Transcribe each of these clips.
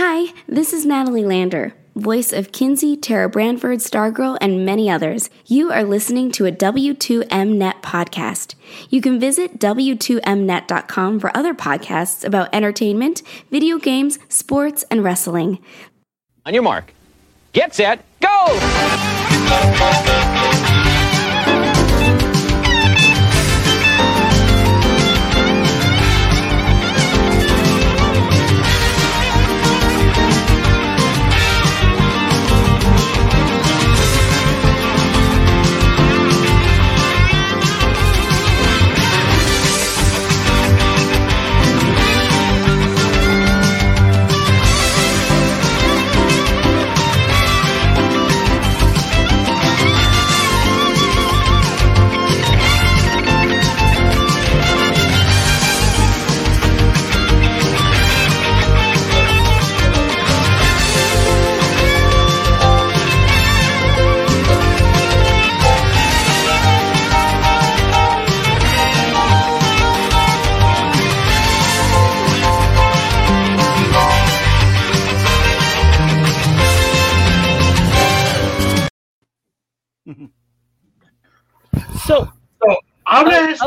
Hi, this is Natalie Lander, voice of Kinsey, Tara Branford, Stargirl, and many others. You are listening to a W2Mnet podcast. You can visit W2Mnet.com for other podcasts about entertainment, video games, sports, and wrestling. On your mark. Get set, go!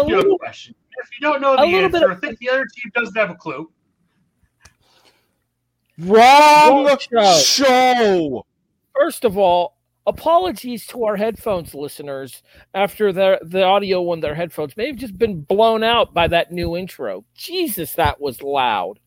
A- to ask a you little- a question. If you don't know the little bit answer, of- I think the other team doesn't have a clue. Wrong Wrong show. show. first of all, apologies to our headphones listeners after their the audio on their headphones may have just been blown out by that new intro. Jesus, that was loud.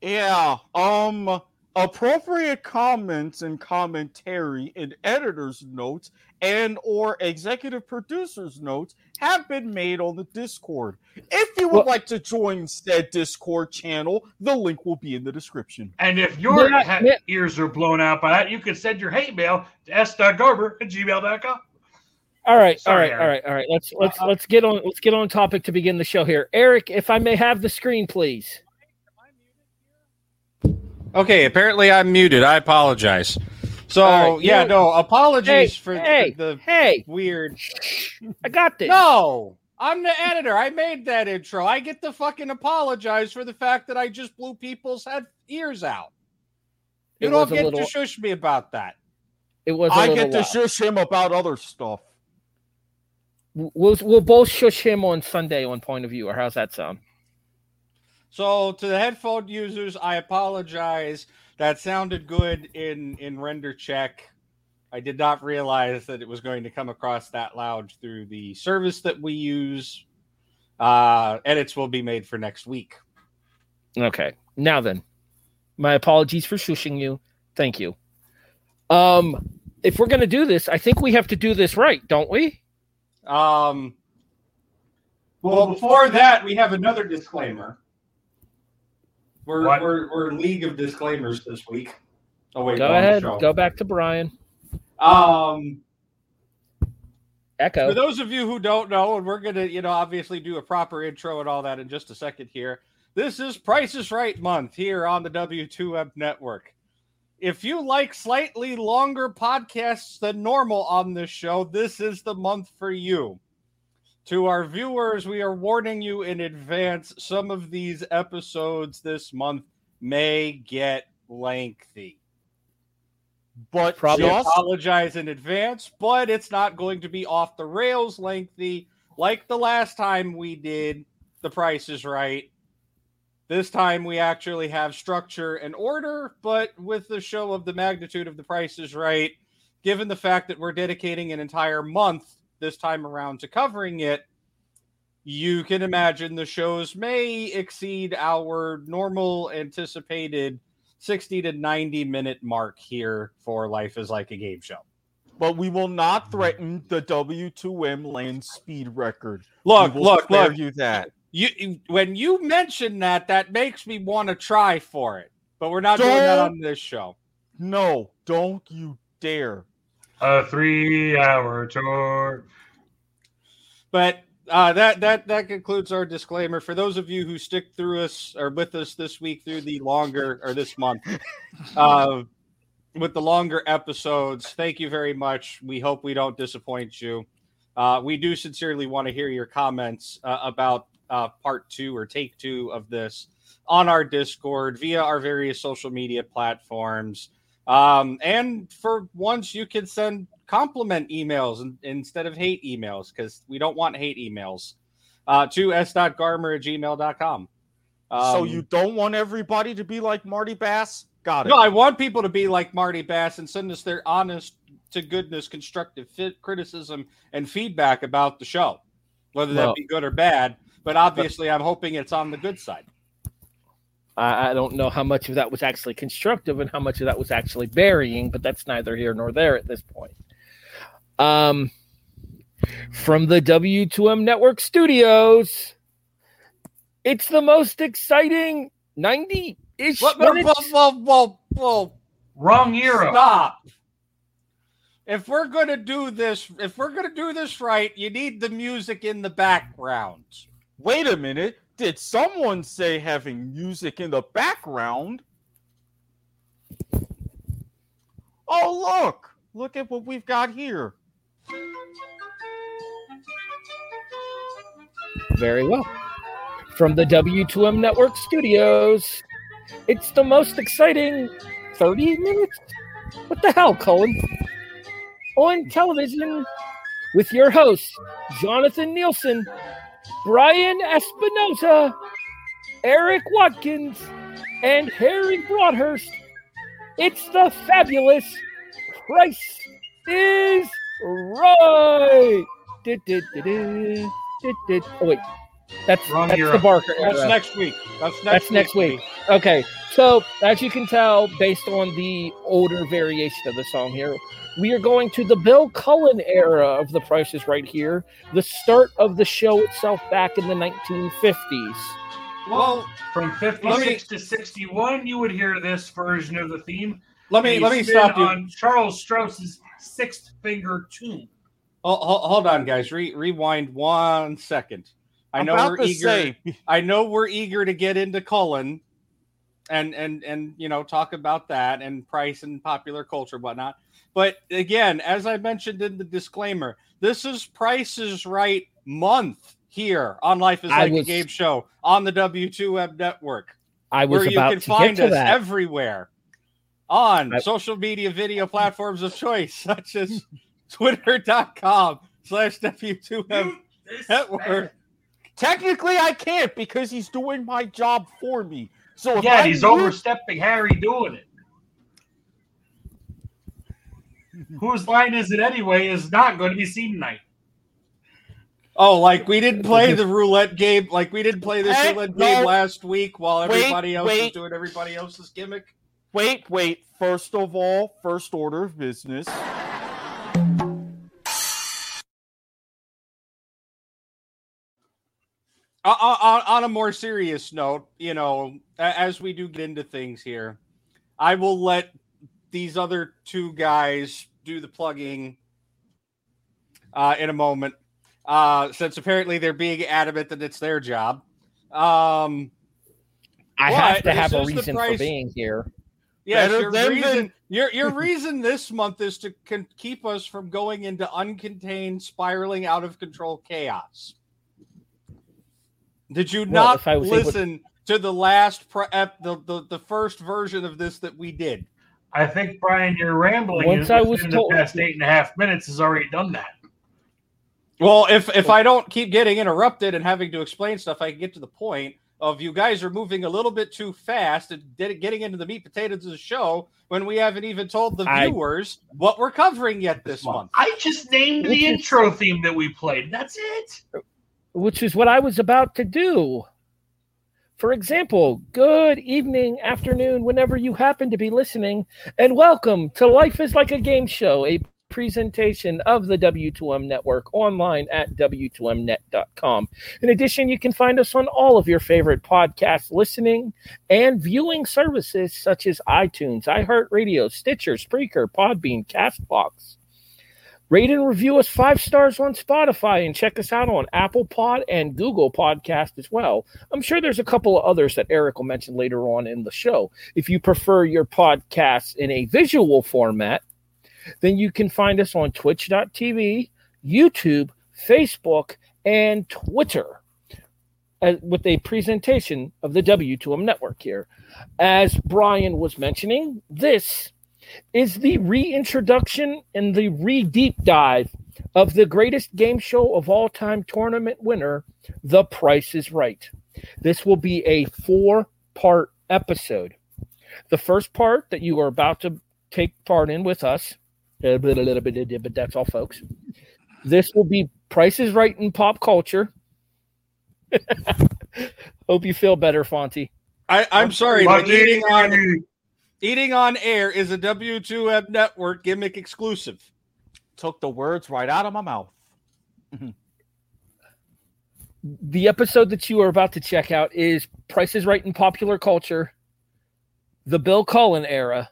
Yeah. Um. Appropriate comments and commentary in editor's notes and or executive producer's notes have been made on the Discord. If you would Well- like to join said Discord channel, the link will be in the description. And if your Yeah, ha- yeah. ears are blown out by that, you can send your hate mail to s.garber at gmail.com. All right, Sorry, all right, all right, all right. Let's let's Uh, let's get on let's get on topic to begin the show here. Eric, if I may have the screen, please. Okay, apparently I'm muted. I apologize. So All right, yeah, you- no apologies Hey, for hey, the hey, weird. I got this. No, I'm the editor. I made that intro. I get to fucking apologize for the fact that I just blew people's head ears out. You It don't get little- to shush me about that. It was. a I little get to loud. shush him about other stuff. We'll we'll both shush him on Sunday on Point of View. Or how's that sound? So to the headphone users, I apologize. That sounded good in in render check. I did not realize that it was going to come across that loud through the service that we use. Uh, edits will be made for next week. Okay. Now then, my apologies for shushing you. Thank you. Um, if we're gonna do this, I think we have to do this right, don't we? Um, well, before that, we have another disclaimer. We're What? we're, we're League of Disclaimers this week. Oh wait, Go ahead. Go back to Brian. Um, Echo. For those of you who don't know, and we're gonna, you know, obviously do a proper intro and all that in just a second here. This is Price is Right month here on the W2M network. If you like slightly longer podcasts than normal on this show, this is the month for you. To our viewers, we are warning you in advance some of these episodes this month may get lengthy. But Probably just apologize in advance, but it's not going to be off the rails lengthy like the last time we did The Price is Right. This time we actually have structure and order, but with the show of the magnitude of The Price is Right, given the fact that we're dedicating an entire month this time around to covering it, you can imagine the shows may exceed our normal anticipated 60 to 90 minute mark here for Life is Like a Game Show. but we will not threaten the W2M land speed record. Look, look, look. you that. You when you mention that, that makes me want to try for it. But we're not doing that on this show. No, don't you dare. A three hour tour. But uh, that that that concludes our disclaimer. For those of you who stick through us or with us this week through the longer or this month, uh, with the longer episodes, thank you very much. We hope we don't disappoint you. Uh, we do sincerely want to hear your comments uh, about uh, part two or take two of this. on our Discord, via our various social media platforms. Um, and for once, you can send compliment emails in, instead of hate emails because we don't want hate emails uh, to s.garmer at gmail.com. Um, so you don't want everybody to be like Marty Bass? Got it. No, I want people to be like Marty Bass and send us their honest to goodness constructive fit criticism and feedback about the show, whether that Well- be good or bad. But obviously, I'm hoping it's on the good side. I, I don't know how much of that was actually constructive and how much of that was actually burying, but that's neither here nor there at this point. Um, from the W2M Network Studios, it's the most exciting 90 ish Whoa, whoa, whoa, whoa, whoa, whoa. Wrong era. Stop. If we're gonna do this, if we're gonna do this right, you need the music in the background. Wait a minute. Did someone say having music in the background? Oh, look. Look at what we've got here. Very well. From the W2M Network Studios, it's the most exciting 30 minutes? What the hell, Colin? On television with your host, Jonathan Nielsen, Brian Espinosa, Eric Watkins, and Harry Broadhurst. It's the fabulous Price is Right. Du-du-du-du, du-du- Oh, wait. That's, Wrong that's era. the Barker That's next week. That's next. That's next week. Okay, so as you can tell, based on the older variation of the song here, we are going to the Bill Cullen era of The Price is Right here, the start of the show itself back in the 1950s. Well, From 56 to 61, you would hear this version of the theme. let me let me stop you. on Charles Strouse's Sixth Finger Tune. Ho- ho- Hold on, guys. Re- rewind one second. I know About we're eager. say, I know we're eager to get into Cullen, and and and you know talk about that and price and popular culture and whatnot. But again, as I mentioned in the disclaimer, this is Price's Right month here on Life is Like was- a Game Show on the W2M network, I was where you can to find us that. everywhere on I- social media video platforms of choice, such as twitter.com slash W2M network. technically I can't because he's doing my job for me. So Yeah, he's mute- overstepping Harry doing it. Whose line is it anyway is not going to be seen tonight. Oh, like we didn't play the roulette game. Like we didn't play this Hey, roulette no. game last week while Wait, everybody else was wait. doing everybody else's gimmick. Wait, wait. First of all, first order of business. Uh, uh, on, on a more serious note, you know, as we do get into things here, I will let these other two guys do the plugging uh, in a moment, uh, since apparently they're being adamant that it's their job. Um, I have to have a is the reason for being here. Yes, Better your them reason, than- your your reason this month is to con- keep us from going into uncontained, spiraling out of control chaos. Did you Well, not if I was able to- listen to the last pre- ep- the, the the first version of this that we did? I think Brian, you're rambling. Once I was told- the past eight and a half minutes has already done that. Well, if if I don't keep getting interrupted and having to explain stuff, I can get to the point of you guys are moving a little bit too fast and getting into the meat potatoes of the show when we haven't even told the I- viewers what we're covering yet this month. I just named Which the is- intro theme that we played. That's it. which is what I was about to do. For example, good evening, afternoon, whenever you happen to be listening, and welcome to Life is Like a Game Show, a presentation of the W2M network online at W2Mnet.com. In addition, you can find us on all of your favorite podcast listening and viewing services such as iTunes, iHeartRadio, Stitcher, Spreaker, Podbean, Castbox. Rate and review us five stars on Spotify and check us out on Apple Pod and Google Podcast as well. I'm sure there's a couple of others that Eric will mention later on in the show. If you prefer your podcasts in a visual format, then you can find us on twitch.tv, YouTube, Facebook, and Twitter. uh, with a presentation of the W2M network here. As Brian was mentioning, this is the reintroduction and the re deep dive of the greatest game show of all time tournament winner, The Price is Right. This will be a four part episode. The first part that you are about to take part in with us, a little, little bit, but that's all, folks. This will be Price is Right in pop culture. Hope you feel better, Fonty. I, I'm sorry, but Money. eating on eating on air is a W2M network gimmick exclusive. Took the words right out of my mouth. Mm-hmm. the episode that you are about to check out is Price is Right in popular culture, the Bill Cullen era,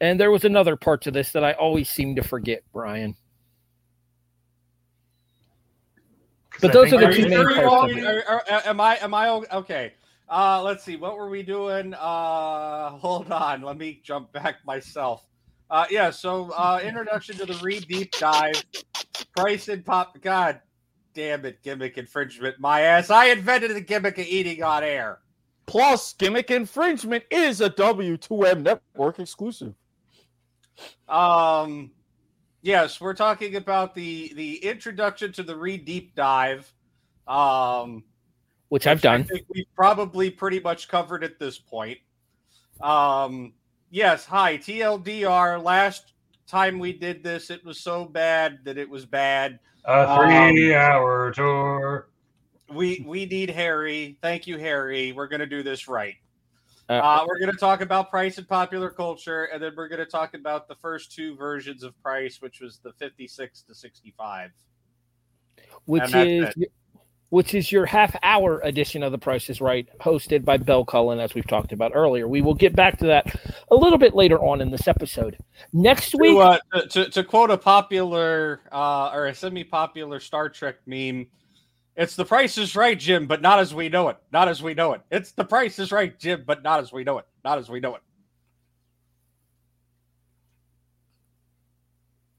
and there was another part to this that I always seem to forget, Brian. But those are the two main parts want of me- it. are- are- am I am I o- okay? Uh, let's see. What were we doing? Uh, hold on. Let me jump back myself. Uh, yeah. So, uh, introduction to the re deep dive. Price and pop. God damn it! Gimmick infringement. My ass. I invented the gimmick of eating on air. Plus, gimmick infringement is a W2M network exclusive. Um, yes, we're talking about the the introduction to the re deep dive. Um, Which I've which I done. think we've probably pretty much covered at this point. Um, yes, hi TLDR. Last time we did this, it was so bad that it was bad. A three-hour tour. We we need Harry. Thank you, Harry. We're gonna do this right. Uh, Uh, we're going to talk about Price and popular culture, and then we're going to talk about the first two versions of Price, which was the 56 to 65. which and that's is which is your half hour edition of The Price is Right, hosted by Bill Cullen, as we've talked about earlier. We will get back to that a little bit later on in this episode. Next week, To, uh, to, to, quote a popular uh, or a semi-popular Star Trek meme, it's the Price is Right, Jim, but not as we know it. Not as we know it. It's the Price is Right, Jim, but not as we know it. Not as we know it.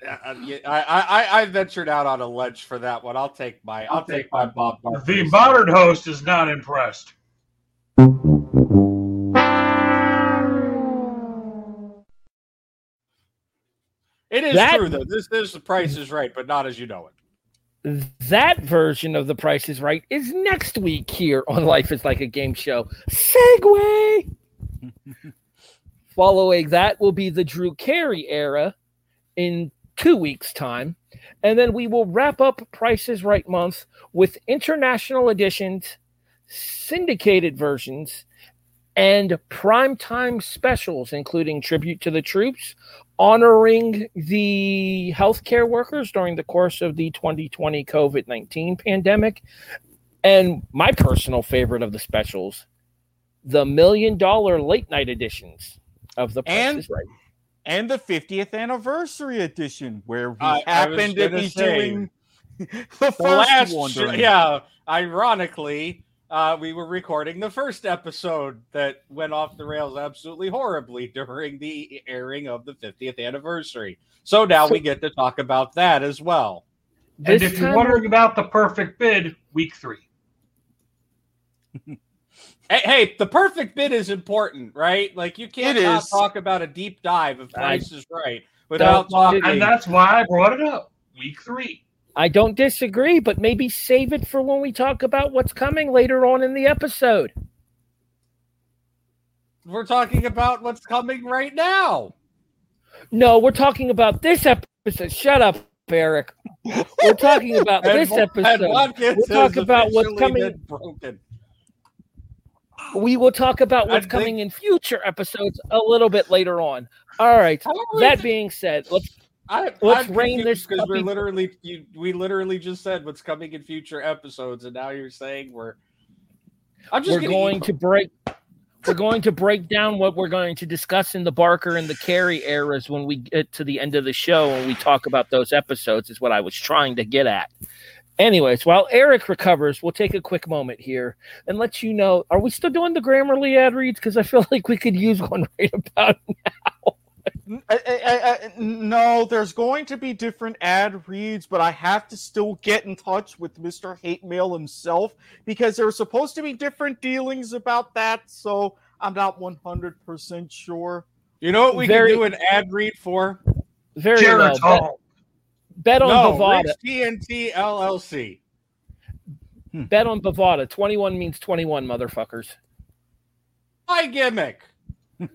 Uh, yeah, I, I I ventured out on a ledge for that one. I'll take my I'll take my Bob Barker. The modern host is not impressed. It is That- true though. This this the Price is Right, but not as you know it. that version of The Price is Right is next week here on Life is Like a Game Show. Segway! Following that will be the Drew Carey era in two weeks' time. And then we will wrap up Prices Right month with international editions, syndicated versions, and primetime specials, including Tribute to the Troops, honoring the healthcare workers during the course of the 2020 COVID 19 pandemic. And my personal favorite of the specials, the million dollar late night editions of The Price And- Right. And the 50th anniversary edition, where we I- I happen to gonna be say, doing the first The last, one. yeah. Ironically, uh, we were recording the first episode that went off the rails absolutely horribly during the airing of the 50th anniversary. So now we get to talk about that as well. And if you're time- wondering about the perfect bid, week three. Hey, hey, the perfect bid is important, right? Like you can't It not is. talk about a deep dive of I Price is Right without talking. And that's why I brought it up. Week three. I don't disagree, but maybe save it for when we talk about what's coming later on in the episode. We're talking about what's coming right now. No, we're talking about this episode. Shut up, Eric. We're talking about this And- and episode. We're talking about what's coming. Broken. We will talk about what's think- coming in future episodes a little bit later on. All right. That do- being said, let's I, let's I'm rein this because we're literally you, we literally just said what's coming in future episodes, and now you're saying we're. I'm just we're gonna to break we're going to break down what we're going to discuss in the Barker and the Carey eras when we get to the end of the show and we talk about those episodes is what I was trying to get at. Anyways, while Eric recovers, we'll take a quick moment here and let you know are we still doing the Grammarly ad reads? Because I feel like we could use one right about now. I- I- I- no, there's going to be different ad reads, but I have to still get in touch with Mr. Hate Mail himself because there are supposed to be different dealings about that. So I'm not 100% sure. You know what we Very- can do an ad read for? Very well. Bet, Geritol. Bet on No, Bovada. Rick's TNT LLC. Hmm. Bet on Bovada. 21 means 21, motherfuckers. My gimmick.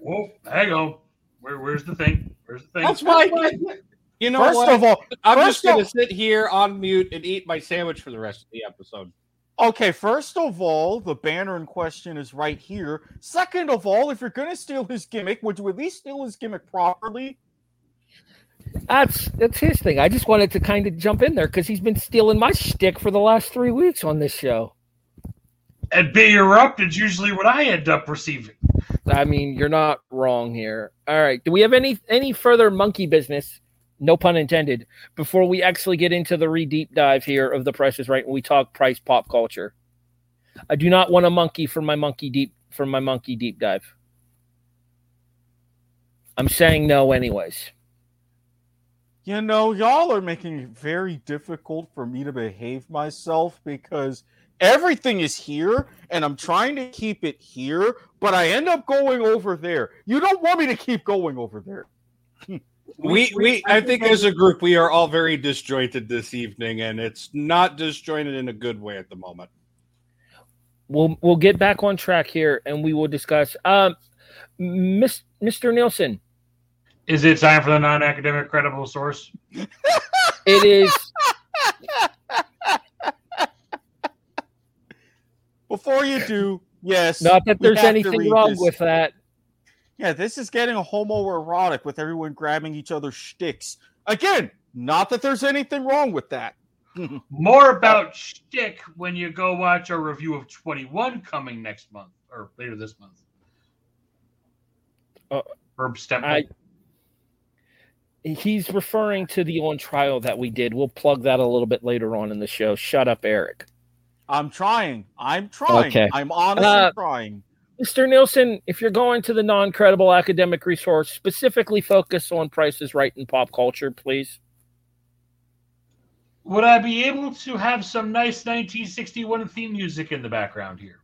Whoa, hang on. Where, where's the thing? Where's the thing? That's my gimmick. You know First what? of all, I'm just going to of- sit here on mute and eat my sandwich for the rest of the episode. Okay, first of all, the banner in question is right here. Second of all, if you're gonna steal his gimmick, would you at least steal his gimmick properly? That's that's his thing. I just wanted to kind of jump in there because he's been stealing my shtick for the last three weeks on this show. And being erupted is usually what I end up receiving. I mean, you're not wrong here. All right. Do we have any any further monkey business? No pun intended. Before we actually get into the re deep dive here of the Price is Right, when we talk price pop culture, I do not want a monkey for my monkey deep for my monkey deep dive. I'm saying no, anyways. You know, y'all are making it very difficult for me to behave myself because everything is here and I'm trying to keep it here, but I end up going over there. You don't want me to keep going over there. We, we, I think as a group, we are all very disjointed this evening, and it's not disjointed in a good way at the moment. We'll we'll get back on track here and we will discuss. Um, Miss, Mr. Nielsen, Is it time for the non-academic credible source? it is. Before you do, yes. Not that there's anything wrong this. with that. Yeah, this is getting a homoerotic with everyone grabbing each other's shticks. Again, not that there's anything wrong with that. More about shtick when you go watch our review of 21 coming next month or later this month. Uh, Herb Stempel. I- He's referring to the on trial that we did. We'll plug that a little bit later on in the show. Shut up, Eric. I'm trying. I'm trying. Okay. I'm honestly Uh, trying. Mr. Nielsen, if you're going to the non credible academic resource, specifically focus on prices right in pop culture, please. Would I be able to have some nice 1961 theme music in the background here?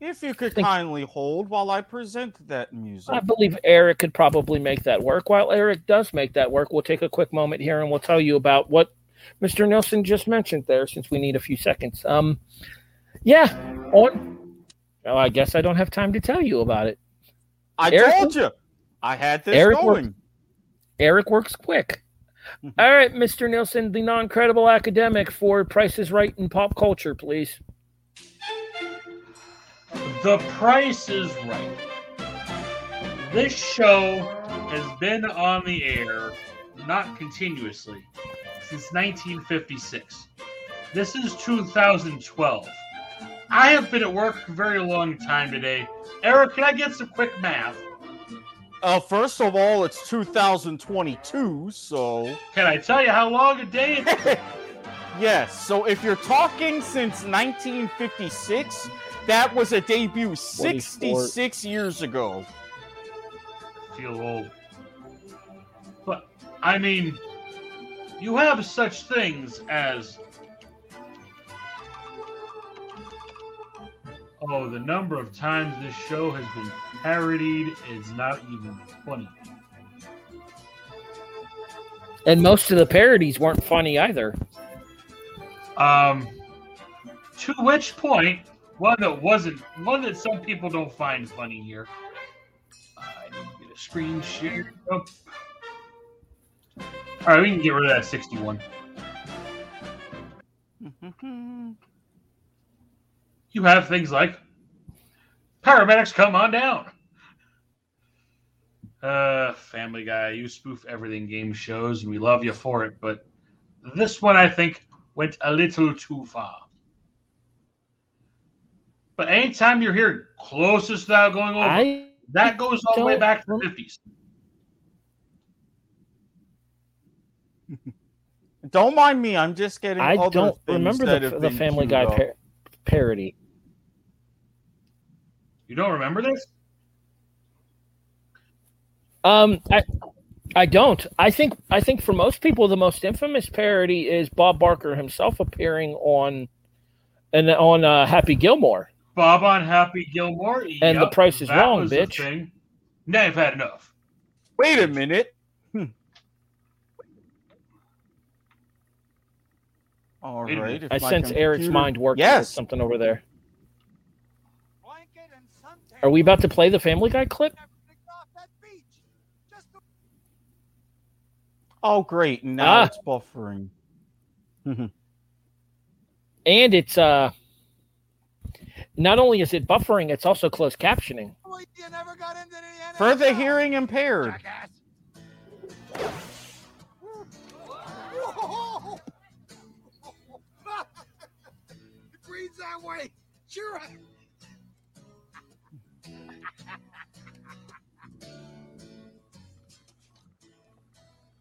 If you could kindly hold while I present that music. I believe Eric could probably make that work. While Eric does make that work, we'll take a quick moment here and we'll tell you about what Mr. Nielsen just mentioned there, since we need a few seconds. Um, yeah, on. Well, I guess I don't have time to tell you about it. I Eric- told you. I had this Eric going. Eric works quick. All right, Mr. Nielsen, the non credible academic for prices right in pop culture, please. The price is right. This show has been on the air, not continuously, since 1956. This is 2012. I have been at work a very long time today. Eric, can I get some quick math? Uh, first of all, it's 2022, so. Can I tell you how long a day it is? yes, so if you're talking since 1956, that was a debut 66 years ago. feel old. But I mean, you have such things as oh, the number of times this show has been parodied is not even twenty. And most of the parodies weren't funny either. Um, to which point, one that wasn't one that some people don't find funny here. I need to get a screen share up. All right, we can get rid of that sixty-one. You have things like paramedics come on down. Uh, Family Guy, you spoof everything game shows, and we love you for it. But this one, I think, went a little too far. But anytime you're here, closest without going over, I that goes all the way back to the fifties. Don't mind me, I'm just getting I other don't things remember that the, the Family Guy par- parody. You don't remember this? Um, I I don't. I think I think for most people the most infamous parody is Bob Barker himself appearing on and on uh, Happy Gilmore. Bob on Happy Gilmore. And the price is wrong, was a bitch. thing. Now you've had enough. Wait a minute. Hmm. All Wait right. I my sense Eric's computer- mind working Yes. with something over there. Are we about to play the Family Guy clip? Oh, great. Now Ah. it's buffering. And it's uh not only is it buffering, it's also closed captioning. For the hearing impaired. Agreed that way. Sure.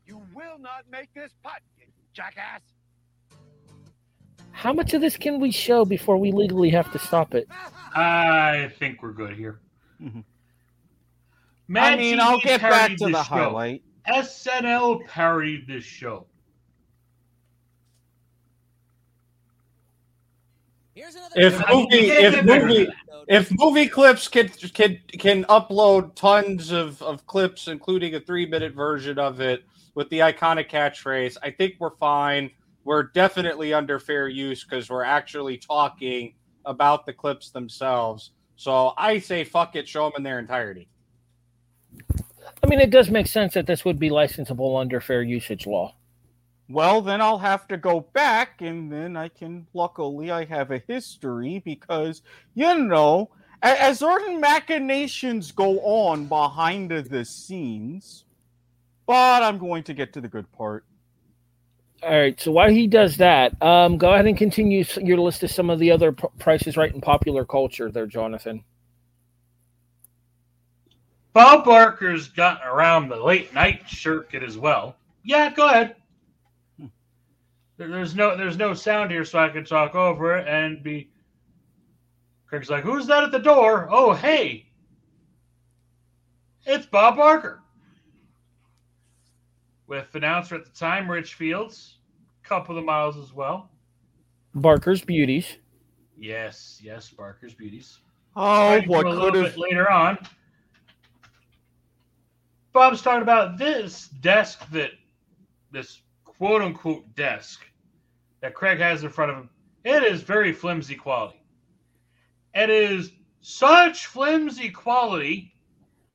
You will not make this putt, you jackass. How much of this can we show before we legally have to stop it? I think we're good here. Mhm. Mad I mean, TV I'll get back to the show. highlight. SNL parodied this show. If movie, if movie, if movie clips can can can upload tons of, of clips, including a three minute version of it with the iconic catchphrase, I think we're fine. We're definitely under fair use because we're actually talking about the clips themselves. So I say fuck it, show them in their entirety. I mean, it does make sense that this would be licensable under fair usage law. Well, then I'll have to go back, and then I can. Luckily, I have a history because you know, as certain machinations go on behind the scenes. But I'm going to get to the good part. All right. So while he does that, um, go ahead and continue your list of some of the other prices right in popular culture, there, Jonathan. Bob Barker's gotten around the late night circuit as well. Yeah, go ahead. There- There's no there's no sound here, so I can talk over it and be. Craig's like, "Who's that at the door?" Oh, hey, it's Bob Barker. With announcer at the time, Rich Fields, couple of miles as well. Barker's Beauties. Yes, yes, Barker's Beauties. Oh, Right, what a little could bit have? later on. Bob's talking about this desk that this quote unquote desk that Craig has in front of him. It is very flimsy quality. It is such flimsy quality.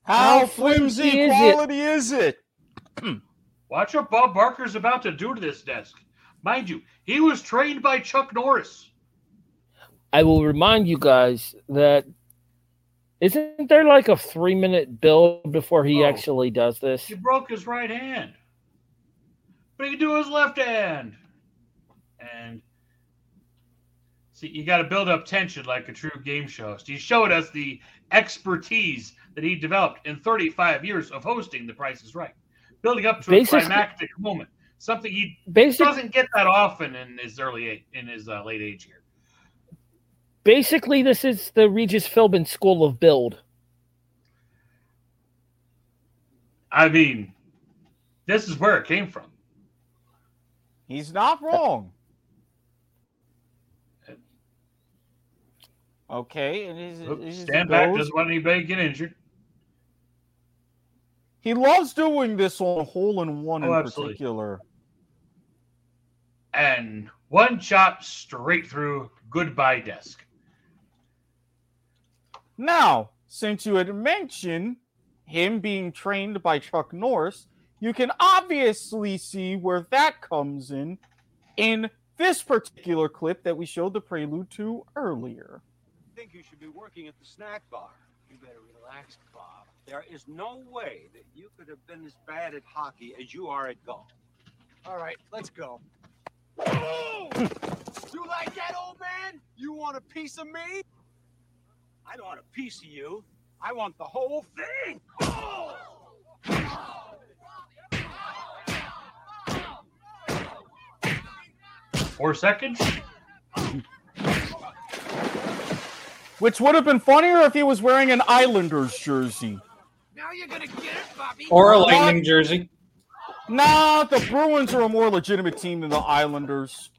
How How flimsy flimsy is quality is it? Watch what Bob Barker's about to do to this desk. Mind you, he was trained by Chuck Norris. I will remind you guys that isn't there like a three minute build before he Oh. actually does this? He broke his right hand, but he can do his left hand. And see, you got to build up tension like a true game show So He showed us the expertise that he developed in 35 years of hosting The Price is Right, building up to Basically- a climactic moment. Something he Basic, doesn't get that often in his early age, in his uh, late age here. basically, this is the Regis Philbin School of Build. I mean, this is where it came from. He's not wrong. Okay, and he's, Oops, his stand back, doesn't want anybody to get injured. He loves doing this on hole in one Oh, in absolutely. particular. and one shot straight through goodbye desk. Now, since you had mentioned him being trained by Chuck Norris, you can obviously see where that comes in in this particular clip that we showed the prelude to earlier. I think you should be working at the snack bar. You better relax, Bob. There is no way that you could have been as bad at hockey as you are at golf. All right, let's go. you like that, old man? You want a piece of me? I don't want a piece of you. I want the whole thing. Four seconds. Which would have been funnier if he was wearing an Islanders jersey. Now you're gonna get it, Bobby. Or a What? lightning jersey. Nah, the Bruins are a more legitimate team than the Islanders.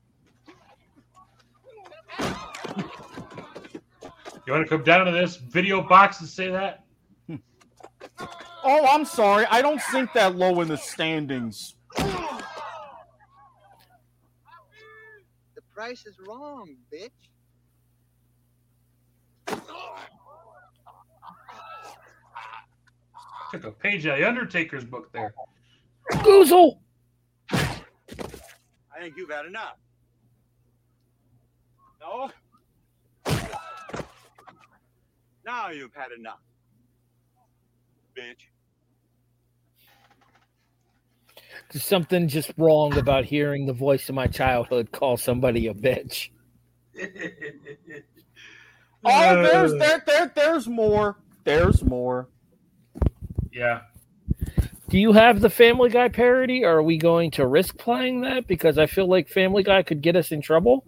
You want to come down to this video box and say that? Oh, I'm sorry. I don't sink that low in the standings. The price is wrong, bitch. Took a page out of the Undertaker's book there. Goozle. I think you've had enough. No? Now you've had enough. Bitch. There's something just wrong about hearing the voice of my childhood call somebody a bitch. Oh, there's there, there there's more. There's more. Yeah. Do you have the Family Guy parody? Or are we going to risk playing that? Because I feel like Family Guy could get us in trouble.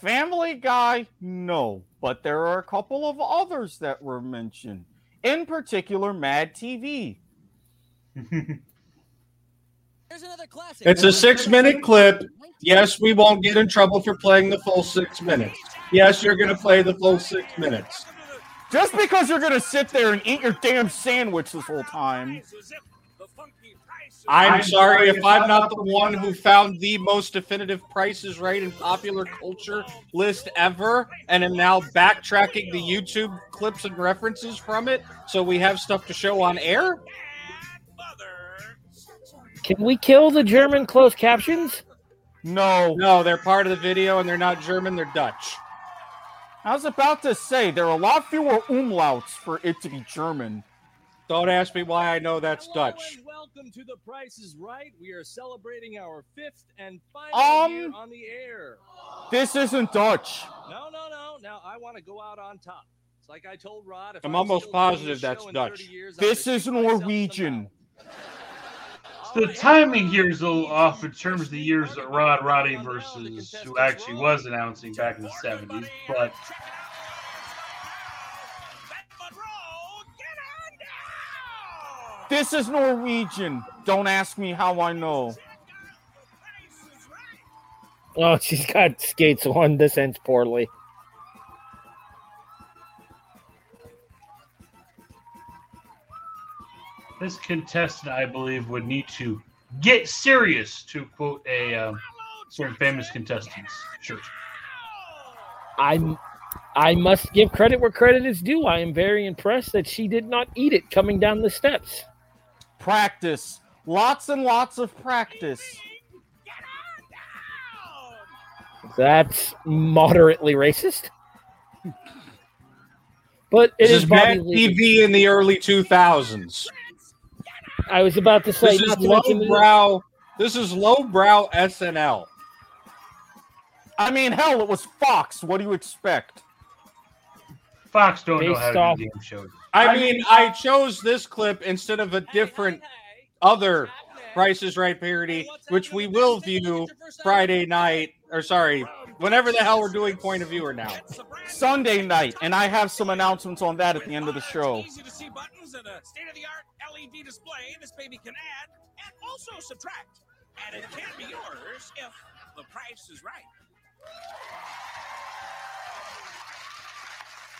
Family Guy, no, but there are a couple of others that were mentioned. In particular, Mad TV. It's a six minute clip. Yes, we won't get in trouble for playing the full six minutes. Yes, you're going to play the full six minutes. Just because you're gonna sit there and eat your damn sandwich this whole time. I'm sorry if I'm not the one who found the most definitive prices right in popular culture list ever and am now backtracking the YouTube clips and references from it so we have stuff to show on air. Can we kill the German closed captions? No. No, they're part of the video and they're not German, they're Dutch. I was about to say there are a lot fewer umlauts for it to be German. Don't ask me why I know that's Hello Dutch. and welcome to the Price is Right. We are celebrating our fifth and final Um, year on the air. This isn't Dutch. No, no, no. Now I want to go out on top. It's like I told Rod. If I'm I almost positive that's Dutch. years, This is shoot myself in the Norwegian. Mouth. The timing here is a little off in terms of the years that Rod Roddy versus who actually was announcing back in the 70s. But This is Norwegian. Don't ask me how I know. Oh, she's got skates on. This ends poorly. This contestant, I believe, would need to get serious to quote a um, certain famous contestant's shirt. I'm I must give credit where credit is due. I am very impressed that she did not eat it coming down the steps. Practice. Lots and lots of practice. That's moderately racist. But it This is is Bobby Lee. TV in the early 2000s. I was about to say This is not to mention lowbrow. This is lowbrow SNL. I mean, hell, it was Fox. What do you expect? Fox don't know Based how to do game shows. I mean, I chose this clip instead of a different other Price is Right parody, which we will view Friday night, or sorry, whenever the hell we're doing point of viewer now. Sunday night, and I have some announcements on that at the end of the show. Easy to see buttons and a state-of-the-art LED display. This baby can add and also subtract, and it can be yours if the price is right.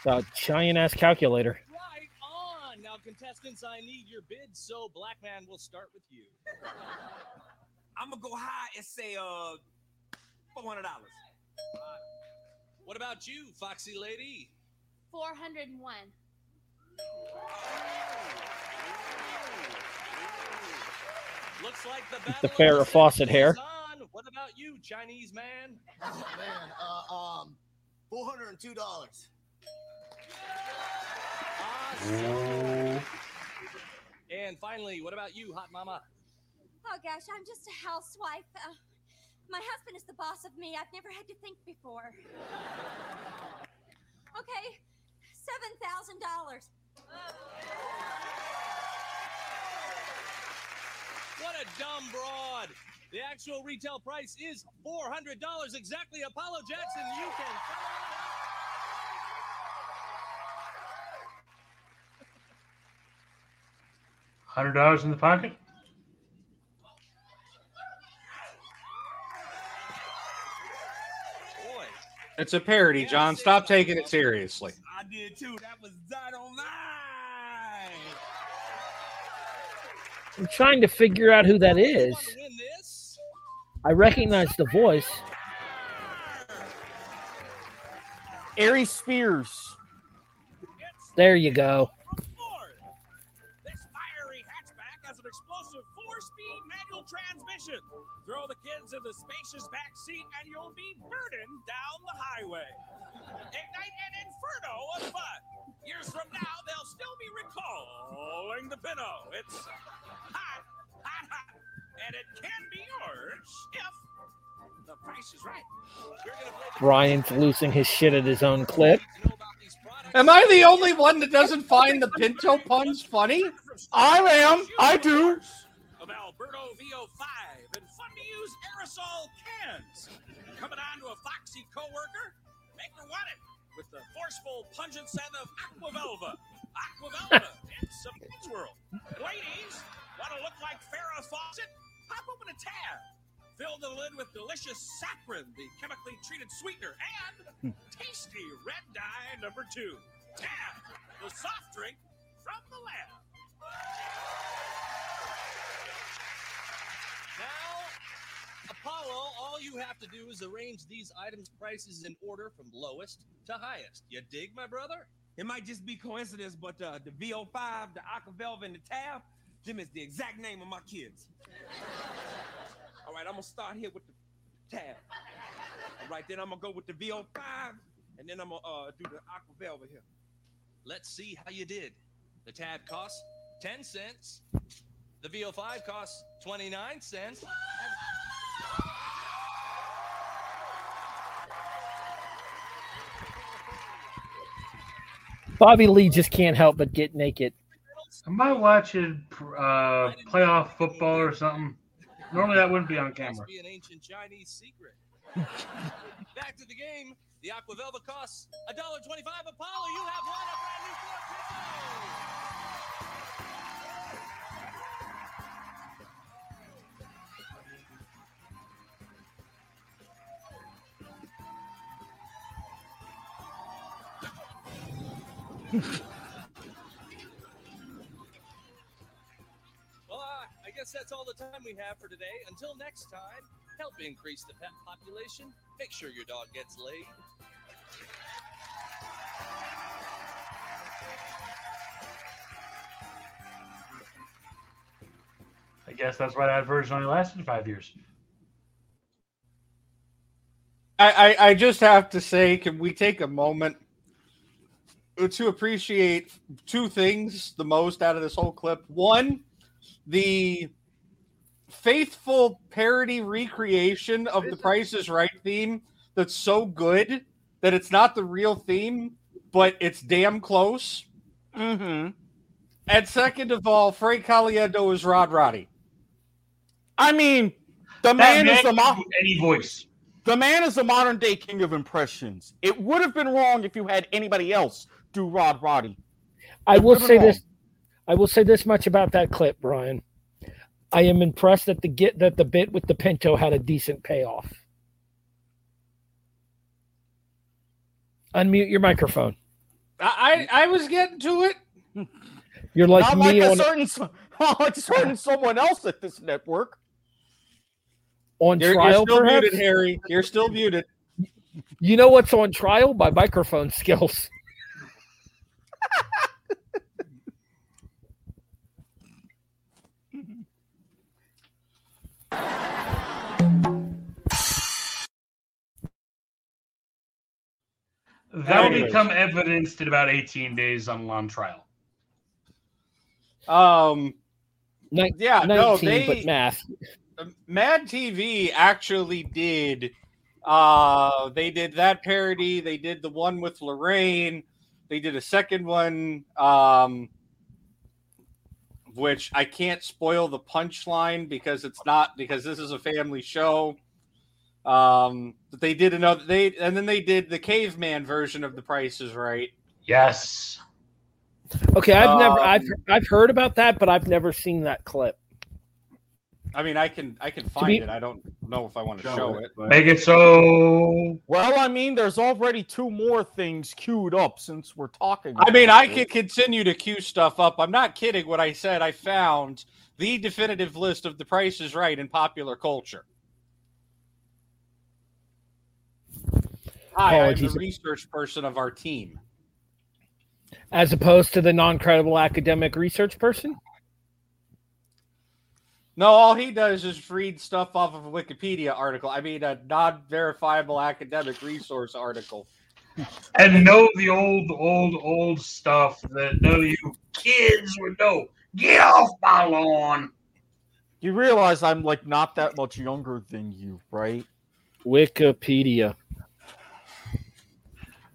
a giant ass calculator. Right on. Now, contestants, I need your bid, so Black Man will start with you. I'm gonna go high and say uh four hundred dollars. What about you, Foxy Lady? 401. Looks like the The battle Farrah of the Fawcett hair. on. What about you, Chinese man? Oh, man, uh, um, $402. Awesome. And finally, what about you, hot mama? Oh gosh, I'm just a housewife. Uh, my husband is the boss of me. I've never had to think before. Okay, $7,000. What a dumb broad. The actual retail price is $400 exactly. Apollo Jackson, you can. Hundred dollars in the pocket. It's a parody, John. Stop taking it seriously. I did too. That was dynamite. I'm trying to figure out who that is. I recognize the voice. Ari Spears. There you go. Manual transmission. Throw the kids in the spacious back seat and you'll be burdened down the highway. Ignite an inferno of fun. Years from now, they'll still be recalling the Pinto. It's hot, hot, hot, and it can be yours if the price is right. We're gonna play Brian's losing his shit at his own clip. Am I the only one that doesn't find the Pinto puns funny? I am. I do. Alberto VO5 and fun to use aerosol cans. Coming on to a foxy coworker, make her want it with the forceful pungent scent of Aqua Velva. Aquavelva, it's a kids world. Ladies, want to look like Farrah Fawcett? Pop open a tab. Fill the lid with delicious saccharin, the chemically treated sweetener, and tasty red dye number two. Tab, the soft drink from the lab. Now, Apollo, all you have to do is arrange these items' prices in order from lowest to highest. You dig, my brother? It might just be coincidence, but uh, the VO5, the Aqua Velva, and the Tab, them is the exact name of my kids. All right, I'm gonna start here with the Tab. All right, then I'm gonna go with the VO5, and then I'm gonna uh, do the Aqua Velva here. Let's see how you did. The tab costs 10 cents. The VO5 costs 29 cents. Bobby Lee just can't help but get naked. Am I watching uh, playoff football or something? Normally that wouldn't be on camera. Be an ancient Chinese secret. Back to the game. The Aqua Velva costs $1.25. Apollo, you have won a brand new Ford Pinto. Well, uh, I guess that's all the time we have for today. Until next time, help increase the pet population. Make sure your dog gets laid. I guess that's why that version only lasted five years. I, I, I just have to say, can we take a moment to appreciate two things the most out of this whole clip? One, the faithful parody recreation of the Price is Right theme that's so good that it's not the real theme, but it's damn close. Mm-hmm. And second of all, Frank Caliendo is Rod Roddy. I mean, the That man, is the mo- any voice. the man is the modern day king of impressions. It would have been wrong if you had anybody else do Rod Roddy. I will say been this. I will say this much about that clip, Brian. I am impressed that the get that the bit with the Pinto had a decent payoff. Unmute your microphone. I, I, I was getting to it. You're like Not me like a on certain, like certain someone else at this network. on You're, you're trial. still perhaps? muted, Harry. You're still muted. You know what's on trial? My microphone skills. That will Anyways. become evidenced in about 18 days on on trial. Um, Nin- yeah, no, they but math. Mad TV actually did. Uh, they did that parody. They did the one with Lorraine. They did a second one, um, which I can't spoil the punchline because it's not because this is a family show. Um, but they did another. They and then they did the caveman version of The Price is Right. Yes. Okay, I've never Um, I've I've heard about that, but I've never seen that clip. I mean, I can I can find be- it. I don't know if I want to Show show, it, it. but- Make it so. Well, I mean, there's already two more things queued up since we're talking. I mean, about I it. could continue to queue stuff up. I'm not kidding when I said I found the definitive list of the Price is Right in popular culture. Hi, I'm Apologies. the research person of our team. As opposed to the non-credible academic research person. No, all he does is read stuff off of a Wikipedia article. I mean, a non-verifiable academic resource article. And know the old, old, old stuff that none of you kids would know. Get off my lawn. You realize I'm like not that much younger than you, right? Wikipedia.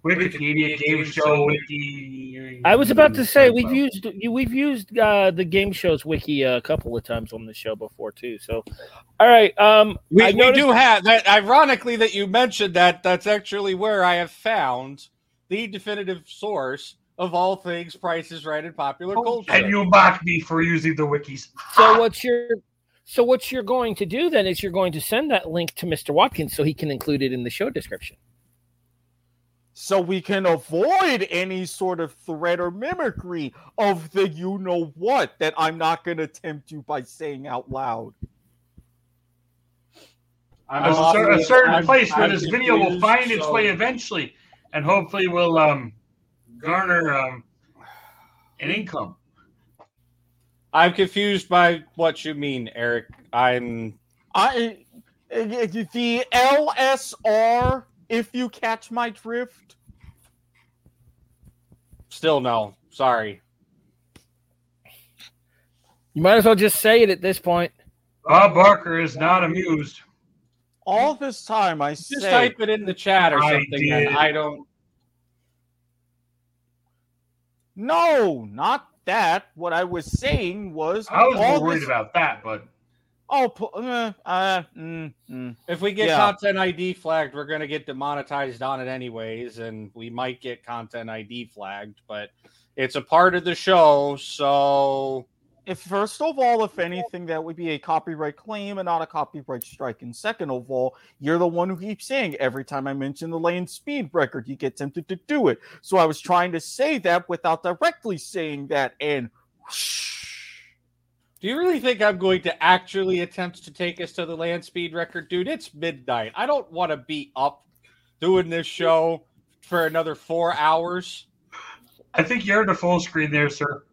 Wikipedia, game show, wiki. I was about to say we've used we've used uh, the game shows wiki a couple of times on the show before too. So, all right, um, We, I we noticed- do have that. Ironically, that you mentioned that, that's actually where I have found the definitive source of all things Price is Right in popular culture. And you mock me for using the wikis. So what's you're so what you're going to do then is you're going to send that link to Mr. Watkins so he can include it in the show description. So we can avoid any sort of threat or mimicry of the you know what that I'm not going to tempt you by saying out loud. a, cer- a certain I'm- place where I'm this video will confused, find its so- way eventually, and hopefully will um, garner um, an income. I'm confused by what you mean, Eric. I'm I uh, the LSR. If you catch my drift, still no. Sorry. You might as well just say it at this point. Bob Barker is not amused. all this time I Just say type it in the chat or I something. then. did. I don't. no, not that. What I was saying was I was all more worried this- about that, but Oh, uh, uh, mm, mm. If we get Yeah. content ID flagged, we're going to get demonetized on it anyways, and we might get content ID flagged, but it's a part of the show, so if first of all, if anything, that would be a copyright claim and not a copyright strike. And second of all, you're the one who keeps saying every time I mention the land speed record, you get tempted to do it. So I was trying to say that without directly saying that, and Do you really think I'm going to actually attempt to take us to the land speed record? Dude, it's midnight. I don't want to be up doing this show for another four hours. I think you're in the full screen there, sir.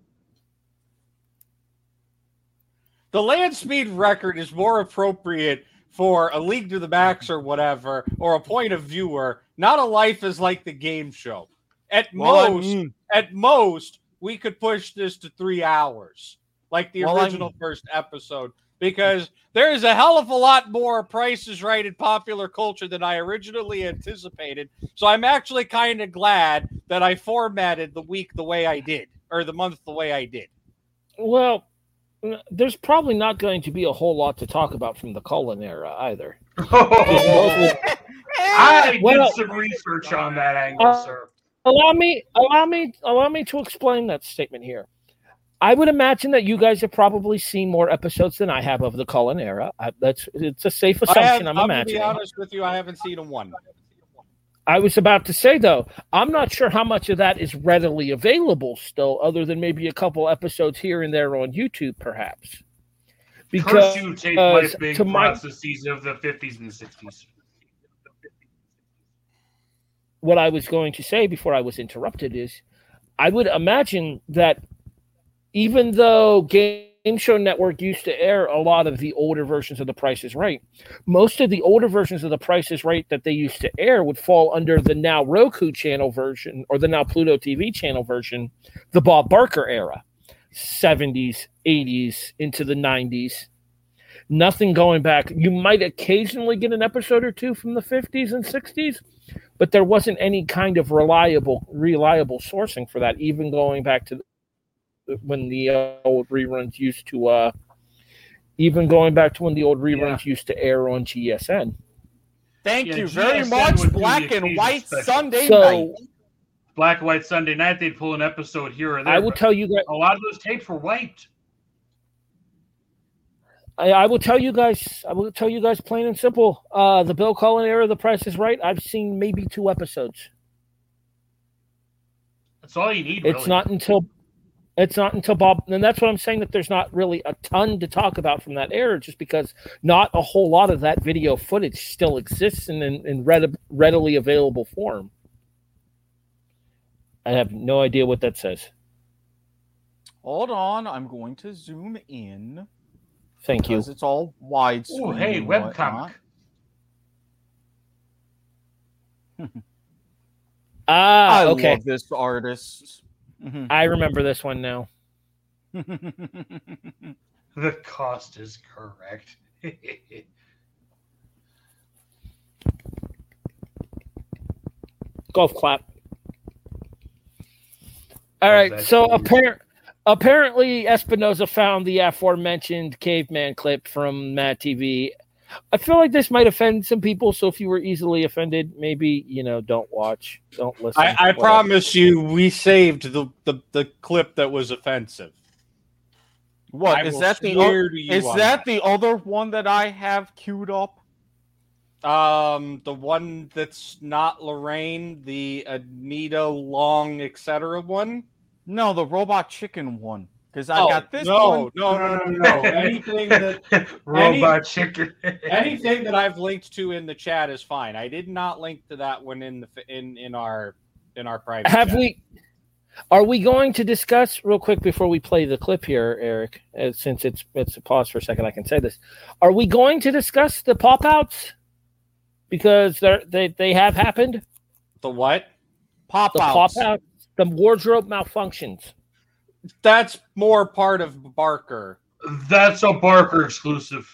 The land speed record is more appropriate for a league to the max or whatever, or a point of viewer, not a life is like the game show. At Well, I most, mean- at most, we could push this to three hours, like the Well, I original first episode, because there is a hell of a lot more prices right in popular culture than I originally anticipated. So I'm actually kind of glad that I formatted the week the way I did, or the month the way I did. Well, there's probably not going to be a whole lot to talk about from the Cullen era either. I Well- did some research on that angle, Uh, sir. Allow me, allow me, allow me to explain that statement here. I would imagine that you guys have probably seen more episodes than I have of the Cullen era. I, that's it's a safe I have, assumption. I'm I'm gonna imagining. be honest with you, I haven't seen a one. I was about to say though, I'm not sure how much of that is readily available still, other than maybe a couple episodes here and there on YouTube, perhaps. Because Curse you take place uh, being to my processes of the 50s and 60s. what I was going to say before I was interrupted is, I would imagine that even though Game Show Network used to air a lot of the older versions of The Price is Right, most of the older versions of The Price is Right that they used to air would fall under the now Roku channel version or the now Pluto TV channel version, the Bob Barker era, 70s, 80s, into the 90s. Nothing going back. You might occasionally get an episode or two from the 50s and 60s, but there wasn't any kind of reliable reliable sourcing for that even going back to when the uh, old reruns used to uh even going back to when the old reruns used to air on GSN. Thank Yeah, you very GSN much, would do the Black and White special. Sunday So night. Black and White Sunday night, they'd pull an episode here or there. I will tell you that a lot of those tapes were wiped. I, I will tell you guys. I will tell you guys plain and simple. Uh, the Bill Cullen era, The Price is Right. I've seen maybe two episodes. That's all you need. It's really. not until it's not until Bob, and that's what I'm saying that there's not really a ton to talk about from that era, just because not a whole lot of that video footage still exists in in, in read, readily available form. I have no idea what that says. Hold on, I'm going to zoom in. Thank you. Because it's all widescreen. Oh, hey, and webcomic. whatnot. Ah, I okay. love this artist. Mhm. I remember this one now. The cost is correct. Golf clap. All Oh, right. So weird. appar- apparently, Espinoza found the aforementioned caveman clip from Mad TV. I feel like this might offend some people. So if you were easily offended, maybe you know, don't watch, don't listen. I, I promise you, we saved the, the, the clip that was offensive. What I is that the swear o- is on that the other one that I have queued up? Um, the one that's not Lorraine, the Anita Long, etc. one. No, the robot chicken one. Because I Oh, got this no, one. no, no, no, no. Anything that Robot chicken. anything that I've linked to in the chat is fine. I did not link to that one in the in in our in our private. Have chat. we? Are we going to discuss real quick before we play the clip here, Eric? uh, Since it's it's a pause for a second, I can say this. Are we going to discuss the pop outs? Because they're, they they have happened. the what? Pop The pop outs. out, the wardrobe malfunctions. That's more part of Barker. That's a Barker exclusive.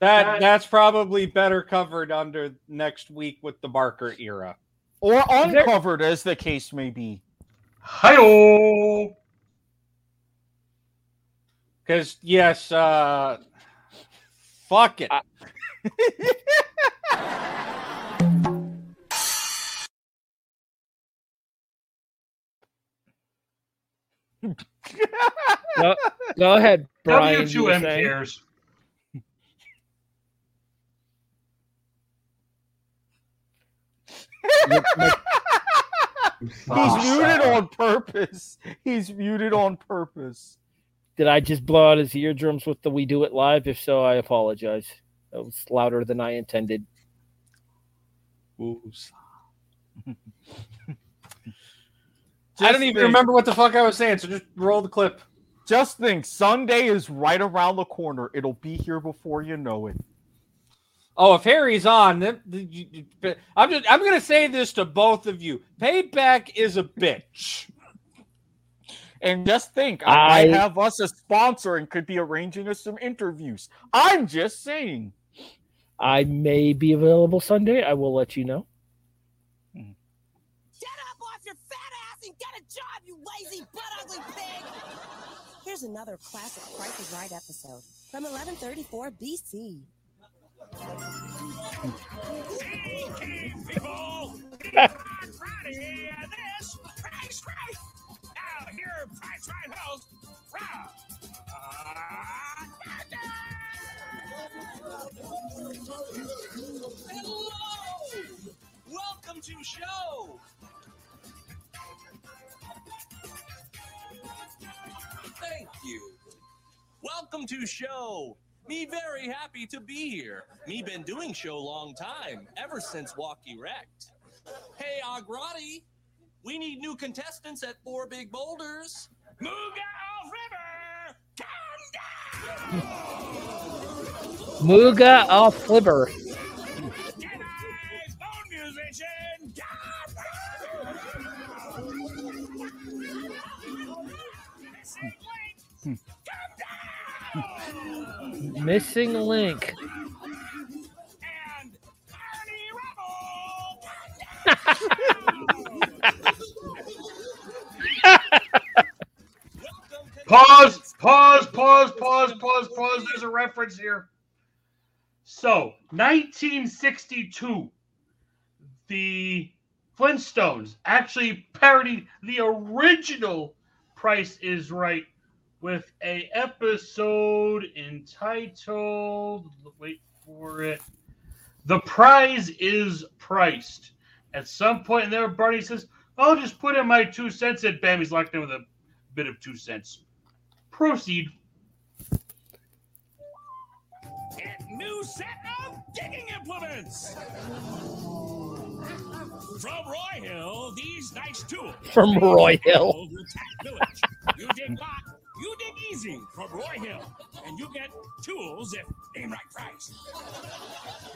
That that's probably better covered under next week with the Barker era. Or there- uncovered, as the case may be. Hi-oh! Because yes, uh, fuck it. Go, go ahead, Brian. you were W2M saying? cares. He's muted on purpose. He's muted on purpose. Did I just blow out his eardrums with the "We Do It Live"? If so, I apologize. That was louder than I intended. I don't even think- remember what the fuck I was saying. So just roll the clip. Just think, Sunday is right around the corner. It'll be here before you know it. Oh, if Harry's on, then you- you- I'm just I'm gonna say this to both of you. Payback is a bitch. And just think, I, I- have us a sponsor and could be arranging us some interviews. I'm just saying. I may be available Sunday. I will let you know. Get up off your fat ass and get a job, you lazy butt ugly pig! Here's another classic Price is Right episode from 1134 BC. Hey, People, Friday, this Price Right. Now, here, Price Right host, Rob. Hello! Welcome to show. Thank you. Welcome to show. Me very happy to be here. Me been doing show long time, ever since Walkie Wrecked. Hey, Agrati, we need new contestants at Four Big Boulders. Mooga off River, come down! Muga off Flibber. Missing link. Pause, pause, pause, pause, pause, pause. There's a reference here. So, 1962, the Flintstones actually parodied the original Price is Right with a episode entitled wait for it. The prize is priced. At some point in there, Barney says, I'll just put in my two cents, and bam, he's locked in with a bit of two cents. Proceed. Get new set of digging implements. From Roy Hill, these nice tools. From Roy Hill. Build your tech village. You dig lot, you dig easy from Roy Hill, and you get tools if name right price.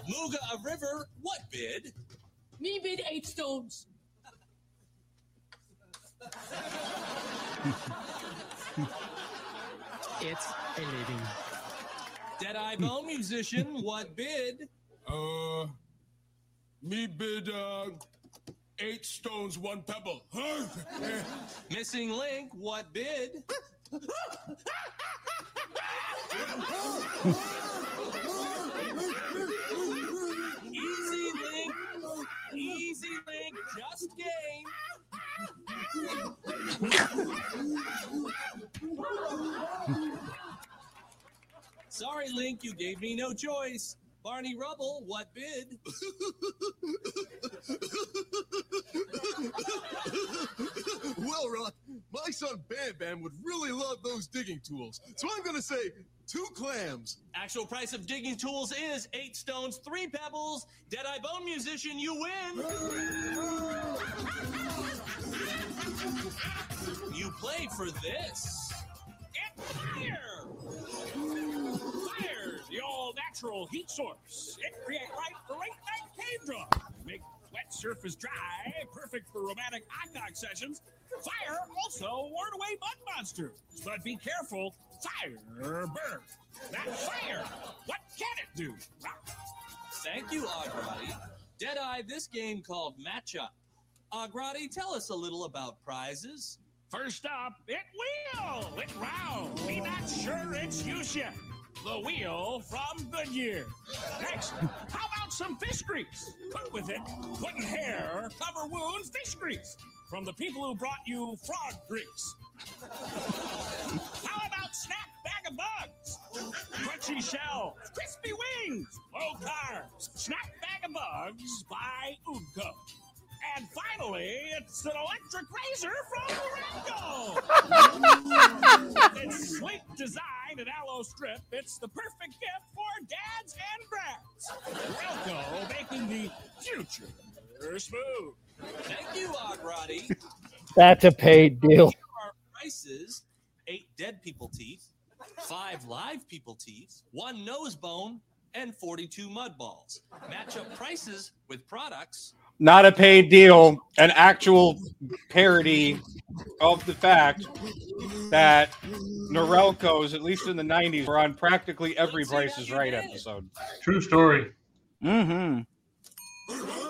Muga a river, what bid? Me bid eight stones. It's a living. Deadeye Bone musician, what bid? Uh, me bid uh, eight stones, one pebble. Huh? Missing Link, what bid? Easy Link, easy Link, just game. Sorry, Link, you gave me no choice. Barney Rubble, what bid? well, Rock, my son Bam Bam would really love those digging tools. So I'm going to say two clams. Actual price of digging tools is eight stones, three pebbles. Deadeye Bone Musician, you win. you play for this. Get fire! The all-natural heat source. It creates light for late night cave draw. Make wet surface dry, perfect for romantic dog sessions. Fire also ward away mud monsters. But be careful, fire burns. That fire, what can it do? Thank you, Agrati. Deadeye, this game called Matchup. Agrati, tell us a little about prizes. First up, it will. It round. Be not sure it's yet. The wheel from Goodyear. Next, how about some fish grease? Cook with it. Put in hair, cover wounds, fish grease. From the people who brought you frog grease. How about snack bag of bugs? Crunchy shells, crispy wings, low carbs. Snack bag of bugs by Udco. And finally, it's an electric razor from Rengo. its sleek design and aloe strip, it's the perfect gift for dads and brats. Rengo making the future smooth. Thank you, Agrati. That's a paid deal. Our prices eight dead people teeth, five live people teeth, one nose bone, and 42 mud balls. Match up prices with products. Not a paid deal, an actual parody of the fact that Norelco's, at least in the 90s, were on practically every Price is Right episode. True story. Mm-hmm. Deadeye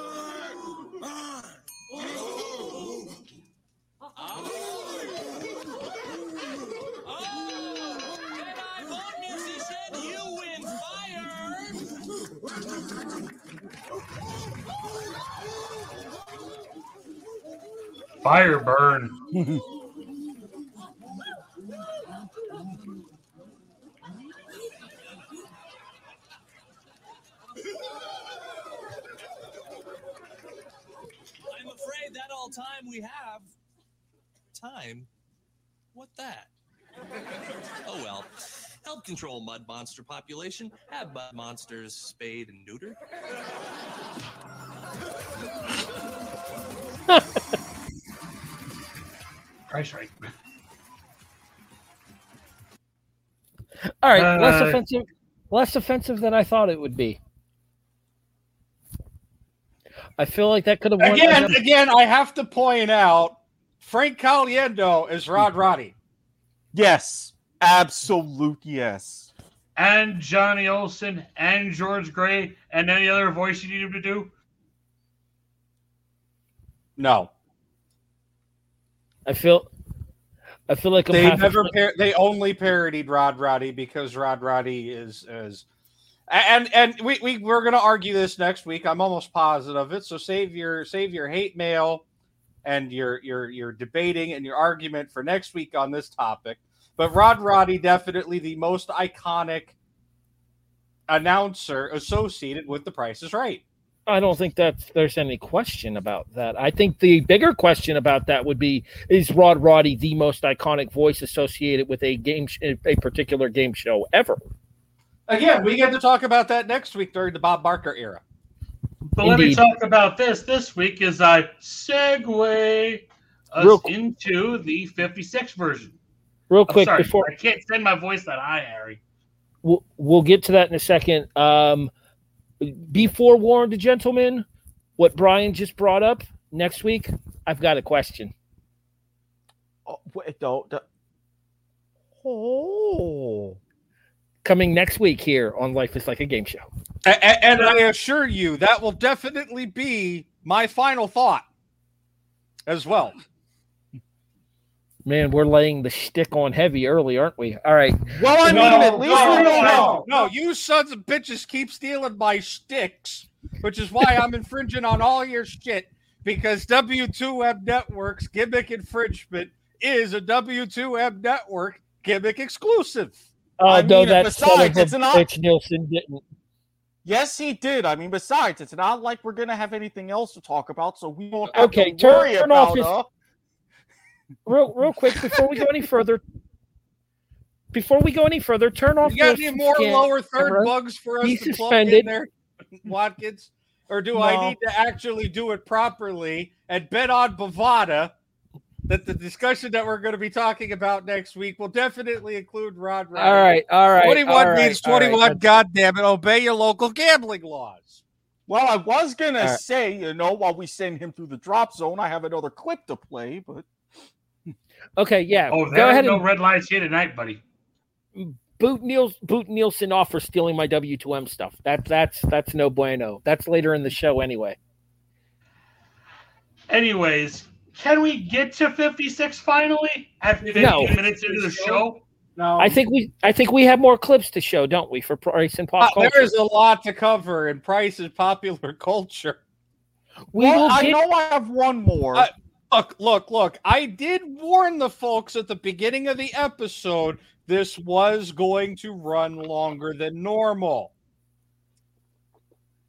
Fire burn. I'm afraid that all time we have. Time? What that? oh well. Help control mud monster population. Have mud monsters spayed and neutered. Price right. All right, less Uh, offensive, less offensive than I thought it would be. I feel like that could have won. Again, again, I have to point out Frank Caliendo is Rod Roddy. Yes, absolute yes. And Johnny Olson and George Gray and any other voice you need him to do. No, I feel, I feel like I'm they never. Par- they only parodied Rod Roddy because Rod Roddy is is. And and we, we we're gonna argue this next week. I'm almost positive of it. So save your save your hate mail and your your your debating and your argument for next week on this topic. but Rod Roddy definitely the most iconic announcer associated with The Price is Right. I don't think that there's any question about that. I think the bigger question about that would be: Is Rod Roddy the most iconic voice associated with a game, sh- a particular game show ever? Again, we get to talk about that next week during the Bob Barker era. But let me talk about this this week as I segue us Real- into the 56 version. Real I'm quick sorry, before I can't send my voice that high, Harry. we'll, we'll get to that in a second. Um, be forewarned, gentlemen. What Brian just brought up next week, I've got a question. Oh, wait, don't, don't- Oh. Coming next week here on Life is Like a Game Show. A- a- and I assure you, that will definitely be my final thought as well. Man, we're laying the stick on heavy early, aren't we? All right. Well, I mean, at least no, we don't no, know. no, you sons of bitches keep stealing my sticks, which is why I'm infringing on all your shit because W2M Network's gimmick infringement is a W2M Network gimmick exclusive. Oh, I no, mean, that's son besides, of a it's not- bitch Nielsen didn't. Yes, he did. I mean, besides, it's not like we're gonna have anything else to talk about, so we won't have Okay, to turn- worry turn about off his- uh, Real, real quick before we go any further. Before we go any further, turn off. You got any more scan lower third camera. bugs for us Be to plug in there, Watkins? Or do No. I need to actually do it properly and bet on Bovada that the discussion that we're going to be talking about next week will definitely include Rod Roddy? All right, all right. 21 all right, means all right. 21. God damn it. Obey your local gambling laws. Well, I was gonna All right. say, you know, while we send him through the drop zone, I have another clip to play, but Okay, yeah. Oh, go ahead no and red lights here tonight, buddy. boot Niels boot Nielsen off for stealing my W2M stuff. That that's that's no bueno. That's later in the show anyway. Anyways, can we get to 56 finally at 15 No. minutes into the show? No. I think we I think we have more clips to show, don't we, for price and pop Uh, culture. there is a lot to cover in Price is popular culture. we well, I get know I have one more. Uh, Look, look, look. I did warn the folks at the beginning of the episode this was going to run longer than normal.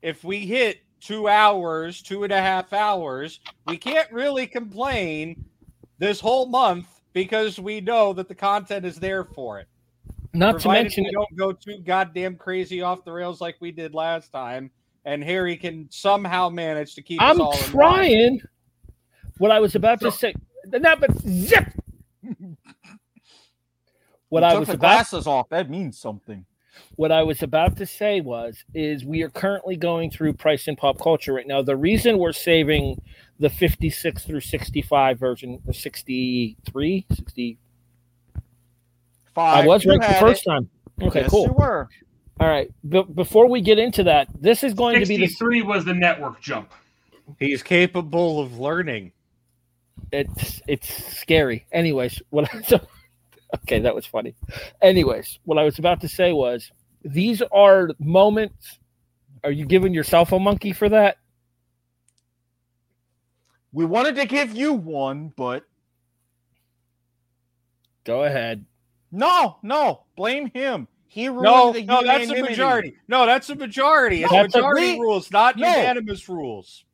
If we hit two hours, two and a half hours, we can't really complain this whole month because we know that the content is there for it. not to mention we don't go too goddamn crazy off the rails like we did last time, and Harry can somehow manage to keep I'm all in line. trying. What I was about to say, not but zip. What You I took was the about glasses off. That means something. what I was about to say was is we are currently going through price and pop culture right now. The reason we're saving the 56 through 65 version or 63 60 Five. I was you right the first it. time. Okay, Yes, cool. You were. All right. But before we get into that, this is going to be the three was the network jump. He's capable of learning. It's it's scary. Anyways, what I, so okay, that was funny. Anyways, what I was about to say was these are moments. Are you giving yourself a monkey for that? We wanted to give you one, but Go ahead. no, no, blame him. He ruined No, the no, that's a majority. No, that's a majority. It's No, that's a- majority we- rules, not No. unanimous rules.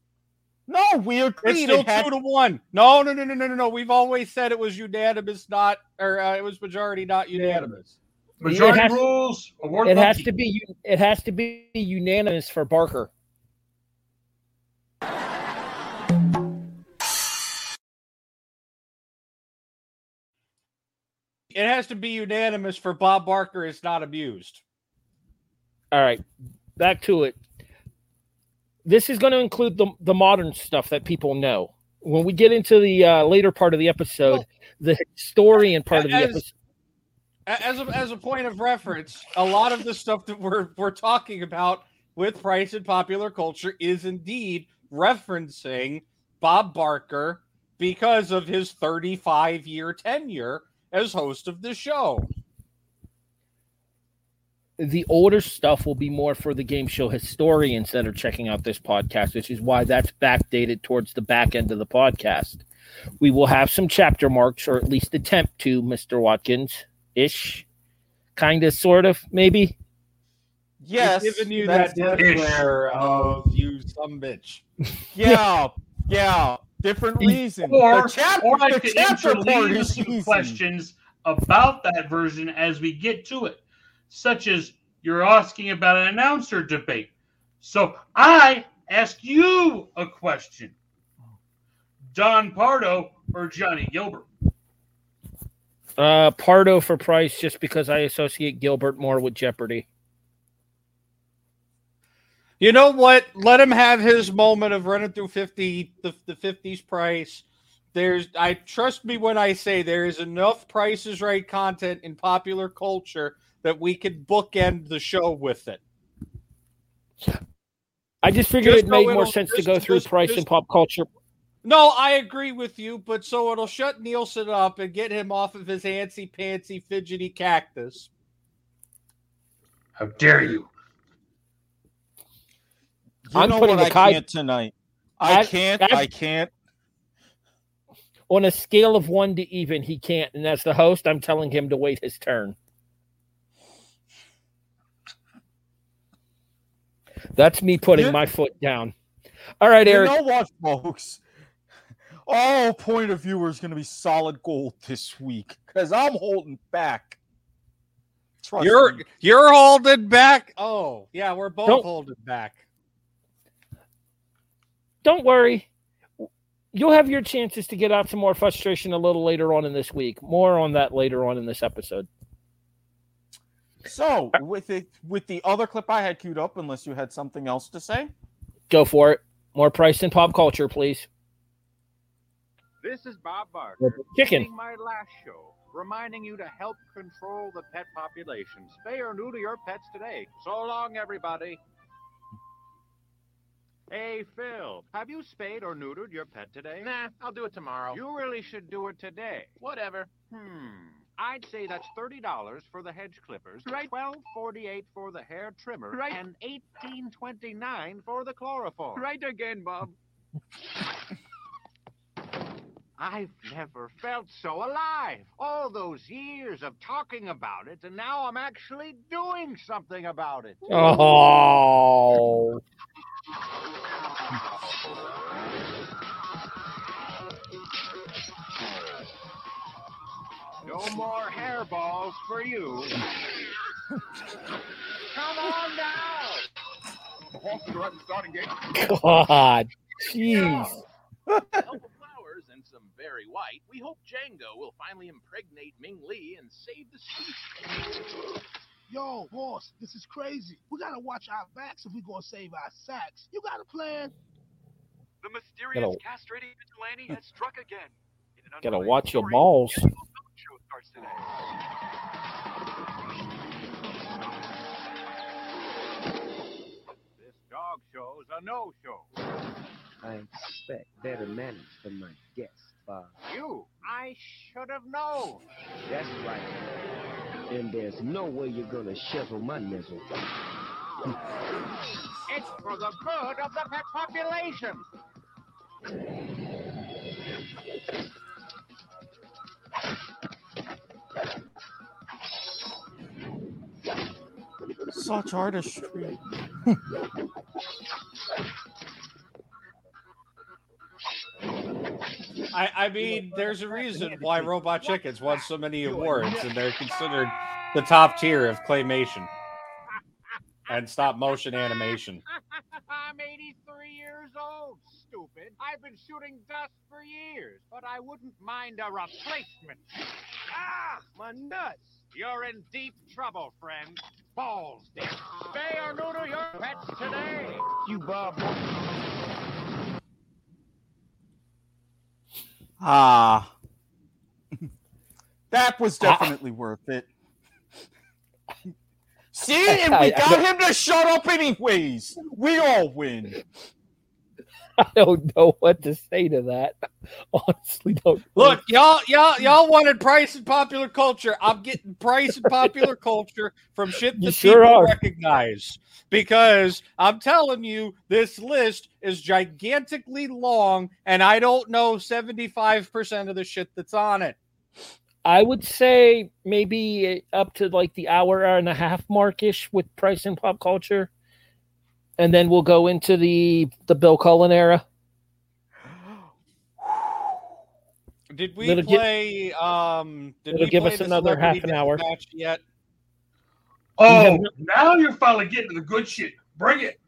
No, we agreed. It's still it had- two to one. No, no, no, no, no, no, no. We've always said it was unanimous, not or uh, it was majority, not unanimous. Majority has- rules. Award It has to be it has to be unanimous for Barker. It has to be unanimous for Bob Barker is not abused. All right, back to it. This is going to include the the modern stuff that people know. When we get into the uh, later part of the episode, Well, the historian part of the episode. As a, as a point of reference, a lot of the stuff that we're we're talking about with Price and popular culture is indeed referencing Bob Barker because of his 35 year tenure as host of the show. The older stuff will be more for the game show historians that are checking out this podcast, which is why that's backdated towards the back end of the podcast. We will have some chapter marks, or at least attempt to, Mr. Watkins. ish, kind of, sort of, maybe. Yes, He's giving you that's- that death of you some bitch. Yeah, yeah. Different reasons. Or, the chapter, or I the could chapter part interleave a is few easy. questions about that version as we get to it, such as you're asking about an announcer debate. So I ask you a question: Don Pardo or Johnny Gilbert? Uh, Pardo for Price, just because I associate Gilbert more with Jeopardy. You know what? Let him have his moment of running through 50 the, the 50s price. There's I trust me when I say there is enough prices right content in popular culture that we could bookend the show with it. I just figured Just it made so more it'll- sense to go through just- Price just- and pop culture. No, I agree with you, but so it'll shut Nielsen up and get him off of his antsy pantsy fidgety cactus. How dare you? You I'm know putting what the I can't tonight. I I- can't. I- I can't. On a scale of one to even, he can't. And as the host, I'm telling him to wait his turn. That's me putting You- my foot down. All right, Eric. You Eric. know what, folks? All point of view is going to be solid gold this week because I'm holding back. Trust You're me. you're holding back. Oh, yeah, we're both Don't- holding back. Don't worry. You'll have your chances to get out some more frustration a little later on in this week. More on that later on in this episode. So with it, with the other clip I had queued up, unless you had something else to say. Go for it. More price and pop culture, please. This is Bob Barker. Chicken. My last show, reminding you to help control the pet population. Spay or neuter your pets today. So long, everybody. Hey, Phil, have you spayed or neutered your pet today? Nah, I'll do it tomorrow. You really should do it today. Whatever. Hmm. I'd say that's thirty dollars for the hedge clippers, right? Twelve forty-eight for the hair trimmer, right? And eighteen twenty-nine for the chloroform. Right again, Bob. I've never felt so alive. All those years of talking about it, and now I'm actually doing something about it. Oh. No more hairballs for you. Come on now. The horses are at the starting gate. God. Jeez. help of flowers and some very white, we hope Django will finally impregnate Ming Li and save the species. Yo, boss, this is crazy. We gotta watch our backs if we gonna save our sacks. You got a plan? The mysterious Gotta- castrating vigilante has struck again. In an Gotta watch your balls. Show starts today. This dog show's a no-show. I expect better manners from my guests, Bob. You, I should have known. That's right. And there's no way you're gonna shovel my nizzle. It's for the good of the pet population. Such artistry. I, I mean, there's a reason why Robot Chickens won so many awards, and they're considered the top tier of claymation and stop motion animation. I'm 83 years old, stupid. I've been shooting dust for years, but I wouldn't mind a replacement. Ah, my nuts. You're in deep trouble, friend. Balls, Dick. Spay or neuter your pets today. You, Bob. Ah, that was definitely worth it. See, and we I- I got him to shut up anyways. We all win. I don't know what to say to that. Honestly, don't. Look, y'all, y'all, y'all wanted price and popular culture. I'm getting price and popular culture from shit You that sure people are. recognize. Because I'm telling you, this list is gigantically long, and I don't know 75% of the shit that's on it. I would say maybe up to like the hour and a half markish with price and pop culture, and then we'll go into the the Bill Cullen era. Did we It'll gi- play? um, did it'll we give play us another half an hour. Deathmatch yet? Oh, now you're finally getting to the good shit. Bring it.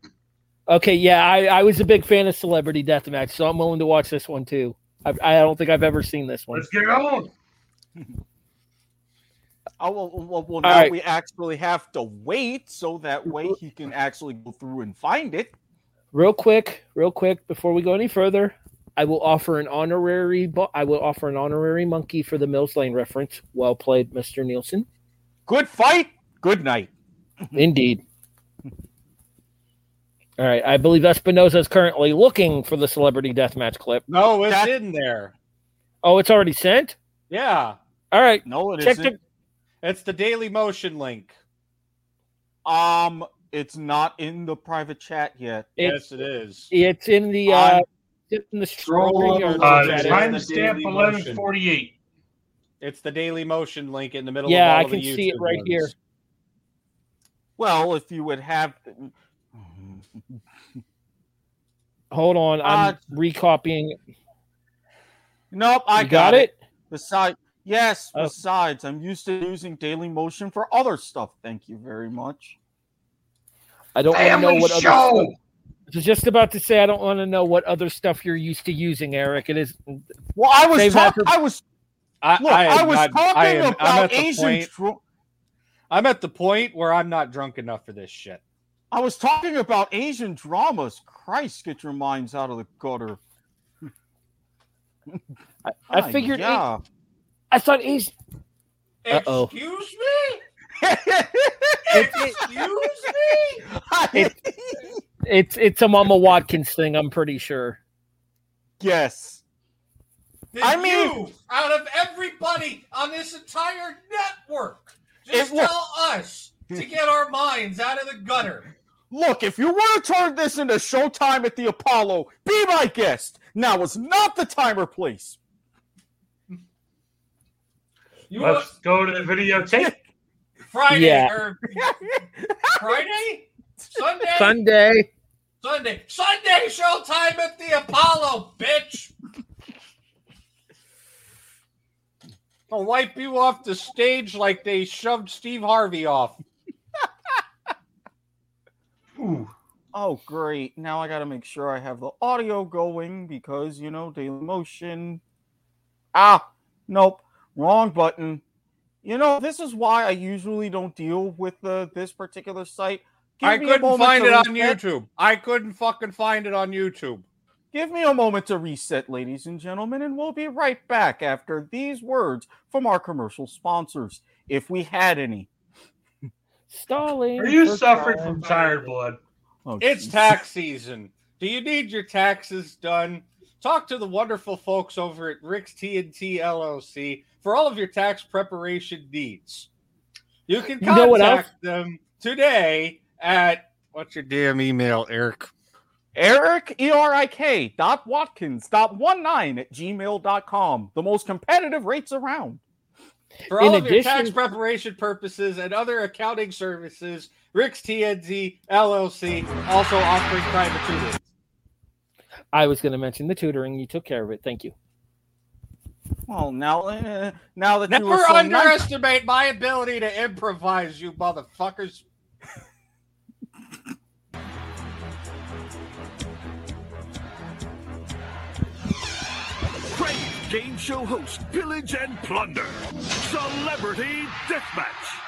Okay, yeah, I, I was a big fan of Celebrity Deathmatch, so I'm willing to watch this one too. I, I don't think I've ever seen this one. Let's get on. Oh, well, well, well now right. we actually have to wait so that way he can actually go through and find it. Real quick, real quick, before we go any further, I will offer an honorary. bo- I will offer an honorary monkey for the Mills Lane reference. Well played, Mister Nielsen. Good fight. Good night. Indeed. All right, I believe Espinoza is currently looking for the Celebrity Deathmatch clip. No, it's in there. Oh, it's already sent. Yeah. All right. No, it Check isn't. It's the Daily Motion link. Um, it's not in the private chat yet. It's- yes, it is. It's in the uh, it's in the Scroll StreamYard up. Uh, Timestamp Daily eleven Motion. It's the Daily Motion link in the middle. Yeah, of all I of the can see it right ones. here. Well, if you would have. Hold on, I'm Uh, recopying. Nope, I You got it? Besides, yes. Oh. Besides, I'm used to using Daily Motion for other stuff. Thank you very much. I don't want to know Family what other show! stuff. I was just about to say I don't want to know what other stuff you're used to using, Eric. It is. Well, I was talking. for- I was. I, Look, I, I was not- talking I am, I'm about at the Asian. point. dro- I'm at the point where I'm not drunk enough for this shit. I was talking about Asian dramas. Christ, get your minds out of the gutter. I Ah, figured. Yeah. I thought he's. Uh oh. Excuse me. Excuse It's, it's it's a Mama Watkins thing. I'm pretty sure. Yes. Did I mean- you, out of everybody on this entire network, just It wa- tell us to get our minds out of the gutter? Look, if you want to turn this into Showtime at the Apollo, be my guest. Now is not the time or place. You Let's go to the videotape. Friday Yeah. or Friday, Sunday, Sunday. Sunday, Sunday showtime at the Apollo, bitch. I'll wipe you off the stage like they shoved Steve Harvey off. Oh, great. Now I got to make sure I have the audio going because, you know, Daily Motion. Ah, nope. Wrong button. You know, this is why I usually don't deal with the, this particular site. Give I me couldn't moment find to it on. YouTube. I couldn't fucking find it on YouTube. Give me a moment to reset, ladies and gentlemen, and we'll be right back after these words from our commercial sponsors, if we had any. Stalling. Are you for suffering time. from tired blood? Oh, It's jeez. tax season. Do you need your taxes done? Talk to the wonderful folks over at Rick's T&T LLC for all of your tax preparation needs. You can You know what contact them today at what's your damn email, Eric? Eric, E R I K dot Watkins dot one nine at gmail.com. The most competitive rates around. For In all of your tax preparation purposes and other accounting services, Rick's TNZ LLC also offering private tutoring. I was going to mention the tutoring. You took care of it. Thank you. Well, now, uh, now that you Never were so nice, underestimate my ability to improvise, you motherfuckers. Game show host, pillage and plunder. Celebrity Deathmatch.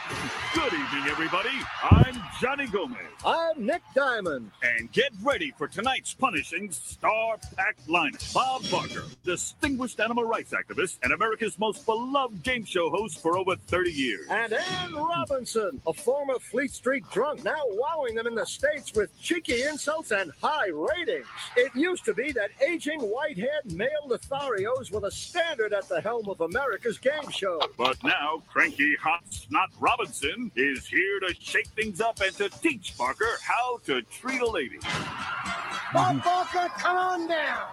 Good evening, everybody. I'm Johnny Gomez. I'm Nick Diamond. And get ready for tonight's punishing star-packed lineup. Bob Barker, distinguished animal rights activist and America's most beloved game show host for over 30 years. And Anne Robinson, a former Fleet Street drunk, now wowing them in the States with cheeky insults and high ratings. It used to be that aging white-haired male Lotharios were the standard at the helm of America's game show. But now, cranky hot snot Robinson is here to shake things up and to teach Barker how to treat a lady. Bob Barker, come on down.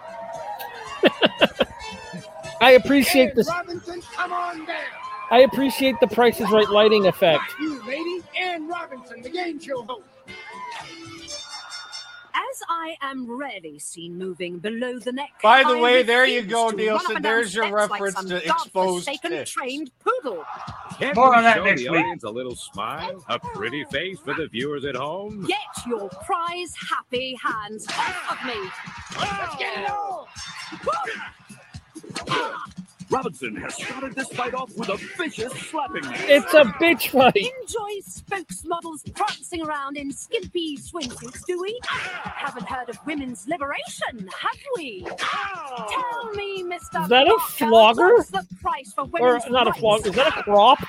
I appreciate Ed this. Robinson, come on down. I appreciate the Price is Right lighting effect. You, lady, Anne Robinson, the game show host. As I am rarely seen moving below the neck. By the I way, there you go, Nielsen. run up and There's your steps like reference some to exposed godforsaken tits. trained poodle. Can't More on that show next the week. audience a little smile, a pretty face for the viewers at home? Get your prize happy hands off of me. Let's get it all. Ah! Robinson has started this fight off with a vicious slapping. It's a bitch fight. Enjoy spokesmodels prancing around in skimpy swimsuits, do we? Haven't heard of women's liberation, have we? Tell me, Mr. Is that a Barker, flogger? What's the price for Or women's not a rights? flog. Is that a crop?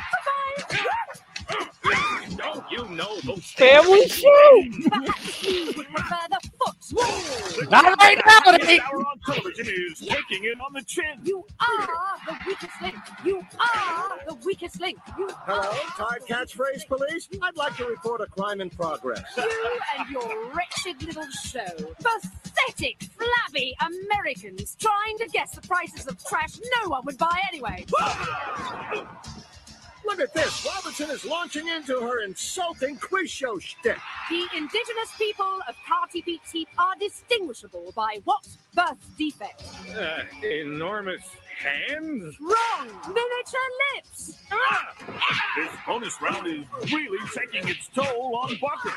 Don't you know those Family show. Perhaps you would prefer the foot. Not right now, Nate. Hour on television is taking it on the chin. You are the weakest link. You are the weakest link. You Hello, Tide Catchphrase Police. I'd like to report a crime in progress. You and your wretched little show. Pathetic, flabby Americans trying to guess the prices of trash no one would buy anyway. Look at this. Robinson is launching into her insulting quiz show shtick. The indigenous people of Carty Peak Teep are distinguishable by what birth defect? Uh, enormous hands? Wrong! Miniature lips! This bonus round is really taking its toll on Barker.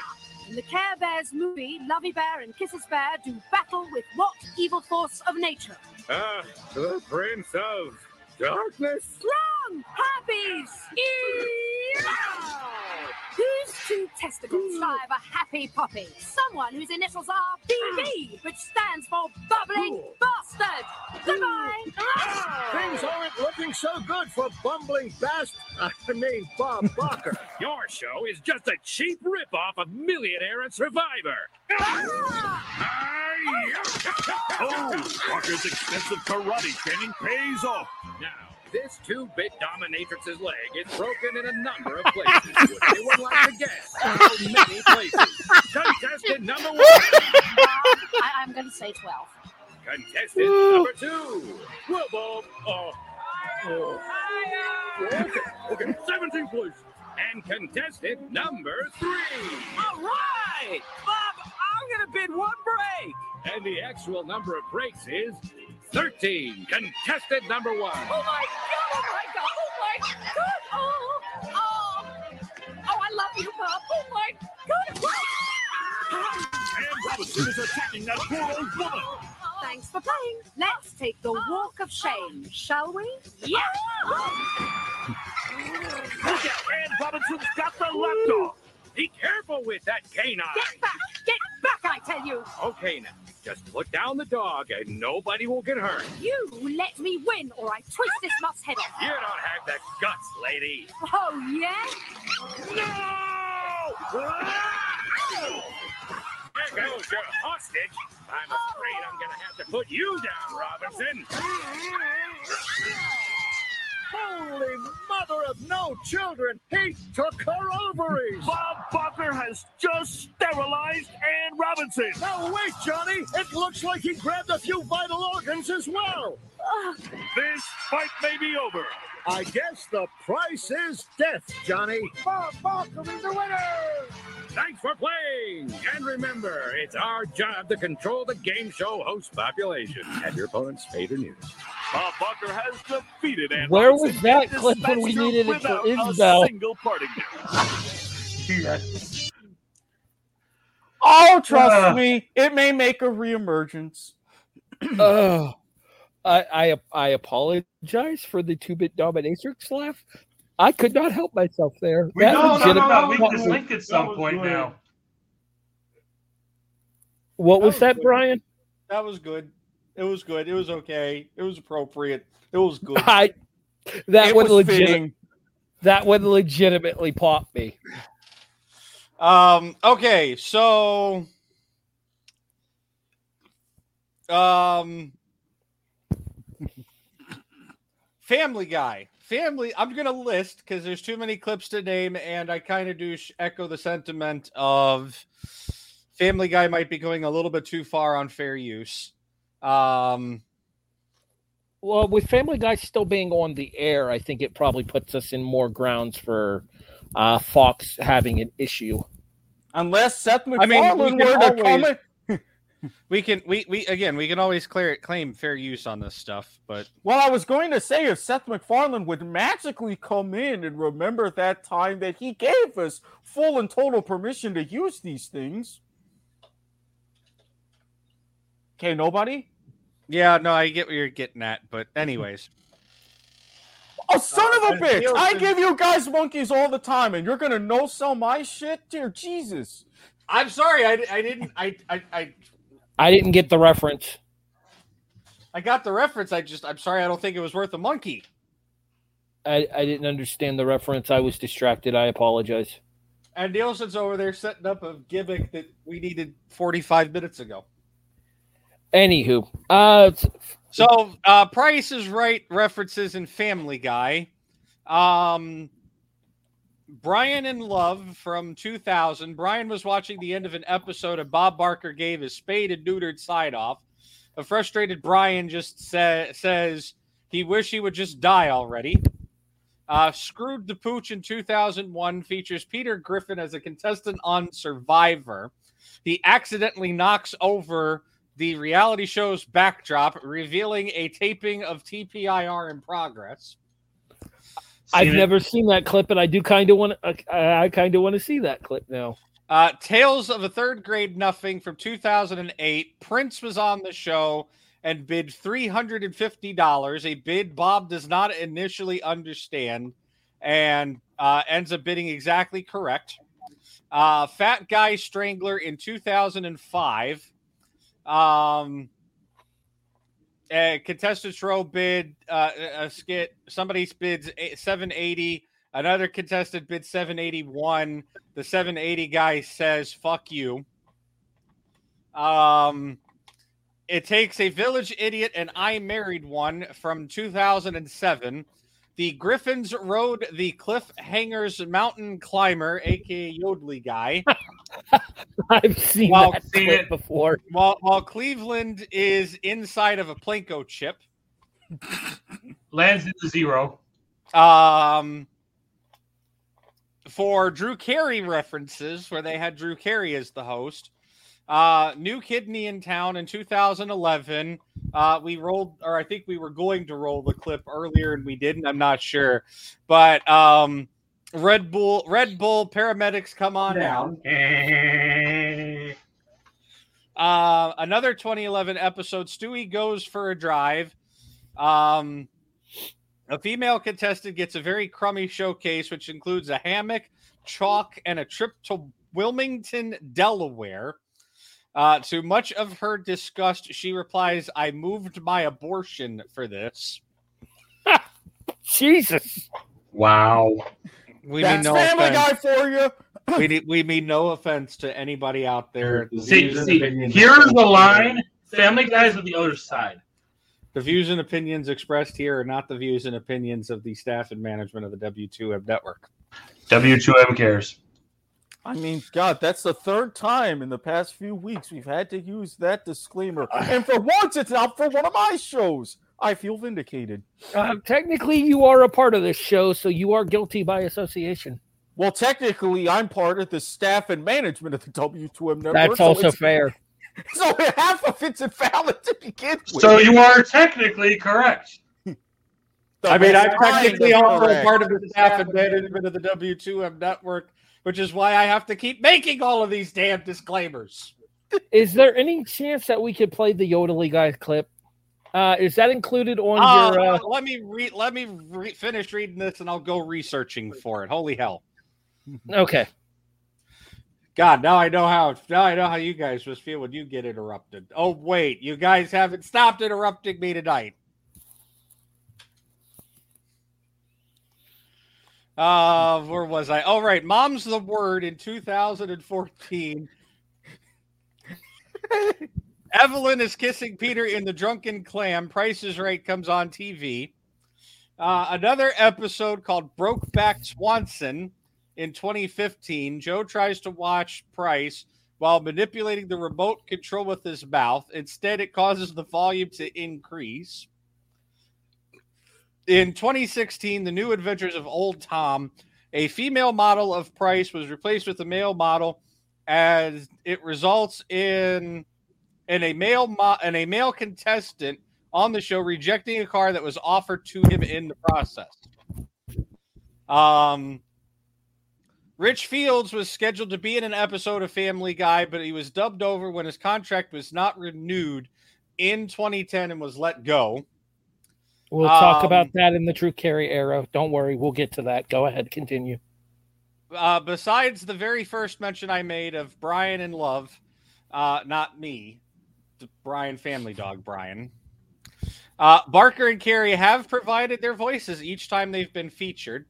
In the Care Bears movie, Lovey Bear and Kisses Bear do battle with what evil force of nature? Ah, the Prince of Darkness? Wrong! Harpies! Whose two testicles drive a happy puppy? Someone whose initials are BB, ah. which stands for bubbling bastard. Goodbye. Ah. Things aren't looking so good for bumbling bast. I mean, Bob Barker. Your show is just a cheap ripoff of Millionaire and Survivor. Ah. Oh. oh, Barker's extensive karate training pays off. Now, this two-bit dominatrix's leg is broken in a number of places. Would anyone like to guess how many places? Contestant number one. Uh, I, I'm going to say 12. Contestant number two. Well, Bob. Oh. oh. Okay, okay. 17 places. And contestant number three. All right, Bob, I'm gonna bid one break. And the actual number of breaks is 13. Contestant number one. Oh my god! Oh my god! Oh my god! Oh, oh, oh! I love you, Bob. Oh my god! And Robinson is attacking that poor old woman. Thanks for playing. Let's take the walk of shame, shall we? Yeah. Look at Anne Robinson's got the lapdog. Be careful with that canine. Get back! Get back! I tell you. Okay, now, just put down the dog and nobody will get hurt. You let me win, or I twist this mutt's head off. You don't have the guts, lady. Oh yeah? No! There goes your hostage. I'm afraid I'm going to have to put you down, Robinson. Holy mother of no children! He took her ovaries! Bob Barker has just sterilized Anne Robinson. Now wait, Johnny! It looks like he grabbed a few vital organs as well! This fight may be over. I guess the price is death, Johnny. Bob Barker is the winner! Thanks for playing. And remember, it's our job to control the game show host population. Have your opponents paid or neutered. Bob Barker has defeated Ann Where Robinson was that clip when we needed it for without Isabel? Single parting gift. Oh, trust Ugh. me, it may make a reemergence. oh, I, I I apologize for the two-bit dominatrix laugh. I could not help myself there. We That no, no, no, no. We can just link at some point now. What was that, Brian? That was good. It was good. It was okay. It was appropriate. It was good. I that It would was legit, fitting. that would legitimately pop me. Um. Okay. So. Um. Family Guy. Family. I'm gonna list because there's too many clips to name, and I kind of do sh- echo the sentiment of Family Guy might be going a little bit too far on fair use. Um. Well, with Family Guy still being on the air, I think it probably puts us in more grounds for uh, Fox having an issue. Unless Seth I mean, we MacFarlane were to always- comment. We can we we again we can always clear claim fair use on this stuff, but Well, I was going to say if Seth MacFarlane would magically come in and remember that time that he gave us full and total permission to use these things. Okay, nobody? yeah, no, I get what you're getting at, but anyways. Oh, son of a uh, bitch! I Nielsen- give you guys monkeys all the time, and you're gonna no sell my shit? Dear Jesus. I'm sorry, I, I didn't I, I I I didn't get the reference. I got the reference. I just I'm sorry, I don't think it was worth a monkey. I, I didn't understand the reference. I was distracted. I apologize. And Nielsen's over there setting up a gimmick that we needed 45 minutes ago. Anywho, uh, So, uh, Price is Right references in Family Guy. Um, Brian in Love from 2000. Brian was watching the end of an episode and Bob Barker gave his spayed and neutered side off. A frustrated Brian just sa- says he wish he would just die already. Uh, Screwed the Pooch in 2001 features Peter Griffin as a contestant on Survivor. He accidentally knocks over the reality show's backdrop, revealing a taping of TPIR in progress. I've it? never seen that clip, and I do kind of want to. I, I kind of want to see that clip now. Uh, Tales of a Third Grade Nothing from 2008. Prince was on the show and bid $350, a bid Bob does not initially understand and uh, ends up bidding exactly correct. Uh, Fat Guy Strangler in 2005. Um, uh, contestants row bid uh, a skit. Somebody bids 780. Another contestant bid 781. The 780 guy says "fuck you." Um, it takes a village idiot and I married one from 2007. The Griffins rode the Cliffhangers mountain climber, aka Yodely guy. I've seen While- that clip before. While while Cleveland is inside of a Plinko chip. Lands into zero. Um, for Drew Carey references, where they had Drew Carey as the host. Uh, new kidney in town in 2011. Uh, we rolled, or I think we were going to roll the clip earlier, and we didn't. I'm not sure, but um, Red Bull, Red Bull paramedics, come on down. Uh, another 2011 episode. Stewie goes for a drive. Um, a female contestant gets a very crummy showcase, which includes a hammock, chalk, and a trip to Wilmington, Delaware. Uh, to much of her disgust, she replies, I moved my abortion for this. Jesus. Wow. We That's mean no Family offense. Guy for you. we, need- we mean no offense to anybody out there. The See, views see here's the line. Family Guy's on the other side. The views and opinions expressed here are not the views and opinions of the staff and management of the W2M network. W2M cares. I mean, God, that's the third time in the past few weeks we've had to use that disclaimer. And for once, it's not for one of my shows. I feel vindicated. Uh, technically, you are a part of this show, so you are guilty by association. Well, technically, I'm part of the staff and management of the W2M network. That's so also it's- fair. So half of it's invalid to begin with. So you are technically correct. I mean, I'm Kind technically also correct. part of the staff and management of the W2M network, which is why I have to keep making all of these damn disclaimers. Is there any chance that we could play the Yodely guy clip? Uh, is that included on Uh, your? Uh, let me let me re- finish reading this, and I'll go researching for it. Holy hell! okay. God, now I know how. Now I know how you guys must feel when you get interrupted. Oh wait, you guys haven't stopped interrupting me tonight. Uh, where was I? All right, Mom's the Word in 2014. Evelyn is kissing Peter in the Drunken Clam. Price is Right comes on TV. Uh, another episode called Brokeback Swanson in 2015. Joe tries to watch Price while manipulating the remote control with his mouth. Instead, it causes the volume to increase. In 2016, The New Adventures of Old Tom, a female model of Price was replaced with a male model, as it results in in a male mo- and a male contestant on the show rejecting a car that was offered to him in the process. Um, Rich Fields was scheduled to be in an episode of Family Guy, but he was dubbed over when his contract was not renewed in 2010 and was let go. We'll talk Um, about that in the Drew Carey era. Don't worry, we'll get to that. Go ahead, continue. uh, besides the very first mention I made of Brian in Love, uh, not me, the Brian Family Dog Brian. Uh, Barker and Carey have provided their voices each time they've been featured.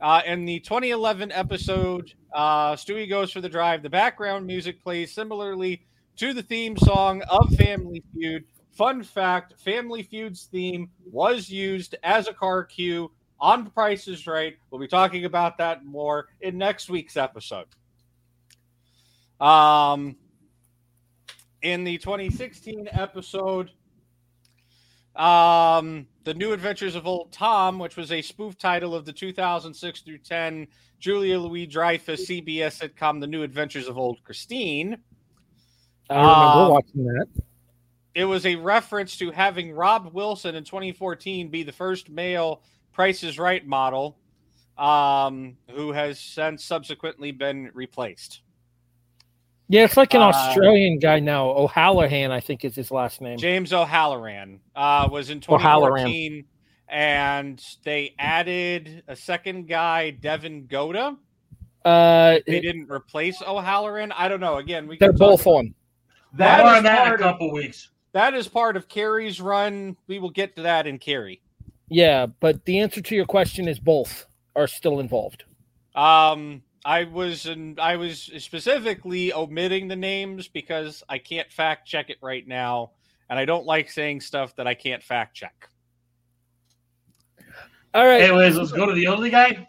Uh, in the 2011 episode, uh, Stewie Goes for the Drive, the background music plays similarly to the theme song of Family Feud. Fun fact Family Feud's theme was used as a car cue on Price is Right. We'll be talking about that more in next week's episode. Um, in the 2016 episode, um, The New Adventures of Old Tom, which was a spoof title of the 2006 through 10 Julia Louis Dreyfus CBS sitcom The New Adventures of Old Christine. I remember Um, watching that. It was a reference to having Rob Wilson in 2014 be the first male Price is Right model, um, who has since subsequently been replaced. Yeah, it's like an Uh, Australian guy now. O'Hallahan, I think, is his last name. James O'Halloran uh, was in O'Halloran. 2014, and they added a second guy, Devin Goda. Uh, They didn't replace O'Halloran. I don't know. Again, we they're both on. That More is on that in a part of- couple weeks. That is part of Carey's run. We will get to that in Carey. Yeah, but the answer to your question is both are still involved. Um, I was in, I was specifically omitting the names because I can't fact check it right now, and I don't like saying stuff that I can't fact check. All right. Anyways, let's go to the only guy.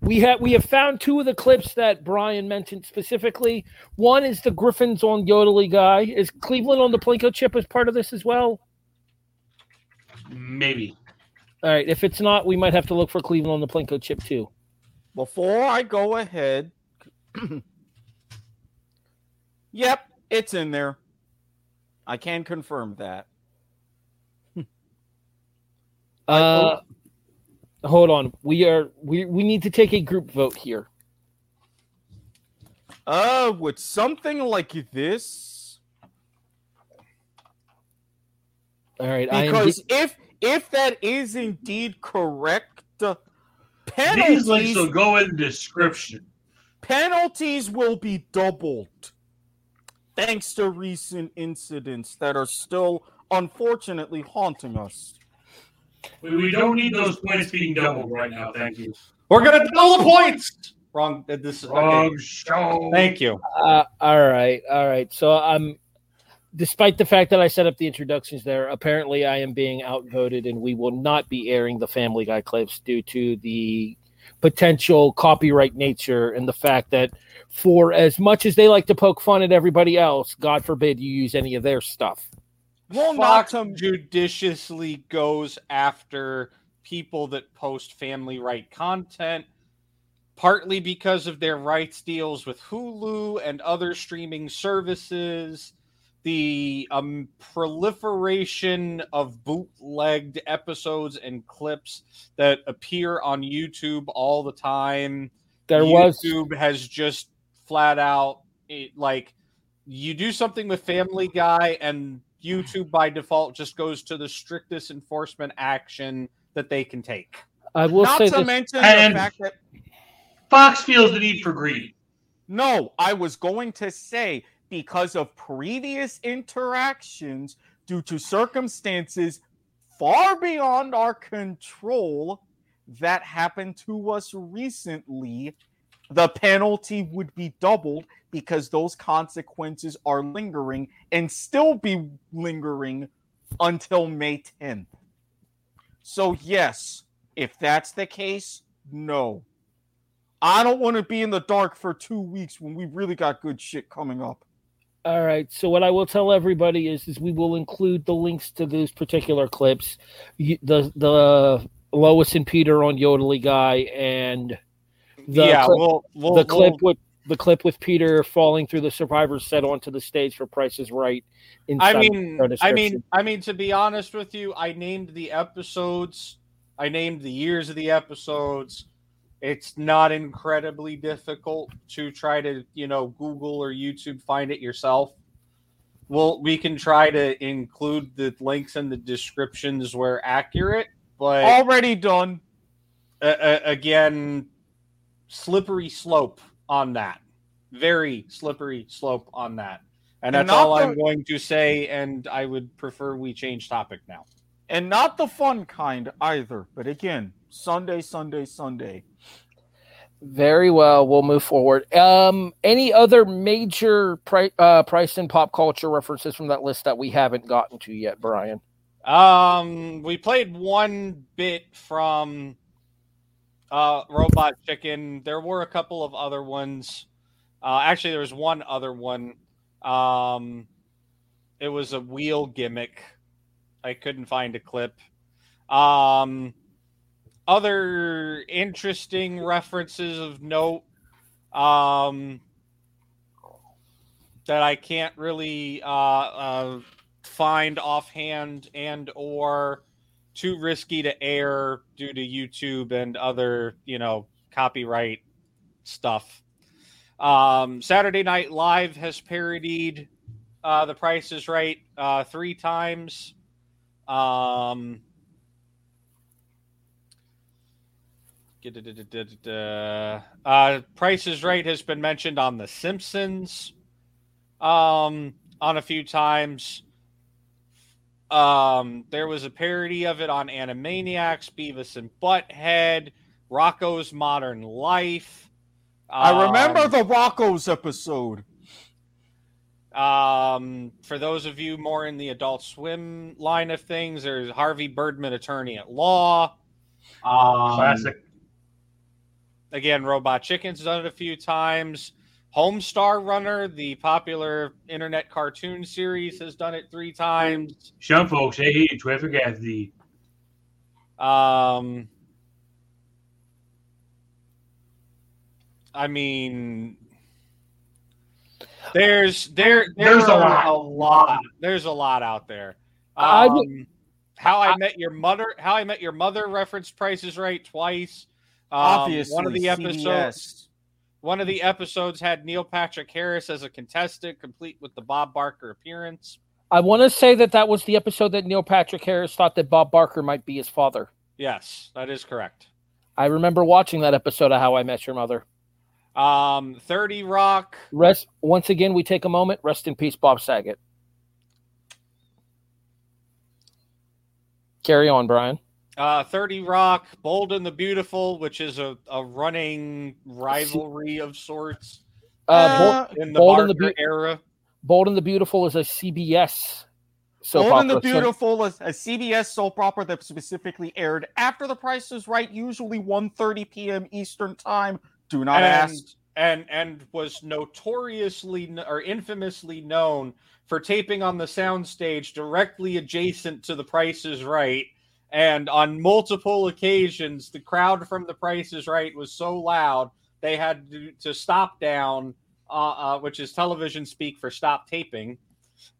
We have we have found two of the clips that Brian mentioned specifically. One is the Griffins on Yodely guy. Is Cleveland on the Plinko chip as part of this as well? Maybe. All right. If it's not, we might have to look for Cleveland on the Plinko chip too. Before I go ahead, yep, it's in there. I can confirm that. Uh, hold on. We are we we need to take a group vote here. Uh, with something like this, All right. I am because if if that is indeed correct, uh, These links penalties will go in description. penalties will be doubled, thanks to recent incidents that are still unfortunately haunting us. We, we don't need those points being doubled right now. Thank you. We're gonna double the points. Wrong. uh, This Wrong okay. show. Thank you. Uh, all right, all right. So I'm, despite the fact that I set up the introductions there, apparently I am being outvoted, and we will not be airing the Family Guy clips due to the potential copyright nature and the fact that, for as much as they like to poke fun at everybody else, God forbid you use any of their stuff. Well, not Fox judiciously goes after people that post family right content, partly because of their rights deals with Hulu and other streaming services, the um, proliferation of bootlegged episodes and clips that appear on YouTube all the time. There was- YouTube has just flat out it, like you do something with Family Guy, and YouTube by default just goes to the strictest enforcement action that they can take. I will Not say to this. mention And- the fact that Fox feels the need for greed. No, I was going to say because of previous interactions due to circumstances far beyond our control that happened to us recently, the penalty would be doubled because those consequences are lingering and still be lingering until May 10th. So, yes, if that's the case, no. I don't want to be in the dark for two weeks when we really got good shit coming up. All right. So what I will tell everybody is, is we will include the links to those particular clips, the the uh, Lois and Peter on Yodely guy, and the Yeah, clip, we'll- we'll- the clip we'll- with the clip with Peter falling through the survivor's set onto the stage for Price is Right. I mean, I mean, I mean, to be honest with you, I named the episodes, I named the years of the episodes. It's not incredibly difficult to try to, you know, Google or YouTube find it yourself. Well, we can try to include the links in the descriptions where accurate, but Already done. uh, uh, again, slippery slope on that. Very slippery slope on that. And And that's all not I'm going to say. And I would prefer we change topic now. And not the fun kind either. But again, Sunday, Sunday, Sunday. Very well. We'll move forward. Um, any other major pri- uh, price and pop culture references from that list that we haven't gotten to yet, Brian? Um, we played one bit from uh, Robot Chicken. There were a couple of other ones. Uh, actually, there was one other one. Um, it was a wheel gimmick. I couldn't find a clip. Um, other interesting references of note. Um, that I can't really uh, uh, find offhand and or too risky to air due to YouTube and other you know copyright stuff. Um, Saturday Night Live has parodied uh, The Price is Right uh, three times. Um, uh, Price is Right has been mentioned on The Simpsons um, on a few times. Um, there was a parody of it on Animaniacs, Beavis and Butthead, Rocko's Modern Life. I remember Um, the Rocko's episode. Um, for those of you more in the Adult Swim line of things, there's Harvey Birdman, attorney at law. Um, Classic. Again, Robot Chicken's done it a few times. Homestar Runner, the popular internet cartoon series, has done it three times. Some folks, they hate traffic as the Um, I mean, there's there There's a there are lot. a lot. There's a lot out there. Um, would- how I met your mother. How I met your mother referenced Price is Right twice. Um, Obviously, one of the episodes. CBS. One of the episodes had Neil Patrick Harris as a contestant, complete with the Bob Barker appearance. I want to say that that was the episode that Neil Patrick Harris thought that Bob Barker might be his father. Yes, that is correct. I remember watching that episode of How I Met Your Mother. Um, Thirty Rock. Rest once again. We take a moment. Rest in peace, Bob Saget. Carry on, Brian. Uh, 30 Rock, Bold and the Beautiful, which is a, a running rivalry of sorts Uh, Bold, in the Bold and the Barker Beau- era. Bold and the Beautiful is a CBS soap Bold and the opera. So- Beautiful is a CBS soap opera that specifically aired after The Price is Right, usually 1.30 p.m. Eastern Time. Do not and, ask. And and was notoriously or infamously known for taping on the soundstage directly adjacent to The Price is Right. And on multiple occasions, the crowd from The Price is Right was so loud they had to, to stop down, uh, uh, which is television speak for stop taping,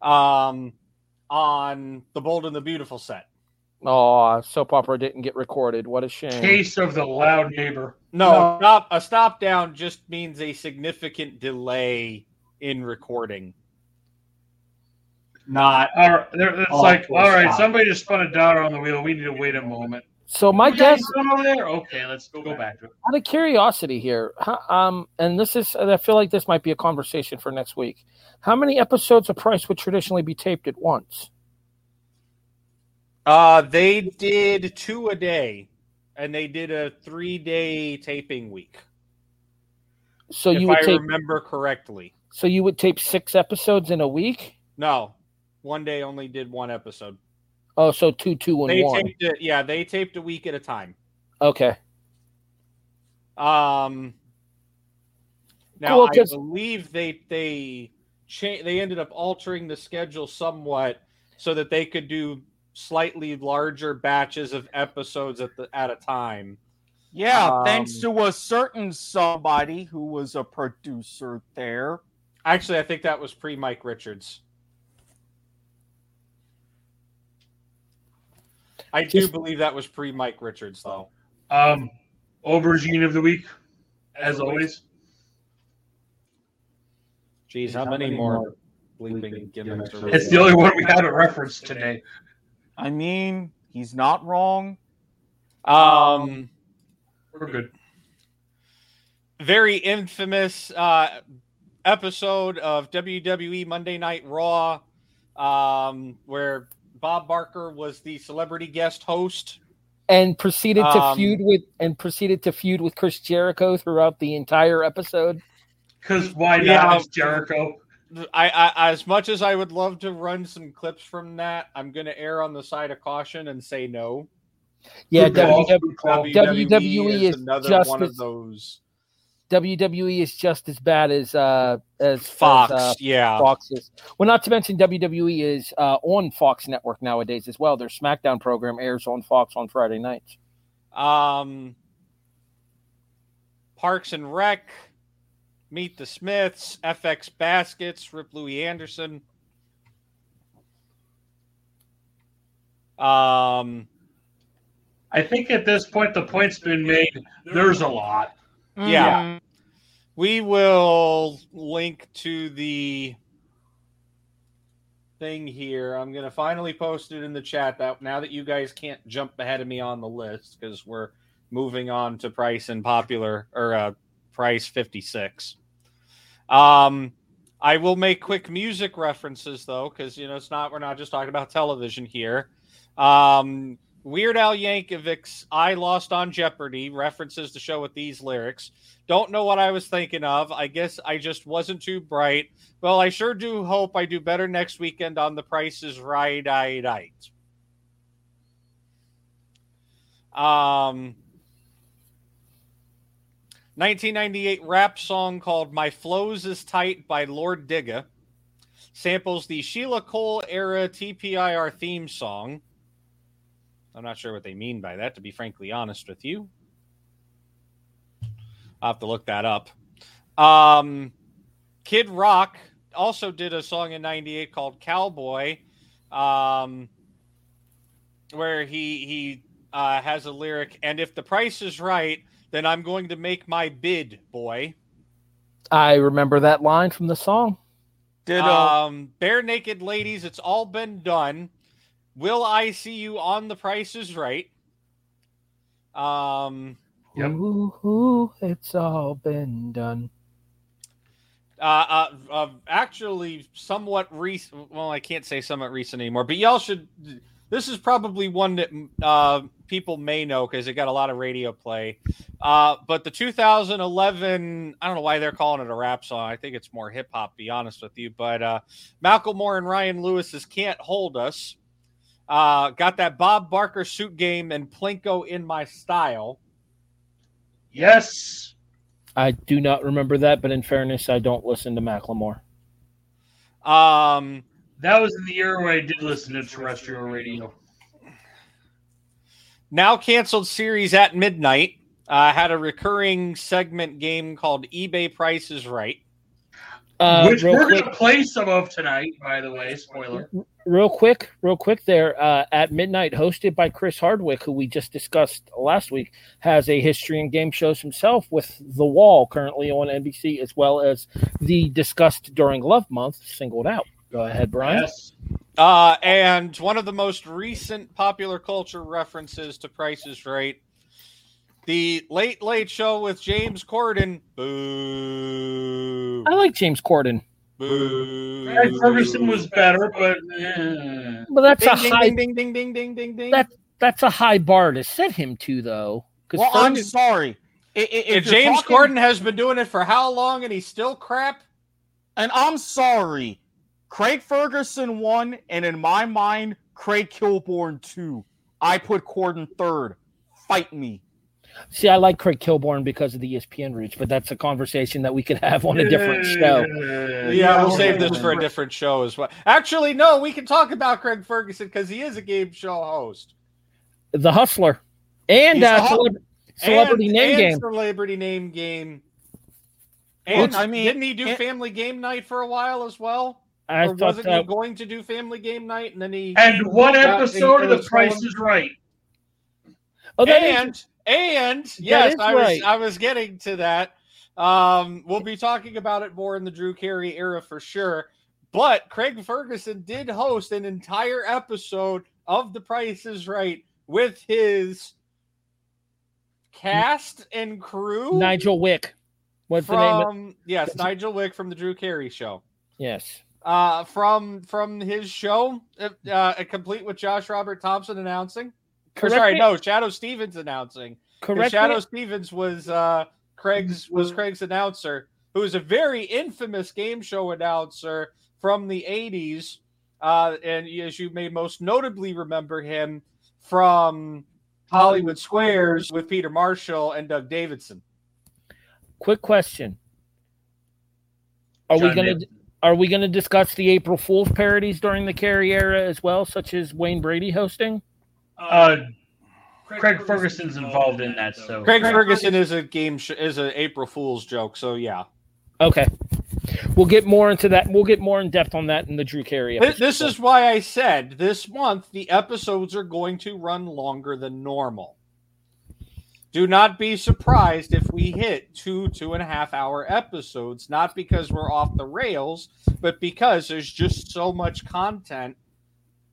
um, on the Bold and the Beautiful set. Oh, soap opera didn't get recorded. What a shame. case of the loud neighbor. No, stop. A stop down just means a significant delay in recording. Not. All right, it's like, all right, stop. somebody just spun a dollar on the wheel. We need to wait a moment. So my You guess, going over there? Okay, let's go, back to it. out of curiosity here, um, and this is, I feel like this might be a conversation for next week. How many episodes of Price would traditionally be taped at once? Uh, they did two a day, and they did a three-day taping week. So if you would I tape, remember correctly. so you would tape six episodes in a week. No, one day only did one episode. Oh, so two, two, and They one. taped it. Yeah, they taped a week at a time. Okay. Um, now Cool, I 'cause- believe they they cha- they ended up altering the schedule somewhat so that they could do slightly larger batches of episodes at the at a time. Yeah, thanks Um, to a certain somebody who was a producer there. Actually, I think that was pre Mike Richards. I do believe that was pre Mike Richards, though. Um, aubergine of the week, as always. Jeez, how many more bleeping gimmicks? are It's the only one we haven't referenced today. I mean, he's not wrong. Um, we're good. Very infamous uh, episode of WWE Monday Night Raw, um, where Bob Barker was the celebrity guest host. and proceeded to Um, feud with and proceeded to feud with Chris Jericho throughout the entire episode. Because why not? Yeah. It's Jericho. I, I as much as I would love to run some clips from that, I'm going to err on the side of caution and say no. Yeah, Good call. WW Good call. WWE is another just one as- of those. WWE is just as bad as uh as Fox, as, uh, yeah. Fox is. Well, not to mention WWE is uh, on Fox Network nowadays as well. Their SmackDown program airs on Fox on Friday nights. Um, Parks and Rec, Meet the Smiths, FX Baskets, Rip Louie Anderson. Um, I think at this point the point's been made. There's a lot. Yeah. We will link to the thing here. I'm going to finally post it in the chat that now that you guys can't jump ahead of me on the list because we're moving on to price and popular or uh, price 56. Um, I will make quick music references though, because you know it's not we're not just talking about television here. Um, Weird Al Yankovic's "I Lost on Jeopardy" references the show with these lyrics. Don't know what I was thinking of. I guess I just wasn't too bright. Well, I sure do hope I do better next weekend on The Price is Right. I right. Um, 1998 rap song called "My Flows Is Tight" by Lord Digga samples the Sheila Cole era TPIR theme song. I'm not sure what they mean by that, to be frankly honest with you. I'll have to look that up. Um, Kid Rock also did a song in 98 called Cowboy, um, where he, he uh, has a lyric, and if the price is right, then I'm going to make my bid, boy. I remember that line from the song. Um, Barenaked Ladies, it's all been done. Will I see you on the Price is Right? Um, Ooh, ooh, it's all been done. uh, uh, uh, actually, somewhat recent. Well, I can't say somewhat recent anymore, but y'all should. This is probably one that uh, people may know because it got a lot of radio play. Uh, but the 2011, I don't know why they're calling it a rap song. I think it's more hip hop, be honest with you. But uh, Macklemore and Ryan Lewis's "Can't Hold Us." Uh, got that Bob Barker suit game and Plinko in my style. Yes. I do not remember that, but in fairness, I don't listen to Macklemore. Um, that was in the year where I did listen to terrestrial radio. now canceled series at midnight uh, had a recurring segment game called eBay Price is Right. Uh, Which we're going to play some of tonight, by the way. Spoiler. Real quick, real quick there uh, at midnight, hosted by Chris Hardwick, who we just discussed last week, has a history and game shows himself with The Wall currently on NBC, as well as the discussed during Love Month singled out. Go ahead, Brian. Yes. Uh, and one of the most recent popular culture references to Price is Right. The Late Late Show with James Corden. Boo. I like James Corden, Boo. Craig Ferguson was better, but eh. but that's a Ding, ding, high ding, ding, ding, ding, ding, ding. that that's a high bar to set him to, though. Well, I'm sorry. I- I- If, if James talking- Corden has been doing it for how long and he's still crap? And I'm sorry. Craig Ferguson won, and in my mind, Craig Kilborn two. I put Corden third. Fight me. See, I like Craig Kilborn because of the ESPN roots, but that's a conversation that we could have on a different show. Yeah, we'll save this for a different show as well. Actually, no, we can talk about Craig Ferguson because he is a game show host. The Hustler and uh, the hu- celeb- Celebrity and- Name and Game. Celebrity name game. And Which- I mean, didn't he do and- Family Game Night for a while as well? I or thought wasn't he going to do Family Game Night and then he And one episode of The Price is Right. Oh, that is- and yes, I was right. I was getting to that. Um, we'll be talking about it more in the Drew Carey era for sure. But Craig Ferguson did host an entire episode of The Price is Right with his cast and crew. Nigel Wick. What's the name? Of- yes, Nigel Wick from the Drew Carey show. yes. Uh, from from his show, uh, uh, complete with Josh Robert Thompson announcing. Or Correct sorry, me- no, Shadoe Stevens announcing. Correct Shadoe me- Stevens was uh, Craig's was Craig's announcer, who was a very infamous game show announcer from the '80s, uh, and as you may most notably remember him from Hollywood Squares with Peter Marshall and Doug Davidson. Quick question: Are we gonna Davidson. are we gonna discuss the April Fool's parodies during the Carey era as well, such as Wayne Brady hosting? Uh, Craig Ferguson's involved in that, so Craig Ferguson is a game sh- is an April Fool's joke, so yeah. Okay, we'll get more into that. We'll get more in depth on that in the Drew Carey. Th- Episode. This is why I said this month the episodes are going to run longer than normal. Do not be surprised if we hit two, two and a half hour episodes, not because we're off the rails, but because there's just so much content.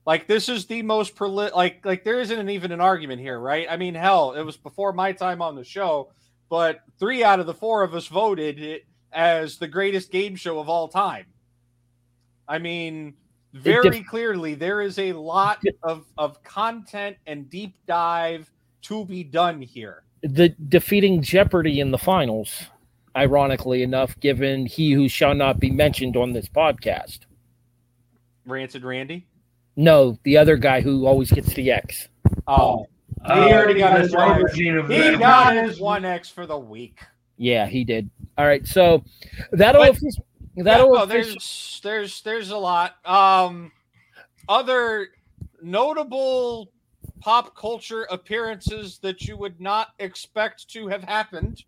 Like this is the most proli- like like there isn't even an argument here, right? I mean, hell, it was before my time on the show, but three out of the four of us voted it as the greatest game show of all time. I mean, very clearly there is a lot of of content and deep dive to be done here. the defeating Jeopardy in the finals. Ironically enough, given he who shall not be mentioned on this podcast. Rancid Randy. No, the other guy who always gets the X. Oh, he Oh, already got his one. Aubergine of He the- got his one X for the week. Yeah, he did. All right, so that'll But- offici- Yeah, that'll no, offici- there's there's there's a lot. Um, other notable pop culture appearances that you would not expect to have happened.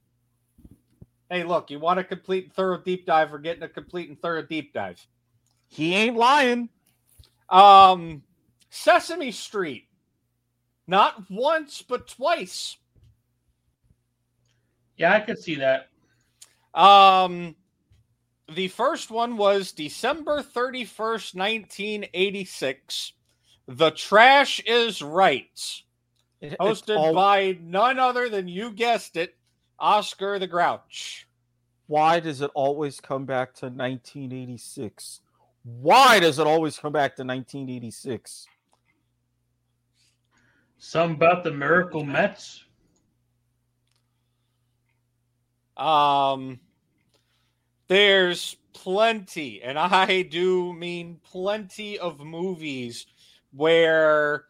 Hey, look, you want a complete and thorough deep dive? We're getting a complete and thorough deep dive. He ain't lying. Um, Sesame Street, not once but twice. Yeah, I could see that. Um, the first one was December 31st, 1986. The Trash is Right. Hosted all- by none other than you guessed it, Oscar the Grouch. Why does it always come back to 1986? Why does it always come back to 1986? Some about the Miracle Mets. Um, there's plenty, and I do mean plenty of movies where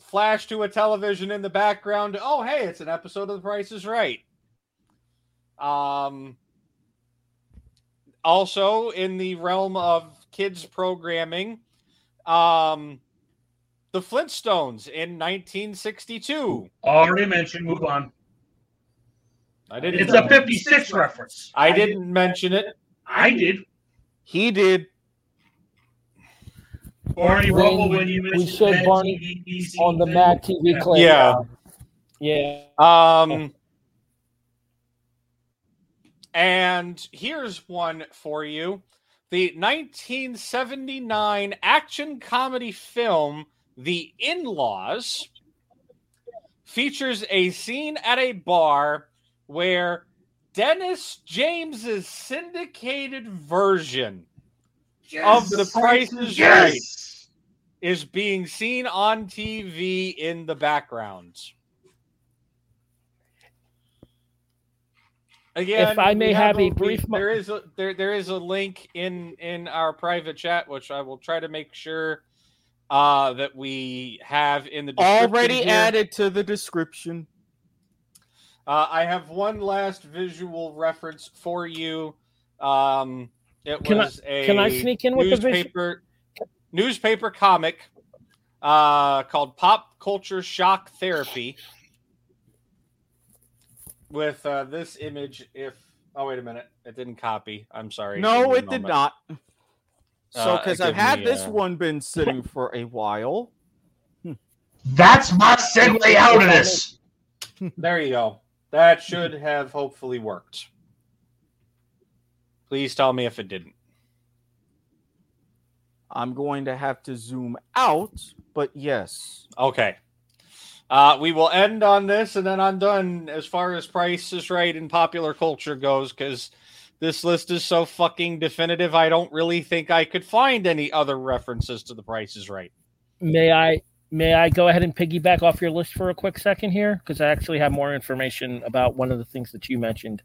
flash to a television in the background. Oh, hey, it's an episode of The Price is Right. Um, also in the realm of kids programming, um, The Flintstones in 1962. Already mentioned. Move on. I didn't. It's a 56 reference. I didn't mention it. I did. He did. Barney When Rubble when you we mentioned showed Mad Barney TV, on the thing. Mad TV clip. Yeah. Yeah. Um, and here's one for you. The 1979 action comedy film The In Laws features a scene at a bar where Dennis James's syndicated version of The Price is Yes! Right is being seen on TV in the background. Again, If I may we have a we- brief mo- there is a there there is a link in in our private chat, which I will try to make sure uh that we have in the description Already here. added to the description. Uh, I have one last visual reference for you. Um, it Can I- was a can I sneak in with the vis- newspaper newspaper comic uh, called "Pop Culture Shock Therapy" with uh, this image. If oh wait a minute, it didn't copy. I'm sorry. No, me a it did not. So, Uh, because give I've had me, this uh, one been sitting for a while. That's my segue out of this. There you go. That should have hopefully worked. Please tell me if it didn't. I'm going to have to zoom out, but yes. Okay. Uh, we will end on this, and then I'm done as far as Price is Right and popular culture goes, because this list is so fucking definitive. I don't really think I could find any other references to the Price is Right. May I may I go ahead and piggyback off your list for a quick second here because I actually have more information about one of the things that you mentioned.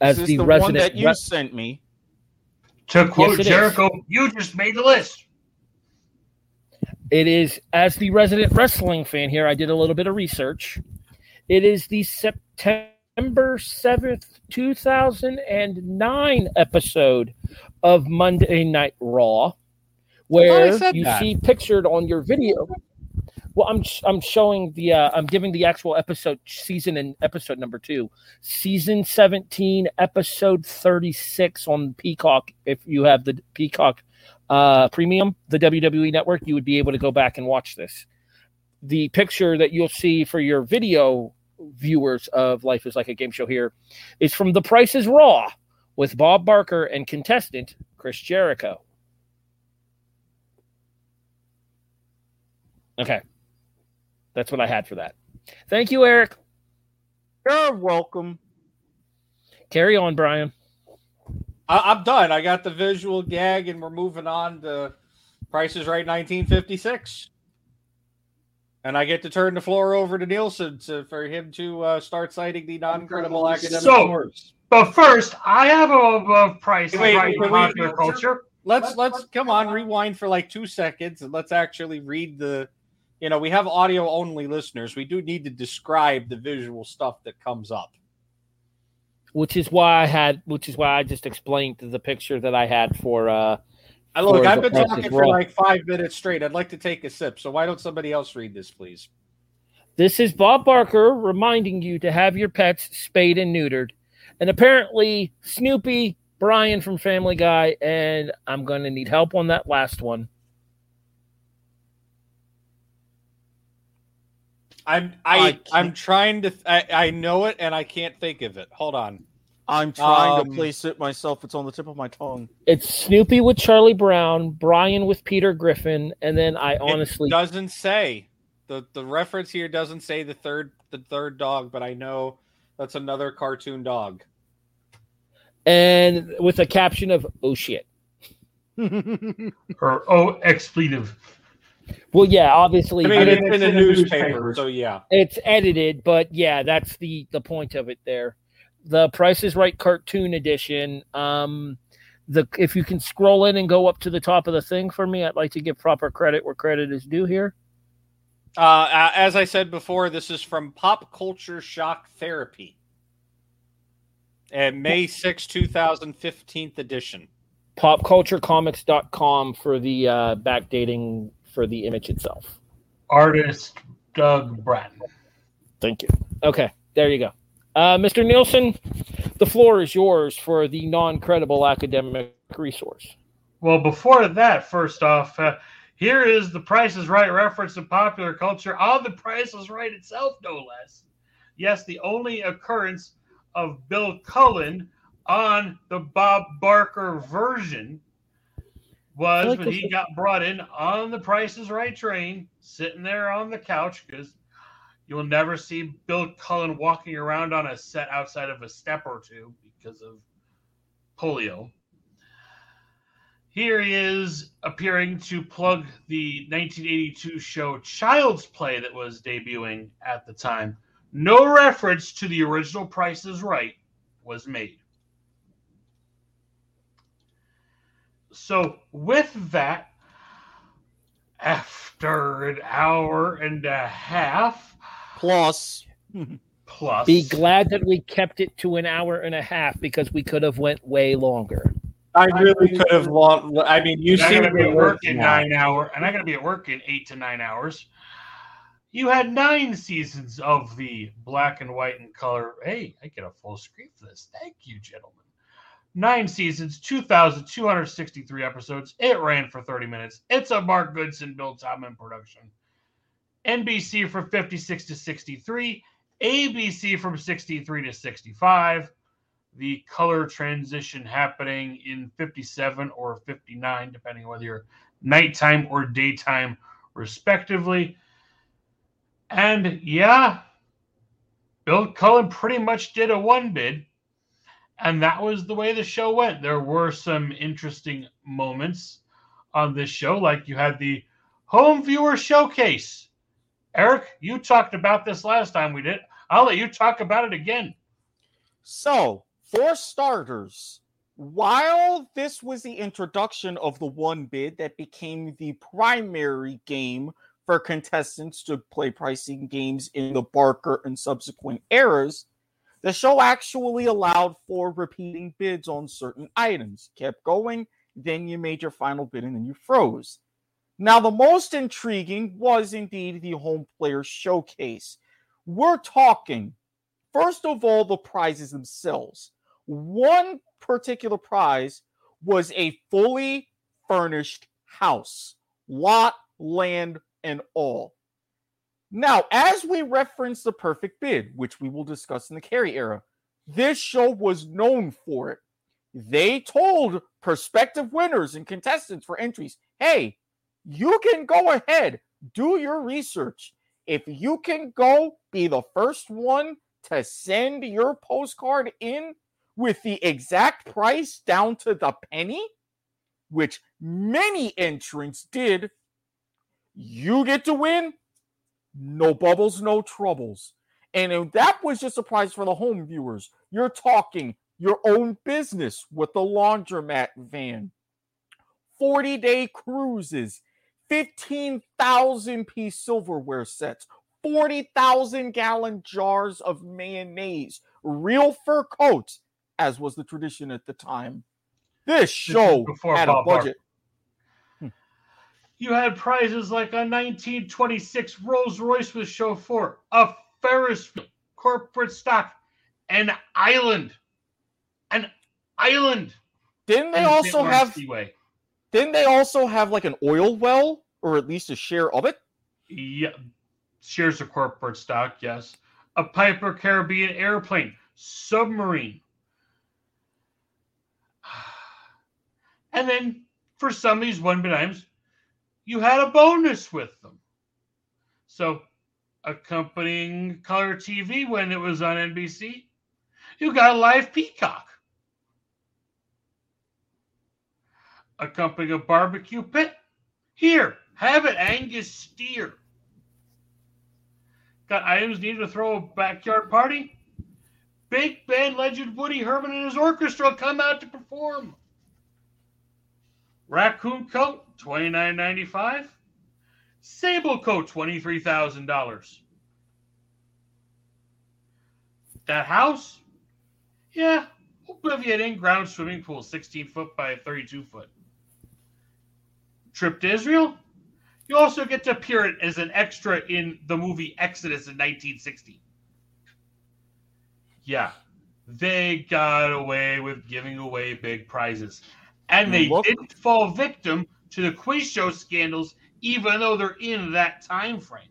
As This is the, the resident one that you re- sent me. To quote it is. Jericho, you just made the list. It is as the resident wrestling fan here. I did a little bit of research. It is the September seventh, two thousand and nine episode of Monday Night Raw, where you that. see pictured on your video. Well, I'm I'm showing the uh, I'm giving the actual episode season and episode number two, season seventeen, episode thirty six on Peacock. If you have the Peacock uh, Premium, the WWE Network, you would be able to go back and watch this. The picture that you'll see for your video viewers of Life is Like a Game Show here is from The Price is Raw with Bob Barker and contestant Chris Jericho. Okay. That's what I had for that. Thank you, Eric. You're welcome. Carry on, Brian. I- I'm done. I got the visual gag, and we're moving on to Price is Right 1956. And I get to turn the floor over to Nielsen to, for him to uh, start citing the non-credible academic So, source. but first, I have a, a price Wait, right wait, in wait, popular culture. Let's let's come on, rewind for like two seconds, and let's actually read the. You know, we have audio only listeners. We do need to describe the visual stuff that comes up. Which is why I had which is why I just explained the picture that I had for uh I look, I've been talking for like five minutes straight. I'd like to take a sip. So why don't somebody else read this, please? This is Bob Barker reminding you to have your pets spayed and neutered. And apparently, Snoopy, Brian from Family Guy, and I'm going to need help on that last one. I'm I, I am trying to. I, I know it and I can't think of it. Hold on. I'm trying Um, to place it myself. It's on the tip of my tongue. It's Snoopy with Charlie Brown, Brian with Peter Griffin, and then I honestly it doesn't say the the reference here doesn't say the third the third dog, but I know that's another cartoon dog. and with a caption of "Oh shit." Or oh, expletive. Well, yeah, obviously, I mean, but it's in a newspaper, so yeah. It's edited, but yeah, that's the the point of it there. The Price is Right cartoon edition. Um, the if you can scroll in and go up to the top of the thing for me, I'd like to give proper credit where credit is due here. Uh, uh, as I said before, this is from Pop Culture Shock Therapy, and May 6, 2015 edition. Popculturecomics.com for the uh, backdating for the image itself. Artist Doug Bratton. Thank you. Okay, there you go. Uh, Mr. Nielsen, the floor is yours for the non credible academic resource. Well, before that, first off, uh, here is the Price is Right reference to popular culture on the Price is Right itself, no less. Yes, the only occurrence of Bill Cullen on the Bob Barker version was like when he got brought in on the Price is Right train, sitting there on the couch, because you'll never see Bill Cullen walking around on a set outside of a step or two because of polio. Here he is appearing to plug the 1982 show Child's Play that was debuting at the time. No reference to the original Price is Right was made. So, with that, after an hour and a half, Plus, Plus, Be glad that we kept it to an hour and a half because we could have went way longer. I really could have long. I mean, you and I seem gotta be be at work working in now. nine hour, and I gotta be at work in eight to nine hours. You had nine seasons of the black and white and color. Hey, I get a full screen for this. Thank you, gentlemen. Nine seasons, 2,263 episodes. It ran for 30 minutes. It's a Mark Goodson, Bill Todman production. NBC from 56 to 63, ABC from 63 to 65. The color transition happening in 57 or 59, depending whether you're nighttime or daytime, respectively. And yeah, Bill Cullen pretty much did a one bid, and that was the way the show went. There were some interesting moments on this show, like you had the home viewer showcase. Eric, you talked about this last time we did. I'll let you talk about it again. So, for starters, while this was the introduction of the one bid that became the primary game for contestants to play pricing games in the Barker and subsequent eras, the show actually allowed for repeating bids on certain items. Kept going, then you made your final bid and then you froze. Now, the most intriguing was indeed the home player showcase. We're talking, first of all, the prizes themselves. One particular prize was a fully furnished house, lot, land, and all. Now, as we reference the perfect bid, which we will discuss in the Carey era, this show was known for it. They told prospective winners and contestants for entries, hey, you can go ahead, do your research. If you can go be the first one to send your postcard in with the exact price down to the penny, which many entrants did, you get to win. No bubbles, no troubles. And if that was just a prize for the home viewers. You're talking your own business with the laundromat van, 40 day cruises, 15,000 piece silverware sets, 40,000 gallon jars of mayonnaise, real fur coats, as was the tradition at the time. This show had a budget. You had prizes like a 1926 Rolls Royce with chauffeur, a Ferris corporate stock, an island, an island. Didn't they also have? Seaway. Didn't they also have like an oil well, or at least a share of it? Yeah, shares of corporate stock, yes. A Piper Caribbean airplane, submarine. And then for some of these one bit items, you had a bonus with them. So, accompanying color TV when it was on NBC, you got a live peacock. Accompanying a barbecue pit, here, have it, Angus steer. Got items needed to throw a backyard party? Big band legend Woody Herman and his orchestra come out to perform. Raccoon coat, twenty nine ninety five. Sable coat, twenty three thousand dollars. That house, yeah, Oblivion in-ground swimming pool, sixteen foot by thirty two foot. Trip to Israel, you also get to appear as an extra in the movie Exodus in 1960. Yeah, they got away with giving away big prizes. And they Look- didn't fall victim to the quiz show scandals, even though they're in that time frame.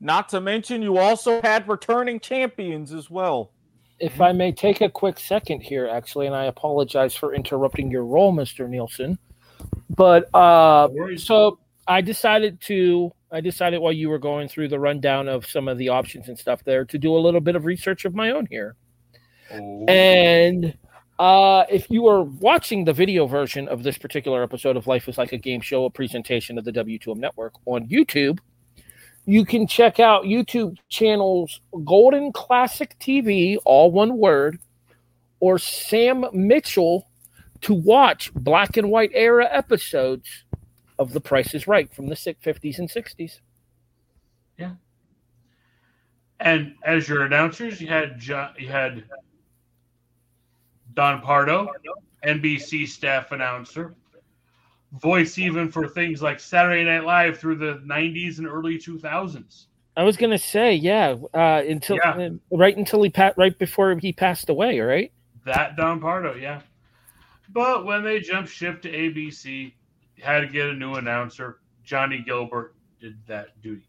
Not to mention, you also had returning champions as well. If I may take a quick second here, actually, and I apologize for interrupting your role, Mr. Nielsen. But uh, so I decided to, I decided while you were going through the rundown of some of the options and stuff there to do a little bit of research of my own here. And uh, if you are watching the video version of this particular episode of Life is Like a Game Show, a presentation of the W2M Network on YouTube, you can check out YouTube channels Golden Classic TV, all one word, or Sam Mitchell to watch black and white era episodes of The Price is Right from the si- 50s and 60s. Yeah. And as your announcers, you had you had Don Pardo, NBC staff announcer, voice even for things like Saturday Night Live through the '90s and early 2000s. I was gonna say, yeah, uh, until Yeah. uh, right until he right before he passed away, right? That Don Pardo, yeah. But when they jumped ship to ABC, had to get a new announcer. Johnny Gilbert did that duty.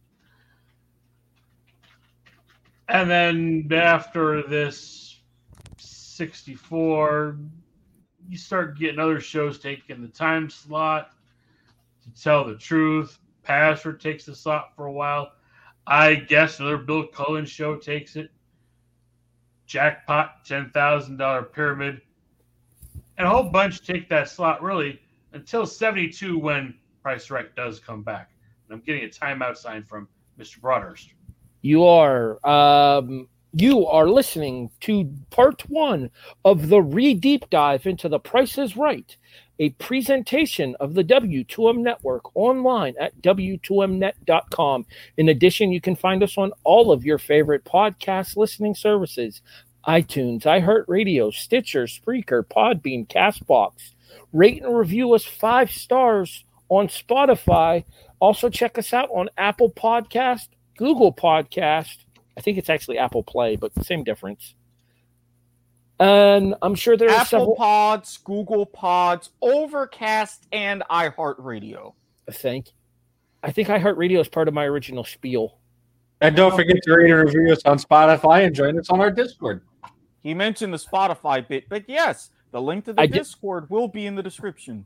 And then after this 64, you start getting other shows taking the time slot to tell the truth. Password takes the slot for a while. I guess another Bill Cullen show takes it. Jackpot, $10,000 pyramid. And a whole bunch take that slot really until 72 when Price Right does come back. And I'm getting a timeout sign from Mr. Broadhurst. You are um, you are listening to part one of the re deep dive into the Price is Right, a presentation of the W2M network online at W2Mnet.com. In addition, you can find us on all of your favorite podcast listening services iTunes, iHeartRadio, Stitcher, Spreaker, Podbean, Castbox. Rate and review us five stars on Spotify. Also, check us out on Apple Podcast, Google Podcast. I think it's actually Apple Play, but same difference. And I'm sure there are Apple several. Pods, Google Pods, Overcast, and iHeartRadio. Thank. I think iHeartRadio is part of my original spiel. And don't forget to rate and review us on Spotify and join us on our Discord. He mentioned the Spotify bit, but yes, the link to the I did- Discord will be in the description.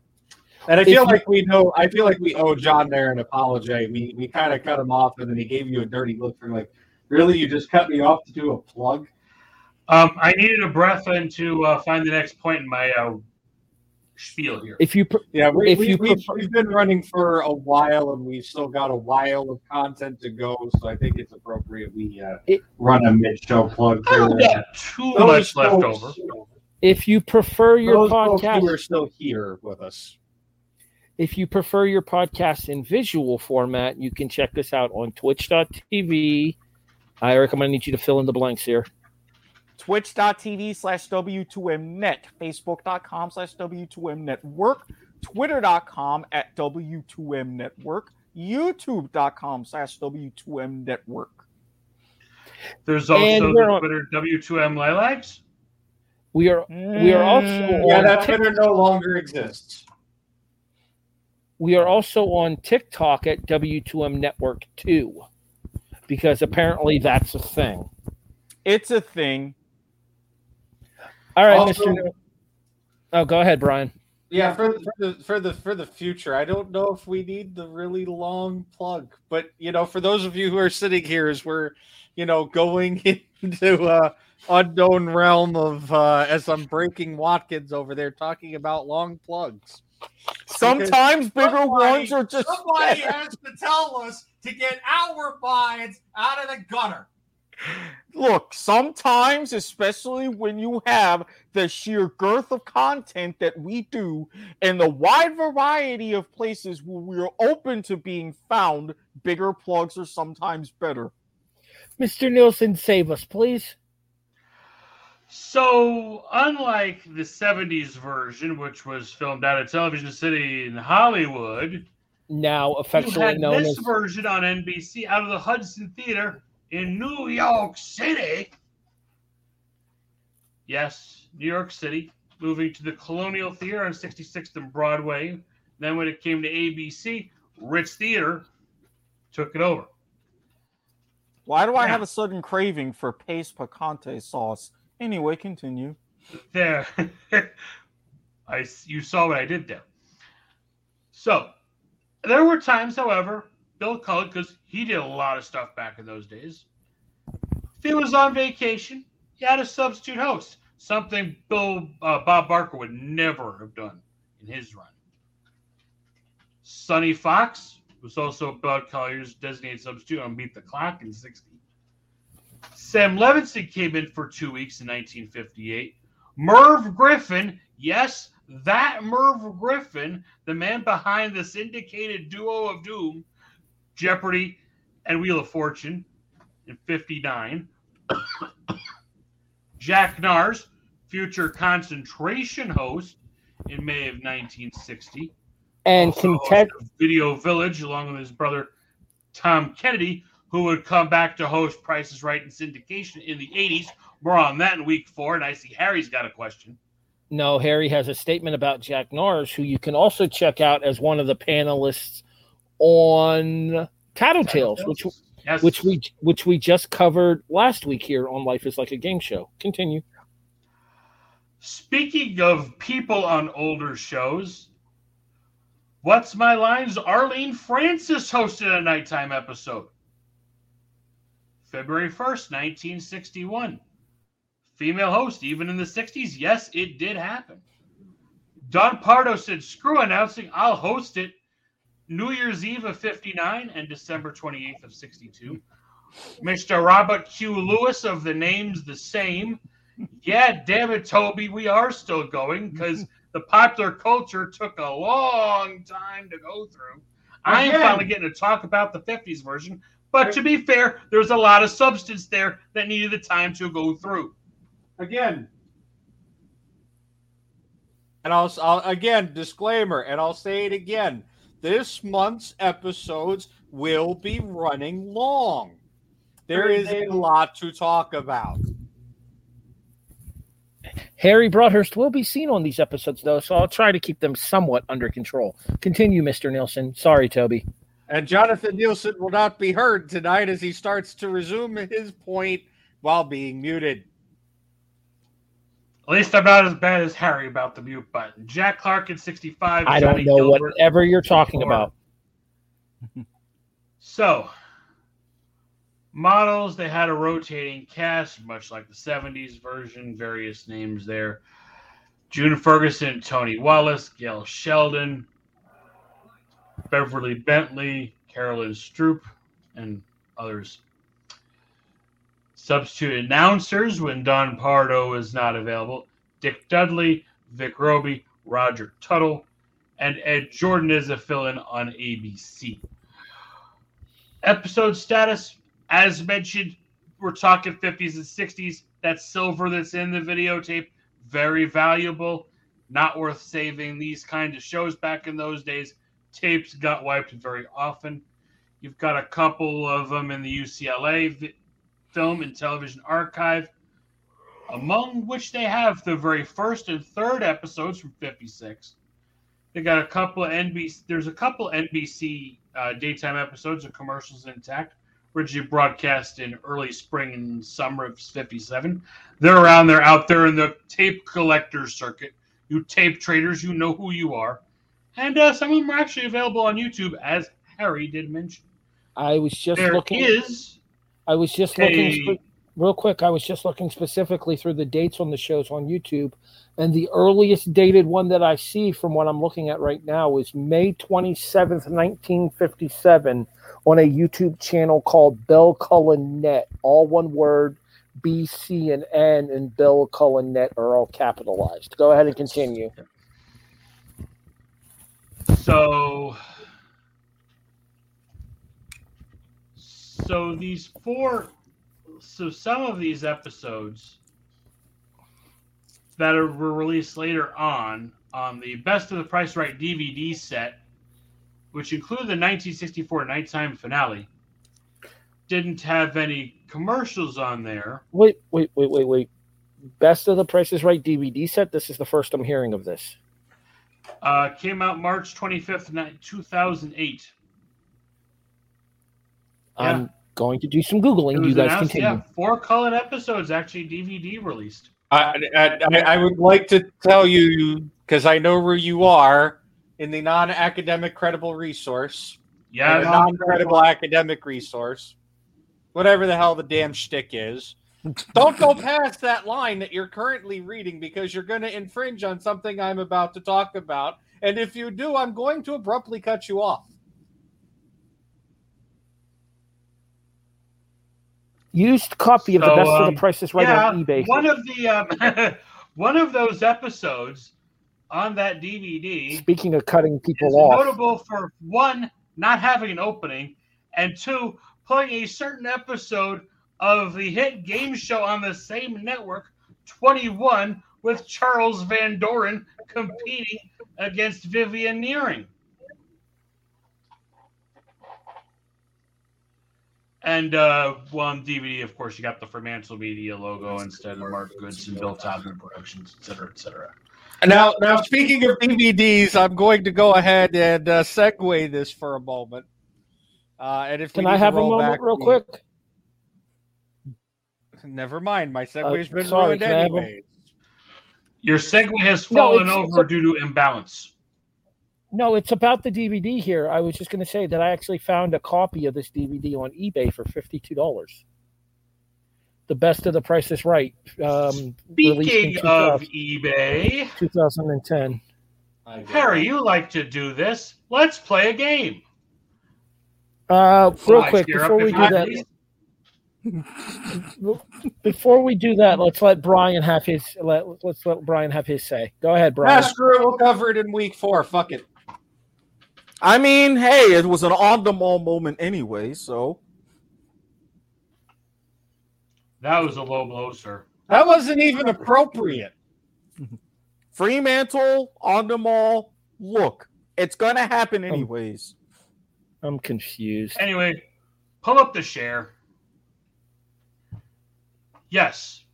And I feel you- like we know. I feel like we owe John there an apology. We we kind of cut him off, and then he gave you a dirty look for like, really, you just cut me off to do a plug. Um, I needed a breath in to uh, find the next point in my uh, spiel here. If you, pre- Yeah, we, if we, you we, prefer- we've been running for a while, and we've still got a while of content to go. So I think it's appropriate we uh, run a mid-show plug. I don't here. too Those much left over. If you prefer your those folks podcast, who are still here with us. if you prefer your podcast in visual format, you can check us out on twitch.tv. Eric, I'm going to need you to fill in the blanks here. Twitch.tv slash W2Mnet, Facebook.com slash W2M Network, Twitter.com at W2M Network, YouTube.com slash W2M Network. There's also And we're the on- Twitter W2M Lilacs. We are we are also mm. Yeah, on that Twitter no longer exists. we are also on TikTok at W2M Network 2 because apparently that's a thing. It's a thing. All right, Also- Mr. New- Oh, go ahead, Brian. Yeah, for, for the for the for the future, I don't know if we need the really long plug, but you know, for those of you who are sitting here as we're, you know, going into uh unknown realm of uh as I'm breaking Watkins over there talking about long plugs. Sometimes bigger Somebody- ones are just somebody better. has to tell us to get our minds out of the gutter. Look, sometimes, especially when you have the sheer girth of content that we do and the wide variety of places where we're open to being found, bigger plugs are sometimes better. Mr. Nielsen, save us, please. So, unlike the 70s version, which was filmed out of Television City in Hollywood, Now you affectionately had known this as version on NBC out of the Hudson Theater in New York City. Yes, New York City, moving to the Colonial Theater on 66th and Broadway. Then, when it came to ABC, Ritz Theater took it over. Why do I Yeah. have a sudden craving for Pace picante sauce? Anyway, continue. There. I you saw what I did there. So, there were times, however, Bill Cullen, because he did a lot of stuff back in those days. If he was on vacation, he had a substitute host, something Bill uh, Bob Barker would never have done in his run. Sonny Fox was also Bud Collyer's designated substitute on Beat the Clock in 60. Sam Levenson came in for two weeks in 1958. Merv Griffin, yes, that Merv Griffin, the man behind the syndicated duo of doom, Jeopardy and Wheel of Fortune, in 59. Jack Narz, future concentration host in May of 1960. And contest Video Village along with his brother Tom Kennedy, who would come back to host Prices Right in syndication in the 80s. More on that in week four. And I see Harry's got a question. No, Harry has a statement about Jack Narz, who you can also check out as one of the panelists on Tattletales, which Yes. which we which we just covered last week here on Life is Like a Game Show. Continue. Speaking of people on older shows, What's My Lines? Arlene Francis hosted a nighttime episode. February 1st, 1961. Female host, even in the 60s. Yes, it did happen. Don Pardo said, Screw announcing, I'll host it. New Year's Eve of 59 and December 28th of 62. Mr. Robert Q. Lewis of the names the same. Yeah, damn it, Toby, we are still going because the popular culture took a long time to go through. I am finally getting to talk about the 50s version, but to be fair, there's a lot of substance there that needed the time to go through. Again, and I'll, I'll again disclaimer, and I'll say it again. This month's episodes will be running long. There is a lot to talk about. Harry Broadhurst will be seen on these episodes, though, so I'll try to keep them somewhat under control. Continue, Mr. Nielsen. Sorry, Toby. And Jonathan Nielsen will not be heard tonight as he starts to resume his point while being muted. At least I'm not as bad as Harry about the mute button. Jack Clark in 65. I Johnny don't know Gilbert. whatever you're talking about. So, models, they had a rotating cast, much like the 70s version, various names there. June Ferguson, Toni Wallace, Gail Sheldon, Beverly Bentley, Carolyn Stroupe, and others. Substitute announcers when Don Pardo is not available Dick Dudley, Vic Roby, Roger Tuttle, and Ed Jordan is a fill in on ABC. Episode status, as mentioned, we're talking 50s and 60s. That silver that's in the videotape, very valuable. Not worth saving these kind of shows back in those days. Tapes got wiped very often. You've got a couple of them in the UCLA vi- Film and Television Archive, among which they have the very first and third episodes from 56. They got a couple of NBC. There's a couple NBC uh, daytime episodes of commercials intact, originally broadcast in early spring and summer of '57. They're around there, out there in the tape collector circuit. You tape traders, you know who you are, and uh, some of them are actually available on YouTube, as Harry did mention. I was just There looking. is I was just a- looking spe- real quick. I was just looking specifically through the dates on the shows on YouTube, and the earliest dated one that I see from what I'm looking at right now is May 27th, 1957, on a YouTube channel called Bill Cullen Net. All one word. B, C, and N, and Bill Cullen Net are all capitalized. Go ahead and continue. So, so these four, so some of these episodes that are, were released later on on the Best of the Price Right DVD set, which included the 1964 nighttime finale, didn't have any commercials on there. Wait, wait, wait, wait, wait. Best of the Price is Right DVD set. This is the first I'm hearing of this. Uh, came out March 25th, ni- 2008. I'm going to do some googling. It You guys announced, continue. yeah, four Cullen episodes actually DVD released. I, I, I- I would like to tell you because I know where you are in the non-academic credible resource. Yeah, non-credible academic resource, whatever the hell the damn shtick is. Don't go past that line that you're currently reading because you're going to infringe on something I'm about to talk about. And if you do, I'm going to abruptly cut you off. Used copy of the So, Best of um, the prices is Right yeah, on eBay. One of the um, one of those episodes on that DVD Speaking of cutting people is off, notable for one not having an opening, and two playing a certain episode of the hit game show on the same network, 21, with Charles Van Doren competing against Vivian Nearing. And uh, well, on DVD, of course, you got the Fremantle Media logo instead of Mark Goodson, Bill Todman Productions, et cetera, et cetera. Now, now speaking of DVDs, I'm going to go ahead and uh, segue this for a moment. Uh, and if Can I have a moment back real the- quick? Never mind, my segue's Uh, been sorry, ruined can I have a- anyway. Your segue has fallen it's- over due to imbalance. No, it's about the DVD here. I was just going to say that I actually found a copy of this DVD on eBay for fifty-two dollars. The best of the Price is Right. Um, Speaking of eBay, 2010. Harry, you like to do this. Let's play a game. Uh, real quick before we do that, please. Before we do that, let's let Brian have his. Let, let's let Brian have his say. Go ahead, Brian. Ah, screw it. We'll cover it in week four. Fuck it. I mean, hey, it was an on the mall moment anyway, so That was a low blow, sir. That wasn't even appropriate. Fremantle on the mall. Look, it's gonna Um, happen anyways. I'm confused. Anyway, pull up the share. Yes,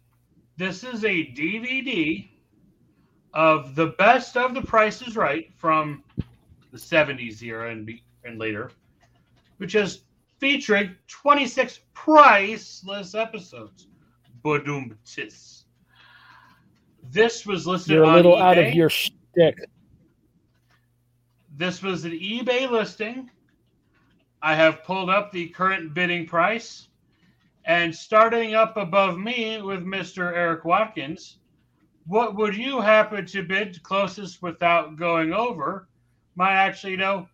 this is a DVD of the best of the Price is Right from the 70s era and, be, and later, which is featuring 26 priceless episodes. Boom tis. This was listed You're a little out of your shtick. This was an eBay listing. I have pulled up the current bidding price. And starting up above me with Mr. Eric Watkins, what would you happen to bid closest without going over? Might actually, you know,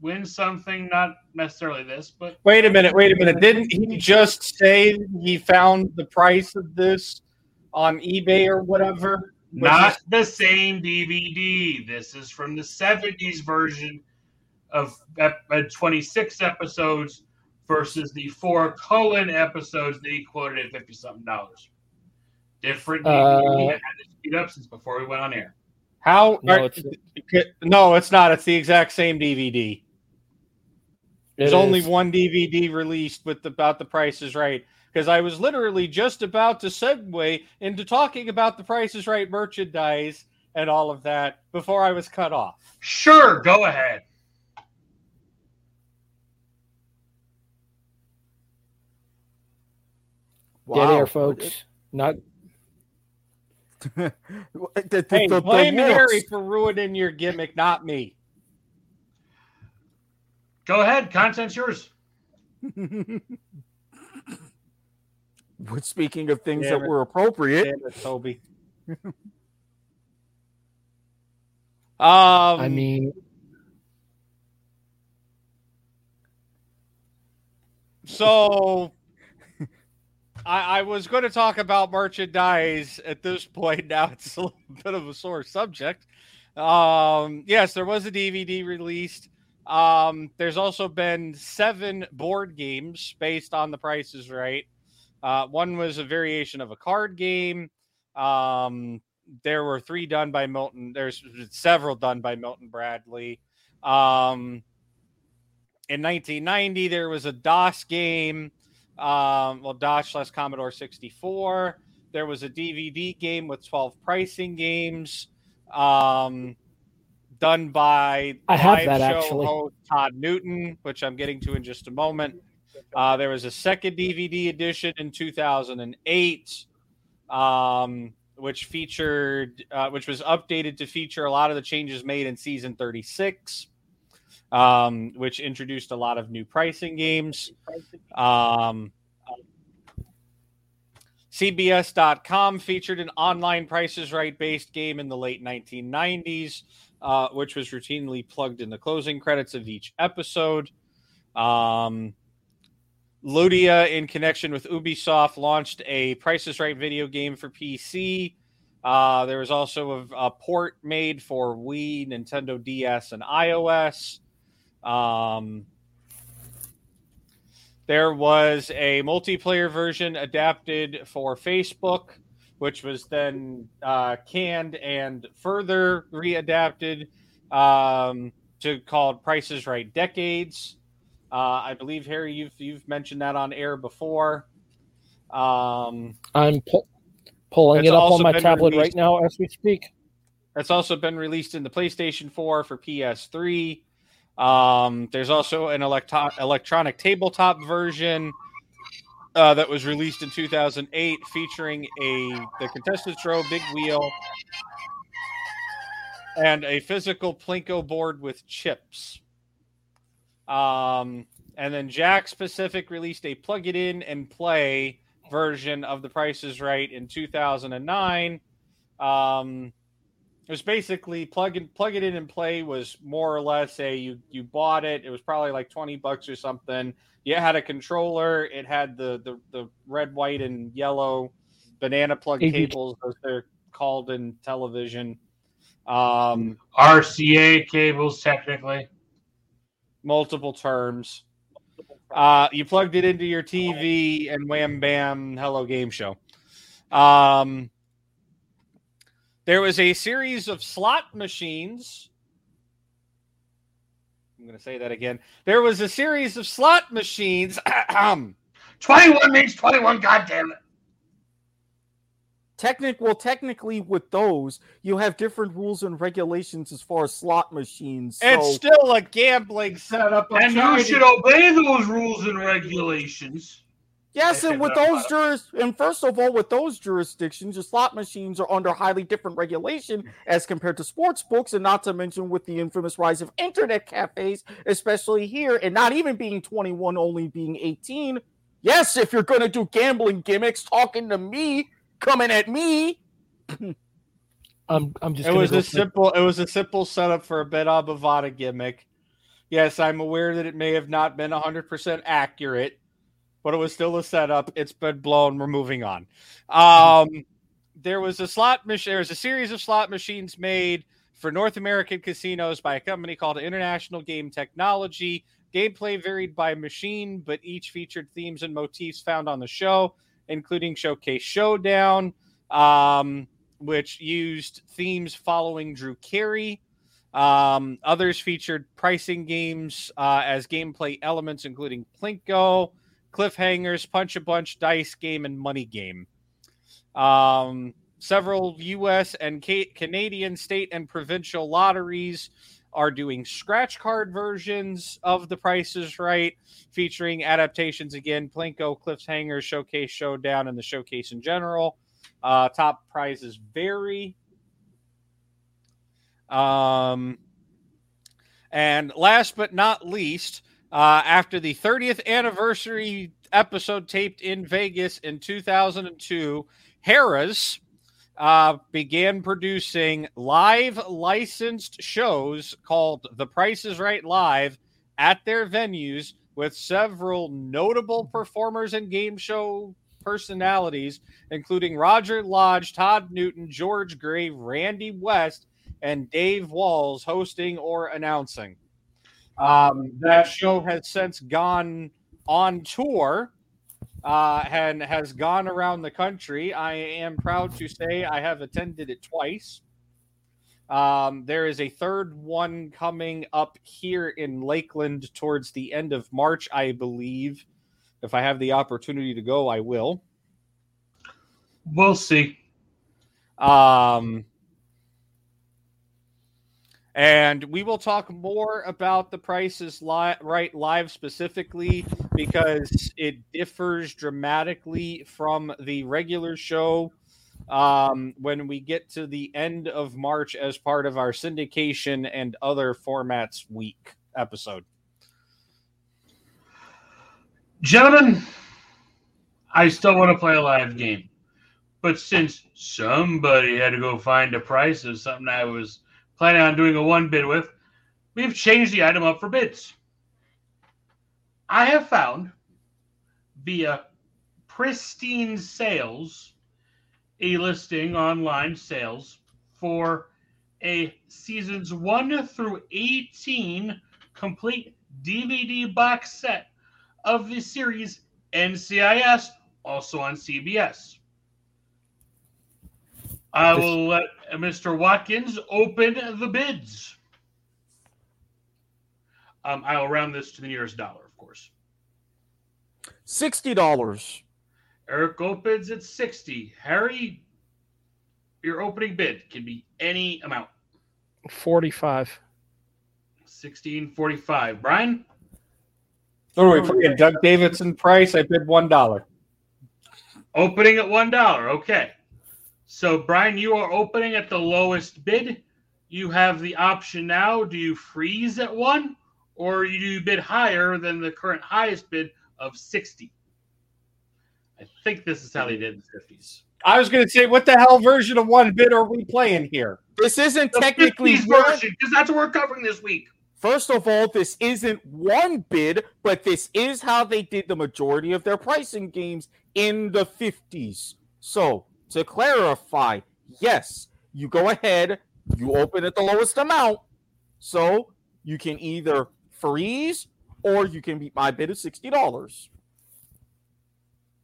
win something, not necessarily this, but Wait a minute. Wait a minute. Didn't he just say he found the price of this on eBay or whatever? Which not the same DVD. This is from the 70s version of uh, 26 episodes versus the four Cullen episodes that he quoted at 50 something dollars. Different DVD. Uh, I had to speed up since before we went on air. How? No, are- it's- no, it's not. It's the exact same DVD. There's only is. one DVD released with the, about the Price is Right. Because I was literally just about to segue into talking about the Price is Right merchandise and all of that before I was cut off. Sure, go ahead. Dead air, folks. Not The- the- Hey, the- the blame looks. Harry for ruining your gimmick, not me. Go ahead. Content's yours. Speaking of things Damn that it. were appropriate, Damn it, Toby. um, I mean, So I, I was going to talk about merchandise at this point. Now it's a little bit of a sore subject. Um, yes, there was a DVD released. Um, there's also been seven board games based on The Price is Right. Uh, one was a variation of a card game. Um, there were three done by Milton. There's several done by Milton Bradley. Um, in 1990, there was a DOS game. Um, well, DOS slash Commodore 64. There was a DVD game with 12 pricing games. Um, done by I have live that, show actually. host Todd Newton, which I'm getting to in just a moment. Uh, there was a second DVD edition in 2008, um, which featured, uh, which was updated to feature a lot of the changes made in season 36, um, which introduced a lot of new pricing games. Um, CBS.com featured an online Prices Right based game in the late 1990s, uh, which was routinely plugged in the closing credits of each episode. Um, Ludia, in connection with Ubisoft, launched a Prices Right video game for PC. Uh, there was also a, a port made for Wii, Nintendo DS, and iOS. Um, There was a multiplayer version adapted for Facebook, which was then uh, canned and further readapted um, to called Prices Right Decades. Uh, I believe Harry, you've you've mentioned that on air before. Um, I'm pu- pulling it up on my tablet released- right now as we speak. It's also been released in the PlayStation 4 for PS3. Um, there's also an electro- electronic tabletop version uh, that was released in 2008, featuring a the contestants row, big wheel, and a physical plinko board with chips. Um, and then Jakks Pacific released a plug it in and play version of The Price is Right in 2009. Um, it was basically plug and plug it in and play was more or less a you you bought it. It was probably like 20 bucks or something. You had a controller, it had the the, the red, white, and yellow banana plug AV. cables as they're called in television. Um RCA cables, technically. multiple terms. Uh, you plugged it into your TV and wham bam, hello game show. Um, there was a series of slot machines. I'm going to say that again. There was a series of slot machines. 21 means 21, goddammit. Technic well, technically, with those, you have different rules and regulations as far as slot machines. So It's still a gambling setup. And you should obey those rules and regulations. Yes, and with those juris, and first of all, with those jurisdictions, your slot machines are under highly different regulation as compared to sports books, and not to mention with the infamous rise of internet cafes, especially here, and not even being 21, only being 18. Yes, if you're gonna do gambling gimmicks, talking to me, coming at me. I'm I'm just it was a simple it was a simple setup for a Beda Bovada gimmick. Yes, I'm aware that it may have not been 100% accurate, but it was still a setup. It's been blown. We're moving on. Um, there was a slot machine. There was a series of slot machines made for North American casinos by a company called International Game Technology. Gameplay varied by machine, but each featured themes and motifs found on the show, including Showcase Showdown, um, which used themes following Drew Carey. Um, others featured pricing games uh, as gameplay elements, including Plinko, Cliffhangers, Punch a Bunch, Dice Game, and Money Game. Um, several U.S. and Ca- Canadian state and provincial lotteries are doing scratch card versions of The Price is Right, featuring adaptations again, Plinko, Cliffhanger, Showcase Showdown, and the Showcase in general. Uh, top prizes vary. Um, and last but not least, uh, after the 30th anniversary episode taped in Vegas in 2002, Harrah's uh, began producing live licensed shows called The Price is Right Live at their venues with several notable performers and game show personalities, including Roger Lodge, Todd Newton, George Gray, Randy West, and Dave Walls hosting or announcing. Um, that show has since gone on tour uh, and has gone around the country. I am proud to say I have attended it twice. Um, there is a third one coming up here in Lakeland towards the end of March, I believe. If I have the opportunity to go, I will. We'll see. Um, and we will talk more about the prices li- right live specifically because it differs dramatically from the regular show um, when we get to the end of March as part of our syndication and other formats week episode. Gentlemen, I still want to play a live game. But since somebody had to go find a price of something I was planning on doing a one bid with, we've changed the item up for bids. I have found via pristine sales a listing online sales for a seasons 1 through 18 complete DVD box set of the series NCIS, also on CBS. I will let Mr. Watkins open the bids. Um, I will round this to the nearest dollar, of course. Sixty dollars. Eric opens at 60. Harry, your opening bid can be any amount. 45. 1645. Brian? What are we playing? Doug Davidson price? I bid one dollar. Opening at one dollar. Okay. So Brian, you are opening at the lowest bid. You have the option now. Do you freeze at one, or do you bid higher than the current highest bid of 60? I think this is how they did in the 50s. I was going to say, what the hell version of one bid are we playing here? This isn't The technically 50s version, because that's what we're covering this week. First of all, this isn't one bid, but this is how they did the majority of their pricing games in the 50s. So, to clarify, yes, you go ahead, you open at the lowest amount. So, you can either freeze or you can beat my bid of $60.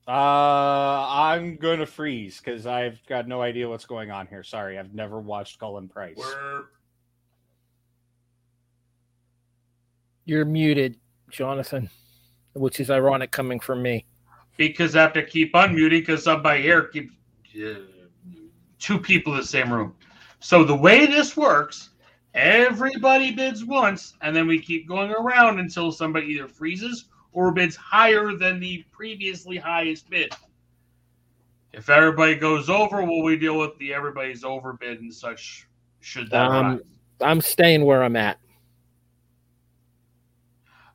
Uh, I'm going to freeze because I've got no idea what's going on here. Sorry, I've never watched Cullen Price. We're You're muted, Jonathan, which is ironic coming from me. because I have to keep unmuting because somebody here keeps two people in the same room. So the way this works, everybody bids once, and then we keep going around until somebody either freezes or bids higher than the previously highest bid. If everybody goes over, will we deal with the everybody's overbid and such? Should that? Um, I'm staying where I'm at.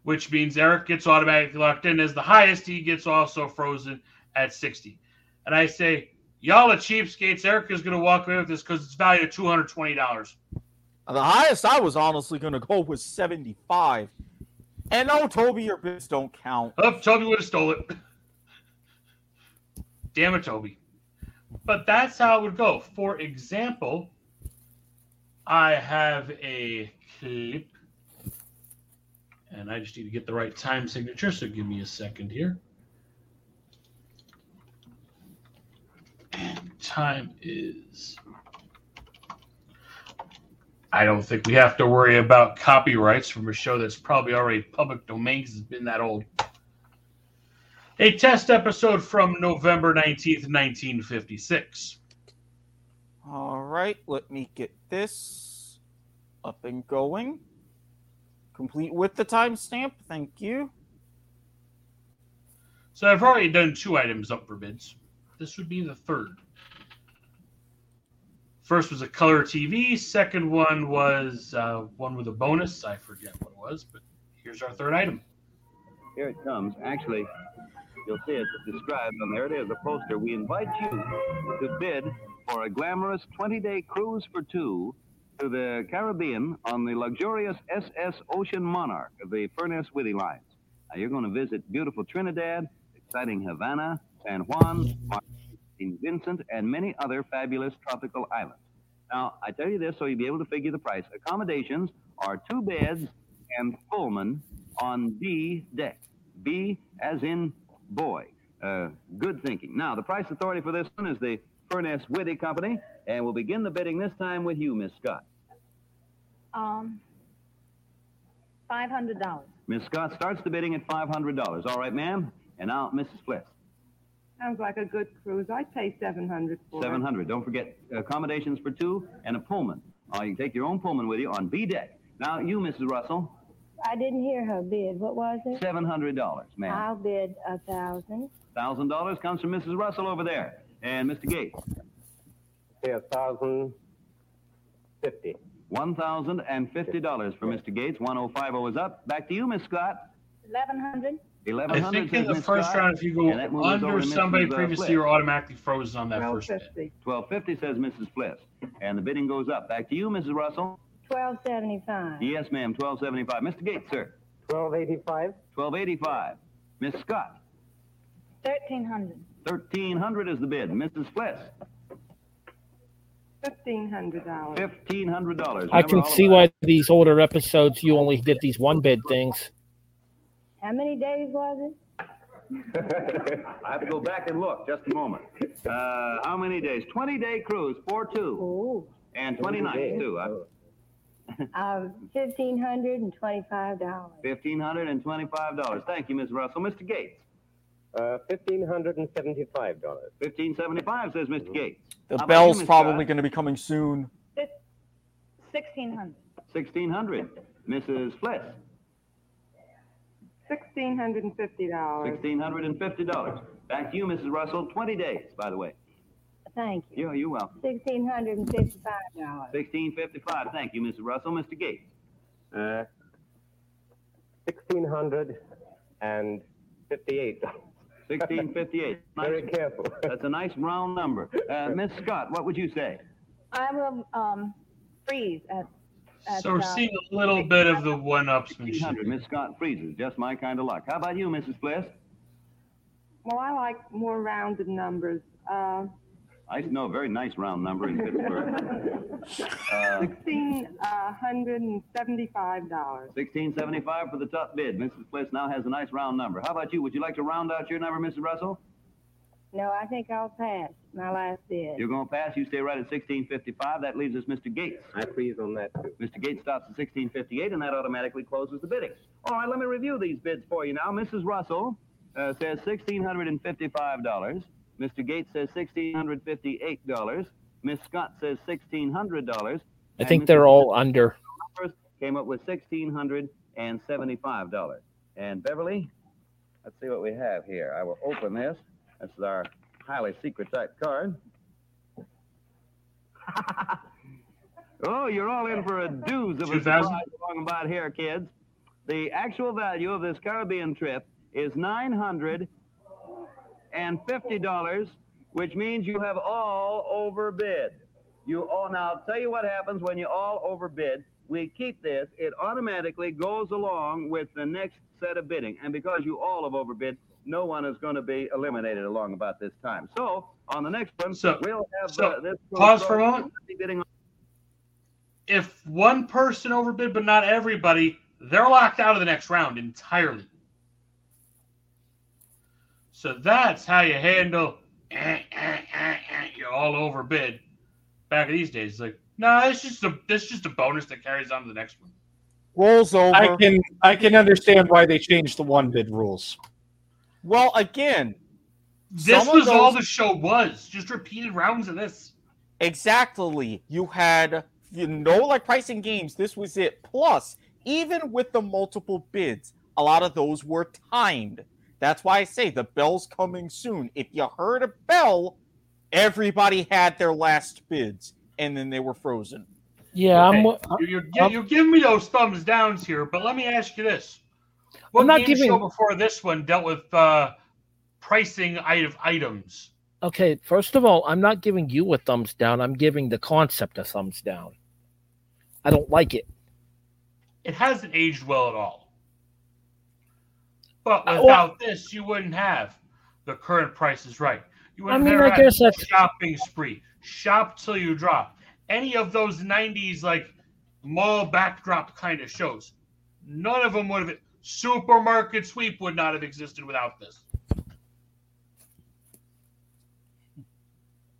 which means Eric gets automatically locked in as the highest. He gets also frozen at 60. And I say, y'all are cheapskates. Eric is going to walk away with this because it's valued at $220. The highest I was honestly going to go was 75. And no, Toby, your bids don't count. Oh, Toby would have stole it. Damn it, Toby. But that's how it would go. For example, I have a clip, and I just need to get the right time signature. So give me a second here. And time is. I don't think we have to worry about copyrights from a show that's probably already public domain because it's been that old. A test episode from November 19th, 1956. All right, let me get this up and going. Complete with the timestamp. Thank you. So I've already done two items up for bids. This would be the third. First was a color TV. Second one was uh, one with a bonus. I forget what it was, but here's our third item. Here it comes. Actually, you'll see it described and there. It is a poster. We invite you to bid for a glamorous 20-day cruise for two to the Caribbean on the luxurious SS Ocean Monarch of the Furness Withy Lines. Now, you're going to visit beautiful Trinidad, exciting Havana, San Juan, St. Vincent, and many other fabulous tropical islands. Now, I tell you this so you'll be able to figure the price. Accommodations are two beds and Pullman on B deck. B as in boy. Uh, good thinking. Now, the price authority for this one is the Furness Withy Company, and we'll begin the bidding this time with you, Miss Scott. Um, five hundred dollars. Miss Scott starts the bidding at $500. All right, ma'am? And now, Mrs. Fliss. Sounds like a good cruise. I'd pay seven hundred for it. 700 Don't forget accommodations for two and a Pullman. Uh, you can take your own Pullman with you on B deck. Now, you, Mrs. Russell, I didn't hear her bid. What was it? $700, ma'am. I'll bid a thousand. $1,000 comes from Mrs. Russell over there. And Mr. Gates? Pay a thousand fifty. $1,050 for Mr. Gates. 1050 is up. Back to you, Miss Scott. Eleven hundred. I think in the first Scott. round, if you go And that moves us over under somebody Mrs. uh, previously, you're automatically frozen on that first bid. 1250 says Mrs. Fliss. And the bidding goes up. Back to you, Mrs. Russell. Twelve seventy-five. Yes, ma'am. 1275. Mr. Gates, sir. 1285. 1285. Miss Scott. Thirteen hundred. 1300 is the bid. Mrs. Fliss. Fifteen hundred dollars. $1,500. I can see why these older episodes you only did these one bid things. How many days was it? I have to go back and look. Just a moment. Uh, how many days? 20 day cruise, 4 2. And 20 nights, too. huh? it? Uh, fifteen hundred and twenty-five dollars. $1,525. Thank you, Miss Russell. Mr. Gates. Uh, $1,575. 1575 says Mr. Gates. The How bell's you, probably going to be coming soon. Sixteen hundred. 1600 Mrs. Fliss. Sixteen hundred and fifty dollars. $1,650. Back to you, Mrs. Russell. 20 days, by the way. Thank you. You're, you're welcome. Sixteen hundred and fifty-five dollars. 1655 Thank you, Mrs. Russell. Mr. Gates. Uh, $1,658. 1658 Very Nice- careful. That's a nice round number. Uh, Miss Scott, what would you say? I will, um, freeze at, at. So we're uh, seeing a little bit of the one-upsmanship. 1600 Miss Scott freezes. Just my kind of luck. How about you, Mrs. Bliss? Well, I like more rounded numbers. Uh, I know a very nice round number in Pittsburgh. Uh, sixteen uh, hundred and seventy-five dollars. 1675 for the top bid. Mrs. Bliss now has a nice round number. How about you? Would you like to round out your number, Mrs. Russell? No, I think I'll pass my last bid. You're going to pass. You stay right at 1655. That leaves us Mr. Gates. I freeze on that too. Mr. Gates stops at 1658, and that automatically closes the bidding. All right, let me review these bids for you now. Mrs. Russell uh, says $1,655. Mr. Gates says $1,658. Miss Scott says $1,600. I think they're all under. Came up with $1,675. And Beverly, let's see what we have here. I will open this. This is our highly secret type card. oh, you're all in for a dooze of a 2000? surprise along about here, kids. The actual value of this Caribbean trip is nine hundred and fifty dollars, which means you have all overbid. You all now I'll tell you what happens when you all overbid. We keep this; it automatically goes along with the next set of bidding, and because you all have overbid, no one is going to be eliminated along about this time. So on the next one, So- we'll have so, uh, this. pause for a moment. If one person overbid, but not everybody, they're locked out of the next round entirely. So that's how you handle eh, eh, eh, eh, you're all overbid. Back in these days, it's like, no, it's just a this just a bonus that carries on to the next one. Rolls over. I can I can understand why they changed the one bid rules. Well, again, This some of was all the show was. Just repeated rounds of this. Exactly. You had, you know, like pricing games, this was it. Plus, even with the multiple bids, a lot of those were timed. That's why I say the bell's coming soon. If you heard a bell, everybody had their last bids and then they were frozen. Yeah, I'm. Okay, you're, you're, gi- you're giving me those thumbs downs here, but let me ask you this: What I'm not game giving- show before this one dealt with uh, pricing of items? Okay, first of all, I'm not giving you a thumbs down. I'm giving the concept a thumbs down. I don't like it. It hasn't aged well at all. But without this, you wouldn't have the current Price is Right. You wouldn't I mean, have I guess that's- shopping spree, shop till you drop. Any of those '90s like mall backdrop kind of shows, none of them would have. Supermarket sweep would not have existed without this.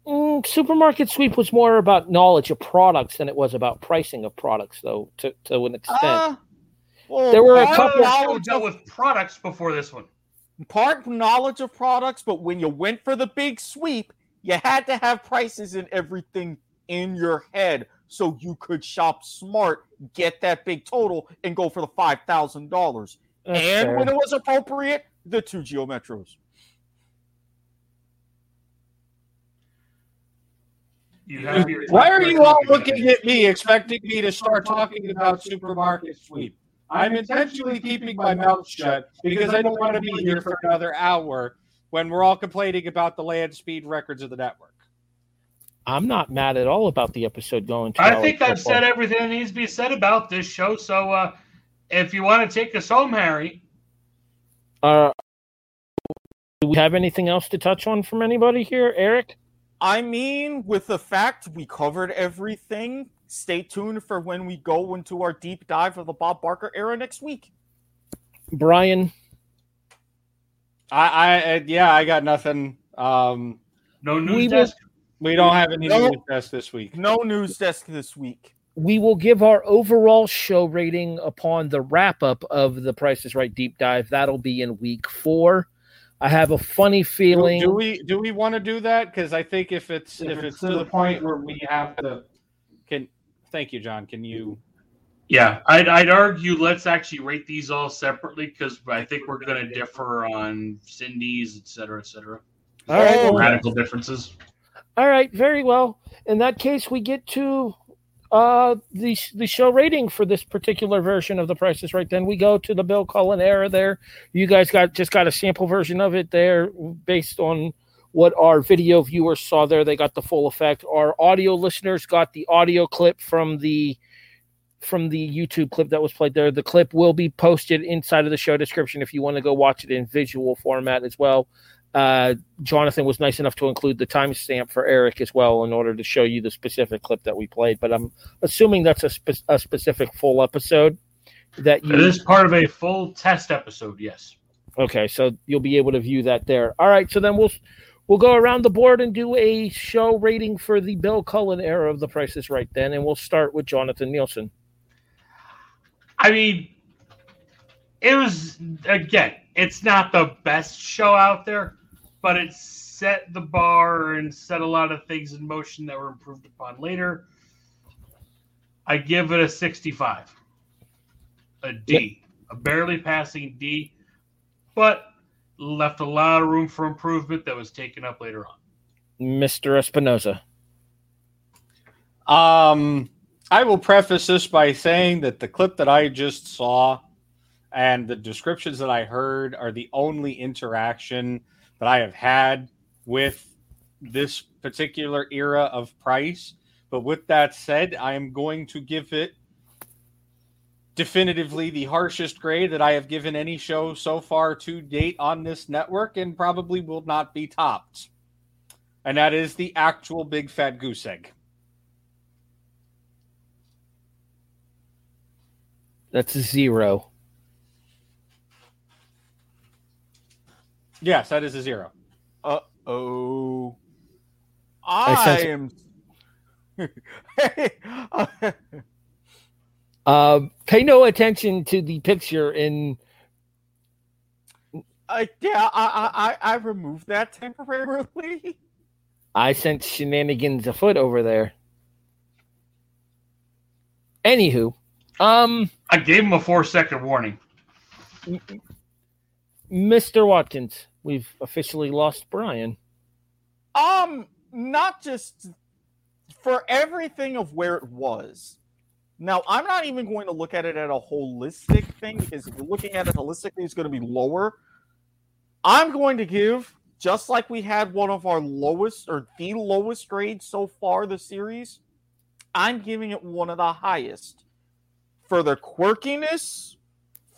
Mm, supermarket sweep was more about knowledge of products than it was about pricing of products, though, to, to an extent. Uh, well, there were a couple. knowledge dealt of- with products before this one. Part knowledge of products, but when you went for the big sweep, you had to have prices and everything in your head so you could shop smart, get that big total, and go for the five thousand dollars. And fair. when it was appropriate, the two Geo Metros. You have your Why are you all looking at me expecting me to start talking about supermarket sweep? I'm intentionally keeping my mouth shut because I don't want to be here for another hour when we're all complaining about the land speed records of the network. I'm not mad at all about the episode going to. I think I've said everything that needs to be said about this show. So uh, if you want to take us home, Harry, Uh, do we have anything else to touch on from anybody here, Eric? I mean, with the fact we covered everything, stay tuned for when we go into our deep dive of the Bob Barker era next week. Brian, I, I, I yeah, I got nothing. Um, no news We will- desk? We don't have any No. news desk this week. No news desk this week. we will give our overall show rating upon the wrap up of the Price is Right deep dive. That'll be in week four. I have a funny feeling. do we do we want to do that? Because I think if it's if, it's to the point where we have to, can thank you, John. Can you? Yeah, I'd, I'd argue let's actually rate these all separately because I think we're going to differ on Cindy's, et cetera, et cetera. All right, radical differences. All right, very well. In that case, we get to uh the the show rating for this particular version of the Price is Right. Then we go to the Bill Cullen era. There, you guys got just got a sample version of it there, based on what our video viewers saw there. They got the full effect. Our audio listeners got the audio clip from the from the YouTube clip that was played there. The clip will be posted inside of the show description if you want to go watch it in visual format as well. Uh, Jonathan was nice enough to include the timestamp for Eric as well in order to show you the specific clip that we played. But I'm assuming that's a, spe- a specific full episode that you It is part of a full test episode, yes. Okay, so you'll be able to view that there. All right, so then we'll we'll go around the board and do a show rating for the Bill Cullen era of The Price is Right. Then, and we'll start with Jonathan Nielsen. I mean, it was again, it's not the best show out there, but it set the bar and set a lot of things in motion that were improved upon later. I give it a 65. A D. A barely passing D, but left a lot of room for improvement that was taken up later on. Mr. Espinoza. Um, I will preface this by saying that the clip that I just saw and the descriptions that I heard are the only interaction that I have had with this particular era of price. But with that said, I am going to give it definitively the harshest grade that I have given any show so far to date on this network and probably will not be topped. And that is the actual big fat goose egg. That's a zero. Yes, that is a zero. Uh oh. I I sense- am. Uh, pay no attention to the picture in. Uh, yeah, I, I I I removed that temporarily. I sense shenanigans afoot over there. Anywho, um, I gave him a four second warning. Mr. Watkins, we've officially lost Brian. Um, not just for everything of where it was. Now, I'm not even going to look at it at a holistic thing because looking at it holistically, it's going to be lower. I'm going to give, just like we had one of our lowest or the lowest grades so far the series, I'm giving it one of the highest. For the quirkiness,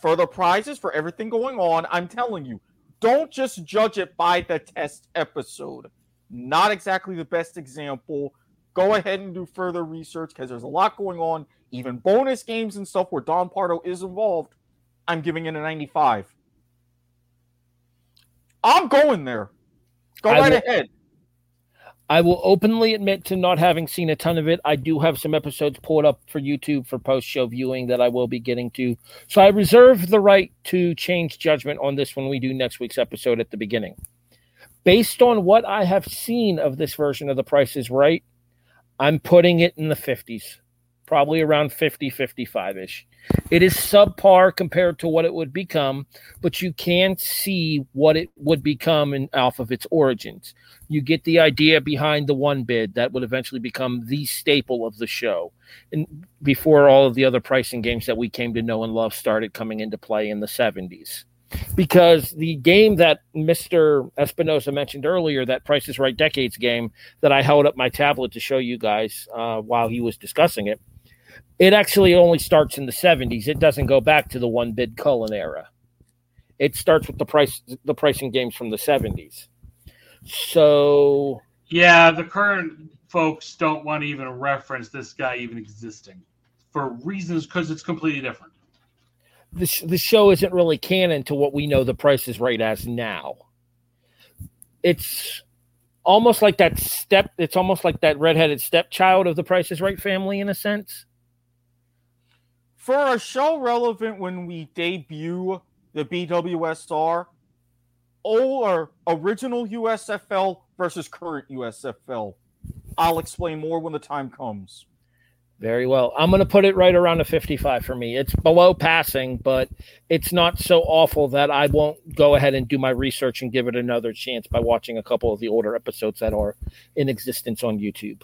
for the prizes, for everything going on, I'm telling you, don't just judge it by the test episode. Not exactly the best example. Go ahead and do further research because there's a lot going on, even bonus games and stuff where Don Pardo is involved. I'm giving it a 95. I'm going there. Go I right will- ahead. I will openly admit to not having seen a ton of it. I do have some episodes pulled up for YouTube for post show viewing that I will be getting to. So I reserve the right to change judgment on this when we do next week's episode at the beginning. Based on what I have seen of this version of The Price is Right, I'm putting it in the 50s, probably around 50, 55 ish. It is subpar compared to what it would become, but you can see what it would become in, off of its origins. You get the idea behind the one bid that would eventually become the staple of the show. And before all of the other pricing games that we came to know and love started coming into play in the 70s. Because the game that Mr. Espinosa mentioned earlier, that Price is Right Decades game that I held up my tablet to show you guys uh, while he was discussing it, it actually only starts in the 70s. It doesn't go back to the one bid Cullen era. It starts with the price the pricing games from the 70s. So Yeah, the current folks don't want to even reference this guy even existing for reasons because it's completely different. the, sh- the show isn't really canon to what we know the price is right as now. it's almost like that step. It's almost like that redheaded stepchild of the Price is Right family in a sense. For a show relevant when we debut the BWSR, or original USFL versus current USFL. I'll explain more when the time comes. Very well. I'm going to put it right around a 55 for me. It's below passing, but it's not so awful that I won't go ahead and do my research and give it another chance by watching a couple of the older episodes that are in existence on YouTube.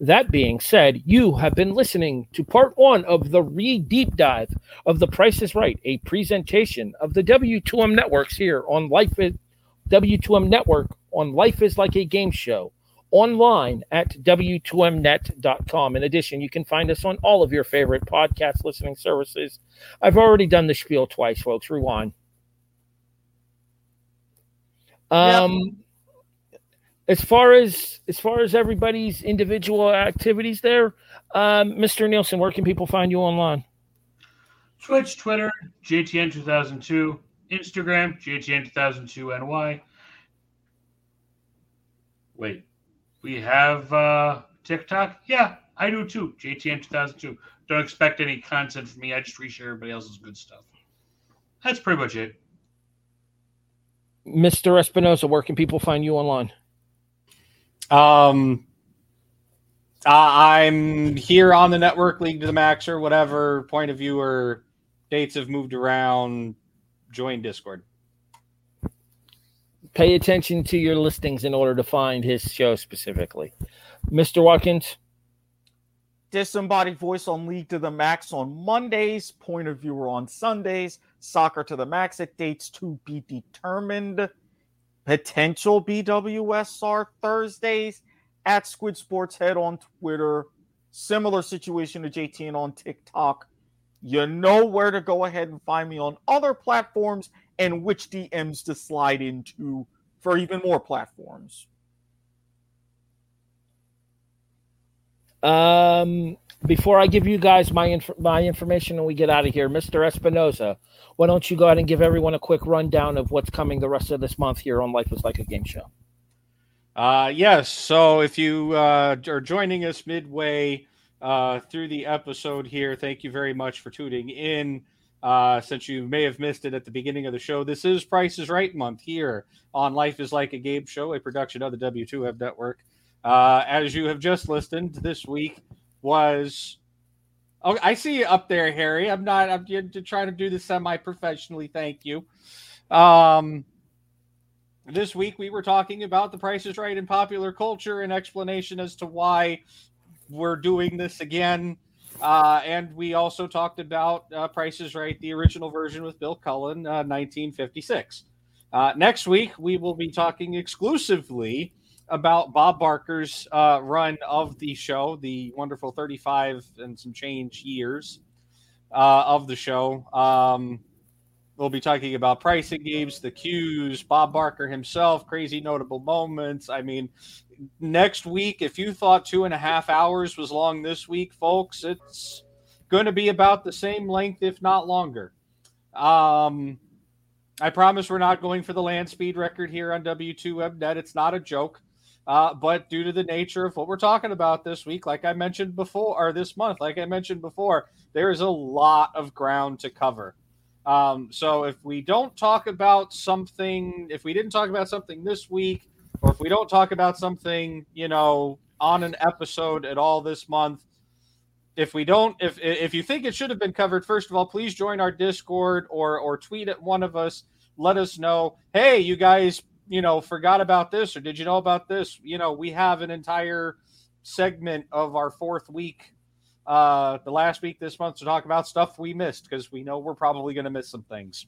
That being said, you have been listening to part one of the re deep dive of The Price is Right, a presentation of the W2M networks here on Life is W2M Network on Life is Like a Game Show online at w2mnet.com. In addition, you can find us on all of your favorite podcast listening services. I've already done the spiel twice, folks. Rewind. Um, as far as as far as everybody's individual activities there, um, Mr. Nielsen, where can people find you online? Twitch, Twitter, JTN2002, Instagram, JTN2002NY. Wait, we have uh, TikTok? Yeah, I do too. JTN2002. Don't expect any content from me. I just reshare everybody else's good stuff. That's pretty much it. Mr. Espinosa, where can people find you online? Um, uh, I'm here on the network, League to the Max, or whatever point of view or dates have moved around. Join Discord. Pay attention to your listings in order to find his show specifically. Mr. Watkins, Disembodied voice on League to the Max on Mondays, Point of Viewer on Sundays, Soccer to the Max at dates to be determined, potential BWSR Thursdays at Squid Sports Head on Twitter. Similar situation to JTN on TikTok. You know where to go ahead and find me on other platforms and which DMs to slide into for even more platforms. Um, before I give you guys my inf- my information and we get out of here, Mr. Espinosa, why don't you go ahead and give everyone a quick rundown of what's coming the rest of this month here on Life is Like a Game Show? Uh, yes. So if you uh, are joining us midway uh, through the episode here, thank you very much for tuning in. Uh, since you may have missed it at the beginning of the show, this is Price is Right month here on Life is Like a Game Show, a production of the W2F Network. Uh, as you have just listened, this week was. Oh, I see you up there, Harry. I'm not. I'm trying to do this semi-professionally. Thank you. Um, this week we were talking about the Price is Right in popular culture, an explanation as to why we're doing this again. Uh, and we also talked about uh, Price is Right, the original version with Bill Cullen, uh, 1956. Uh, next week, we will be talking exclusively about Bob Barker's uh, run of the show, the wonderful 35 and some change years uh, of the show. Um, we'll be talking about pricing games, the cues, Bob Barker himself, crazy notable moments. I mean, next week, if you thought two and a half hours was long this week, folks, it's going to be about the same length, if not longer. Um, I promise we're not going for the land speed record here on W2WebNet. It's not a joke. Uh, but due to the nature of what we're talking about this week, like I mentioned before, or this month, like I mentioned before, there is a lot of ground to cover. Um, so if we don't talk about something, if we didn't talk about something this week, or if we don't talk about something, you know, on an episode at all this month, if we don't, if if you think it should have been covered, first of all, please join our Discord or or tweet at one of us. Let us know, hey, you guys, you know, forgot about this, or did you know about this? You know, we have an entire segment of our fourth week, uh, the last week this month to talk about stuff we missed because we know we're probably going to miss some things.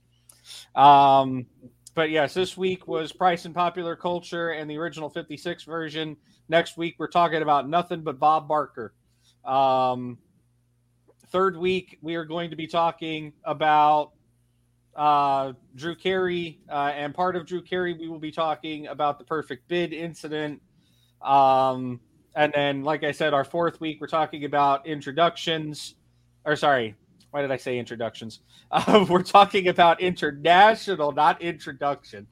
Um, but yes, this week was Price and Popular Culture and the original 56 version. Next week, we're talking about nothing but Bob Barker. Um, third week, we are going to be talking about uh, Drew Carey. Uh, and part of Drew Carey, we will be talking about the perfect bid incident. Um, and then, like I said, our fourth week, we're talking about introductions. Or, sorry, why did I say introductions? Uh, we're talking about international, not introduction.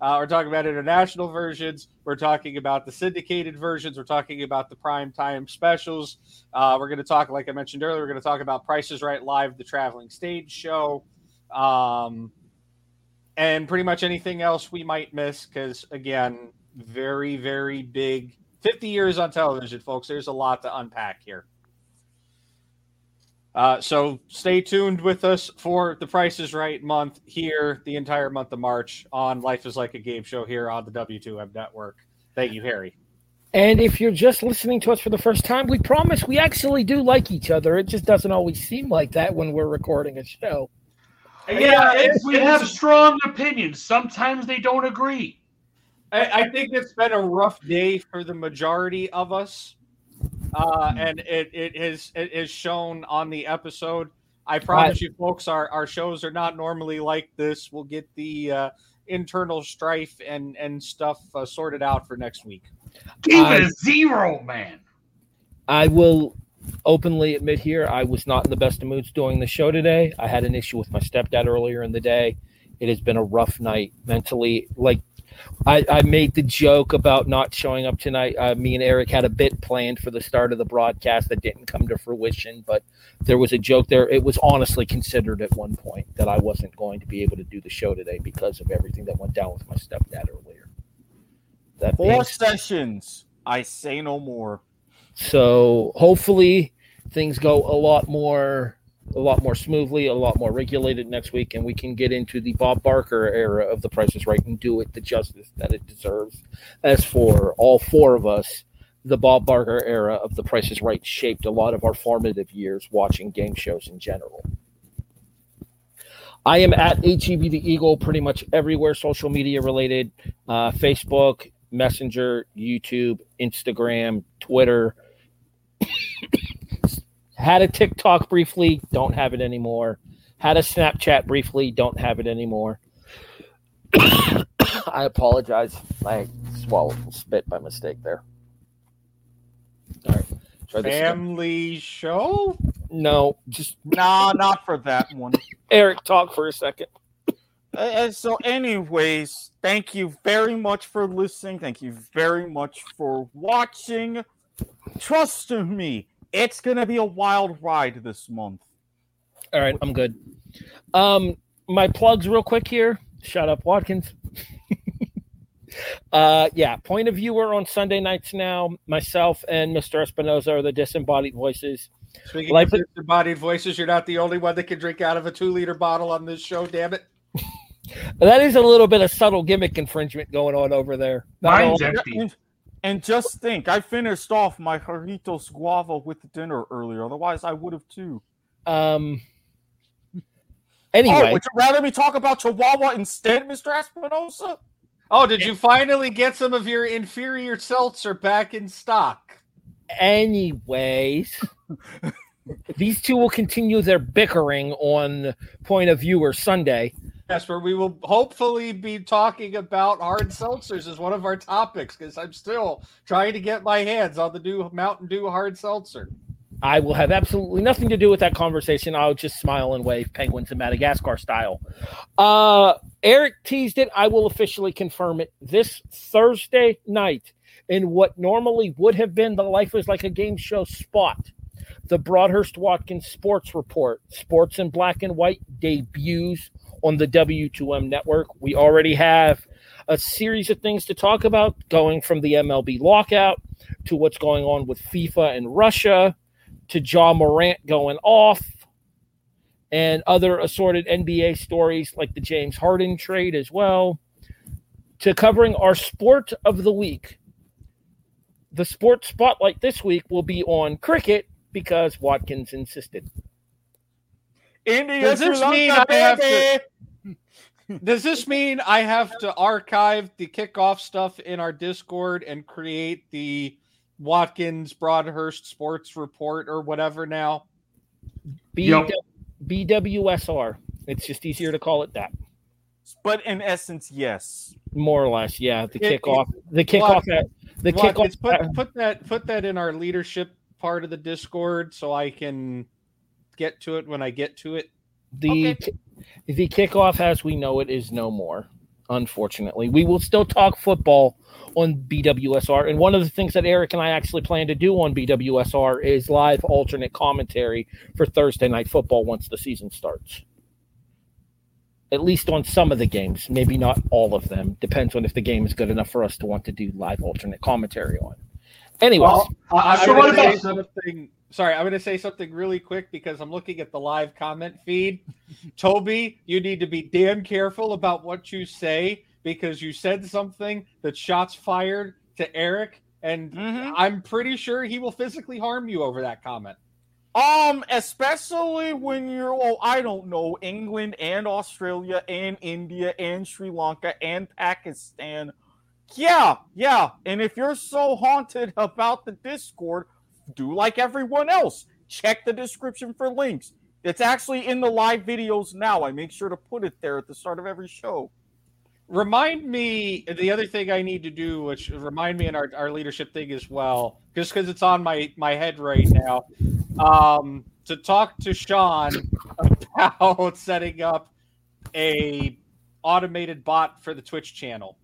Uh, we're talking about international versions. We're talking about the syndicated versions. We're talking about the prime time specials. Uh, we're going to talk, like I mentioned earlier, we're going to talk about Prices Right Live, the traveling stage show, um, and pretty much anything else we might miss. Because again, very, very big. 50 years on television, folks. There's a lot to unpack here. Uh, so stay tuned with us for the Price is Right month here, the entire month of March on Life is Like a Game Show here on the W2M network. Thank you, Harry. And if you're just listening to us for the first time, we promise we actually do like each other. It just doesn't always seem like that when we're recording a show. Yeah, it's, we have strong opinions. Sometimes they don't agree. I, I think it's been a rough day for the majority of us, uh, and it, it is it is shown on the episode. I promise you, folks, our, our shows are not normally like this. We'll get the uh, internal strife and and stuff uh, sorted out for next week. Keep I- it a zero, man. I will openly admit here I was not in the best of moods doing the show today. I had an issue with my stepdad earlier in the day. It has been a rough night mentally. Like I, I made the joke about not showing up tonight. Uh, me and Eric had a bit planned for the start of the broadcast that didn't come to fruition, but there was a joke there. It was honestly considered at one point that I wasn't going to be able to do the show today because of everything that went down with my stepdad earlier. That being Four sessions. I say no more. So hopefully things go a lot more a lot more smoothly, a lot more regulated next week, and we can get into the Bob Barker era of the Price is Right and do it the justice that it deserves. As for all four of us, the Bob Barker era of the Price is Right shaped a lot of our formative years watching game shows in general. I am at HEB the Eagle pretty much everywhere social media related uh, Facebook, Messenger, YouTube, Instagram, Twitter. Had a TikTok briefly, don't have it anymore. Had a Snapchat briefly, don't have it anymore. I apologize. I swallowed some spit by mistake there. All right. Try this again. Family show? No, just Nah, not for that one. Eric, talk for a second. Uh, so, anyways, thank you very much for listening. Thank you very much for watching. Trust in me, it's gonna be a wild ride this month. All right, I'm good. Um, my plugs real quick here. Shut up, Watkins. uh, yeah, point of view are on Sunday nights now. Myself and Mr. Espinoza are the disembodied voices. Speaking Life of disembodied voices, you're not the only one that can drink out of a two liter bottle on this show. Damn it! That is a little bit of subtle gimmick infringement going on over there. Not all- And, and just think, I finished off my Jarritos guava with dinner earlier. Otherwise, I would have too. Um. Oh, Anyway, would you rather me talk about Chihuahua instead, Mr. Espinosa? Oh, did you finally get some of your inferior seltzer back in stock? anyways, these two will continue their bickering on point of view or Sunday. Yes, where we will hopefully be talking about hard seltzers as one of our topics because I'm still trying to get my hands on the new Mountain Dew hard seltzer. I will have absolutely nothing to do with that conversation. I'll just smile and wave, penguins in Madagascar style. Uh, Eric teased it. I will officially confirm it this Thursday night in what normally would have been the Life is Like a Game Show spot. The Broadhurst Watkins Sports Report, Sports in Black and White, debuts on the W2M network. We already have a series of things to talk about, going from the MLB lockout to what's going on with FIFA and Russia to Ja Morant going off and other assorted NBA stories like the James Harden trade as well, to covering our sport of the week. The sports spotlight this week will be on cricket because Watkins insisted. India, Does this mean I have to? Does this mean I have to archive the kickoff stuff in our Discord and create the Watkins Broadhurst Sports Report or whatever now? B- Yep. BWSR. It's just easier to call it that. But in essence, yes. More or less, yeah. The It- kickoff. The Wat- kickoff. At, the Watkins, kickoff. put, put that put that in our leadership part of the Discord so I can get to it when I get to it. The the kickoff as we know it is no more. Unfortunately, we will still talk football on BWSR. And one of the things that Eric and I actually plan to do on BWSR is live alternate commentary for Thursday night football once the season starts. At least on some of the games, maybe not all of them. Depends on if the game is good enough for us to want to do live alternate commentary on. Anyways, Well, I- I'm so gonna what say about something? Sorry, I'm going to say something really quick because I'm looking at the live comment feed. Toby, you need to be damn careful about what you say because you said something that shots fired to Eric, and I'm pretty sure he will physically harm you over that comment. Um, especially when you're, oh, I don't know, England and Australia and India and Sri Lanka and Pakistan. Yeah, yeah. And if you're so haunted about the Discord, do like everyone else. Check the description for links. It's actually in the live videos now. I make sure to put it there at the start of every show. Remind me the other thing I need to do, which remind me in our, our leadership thing as well, just because it's on my my head right now. Um, to talk to Sean about setting up a automated bot for the Twitch channel,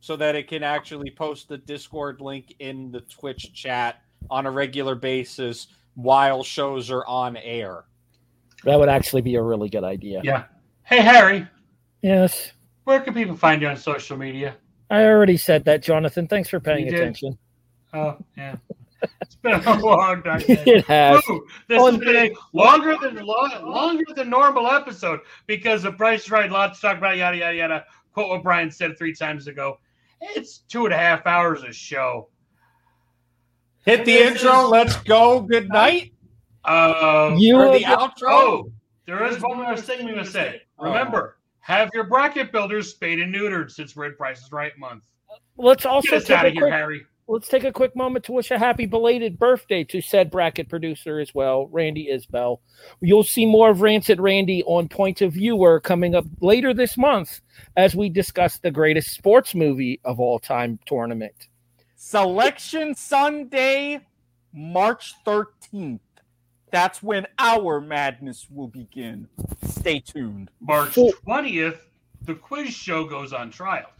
so that it can actually post the Discord link in the Twitch chat on a regular basis while shows are on air. that would actually be a really good idea. Yeah. Hey, Harry, Yes. where can people find you on social media? I already said that, Jonathan. Thanks for paying You did? attention. Oh, yeah. It's been a long time. It has. Ooh, this has been a longer than long, longer than normal episode because the Price is Right. Lots to talk about. Yada yada yada. Quote what Brian said three times ago. It's two and a half hours a show. Hit the This intro. is- Let's go. Good night. Um, You or the the- outro. Oh, there is one more thing we must say. Remember, have your bracket builders spayed and neutered since we're in Price is Right month. Let's also Get us take out a of here, quick- Harry. Let's take a quick moment to wish a happy belated birthday to said bracket producer as well, Randy Isbell. You'll see more of Rancid Randy on Point of Viewer coming up later this month as we discuss the greatest sports movie of all time tournament. Selection Sunday, March 13th. That's when our madness will begin. Stay tuned. March 20th, the quiz show goes on trial.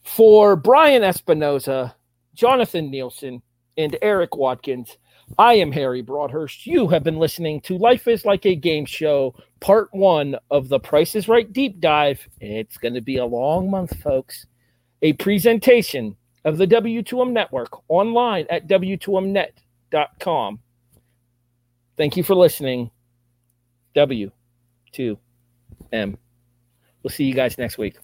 For Brian Espinoza, Jonathan Nielsen, and Eric Watkins, I am Harry Broadhurst. You have been listening to Life is Like a Game Show, part one of the Price is Right deep dive. It's going to be a long month, folks. A presentation of the W2M network online at W2Mnet.com. Thank you for listening. W2M. We'll see you guys next week.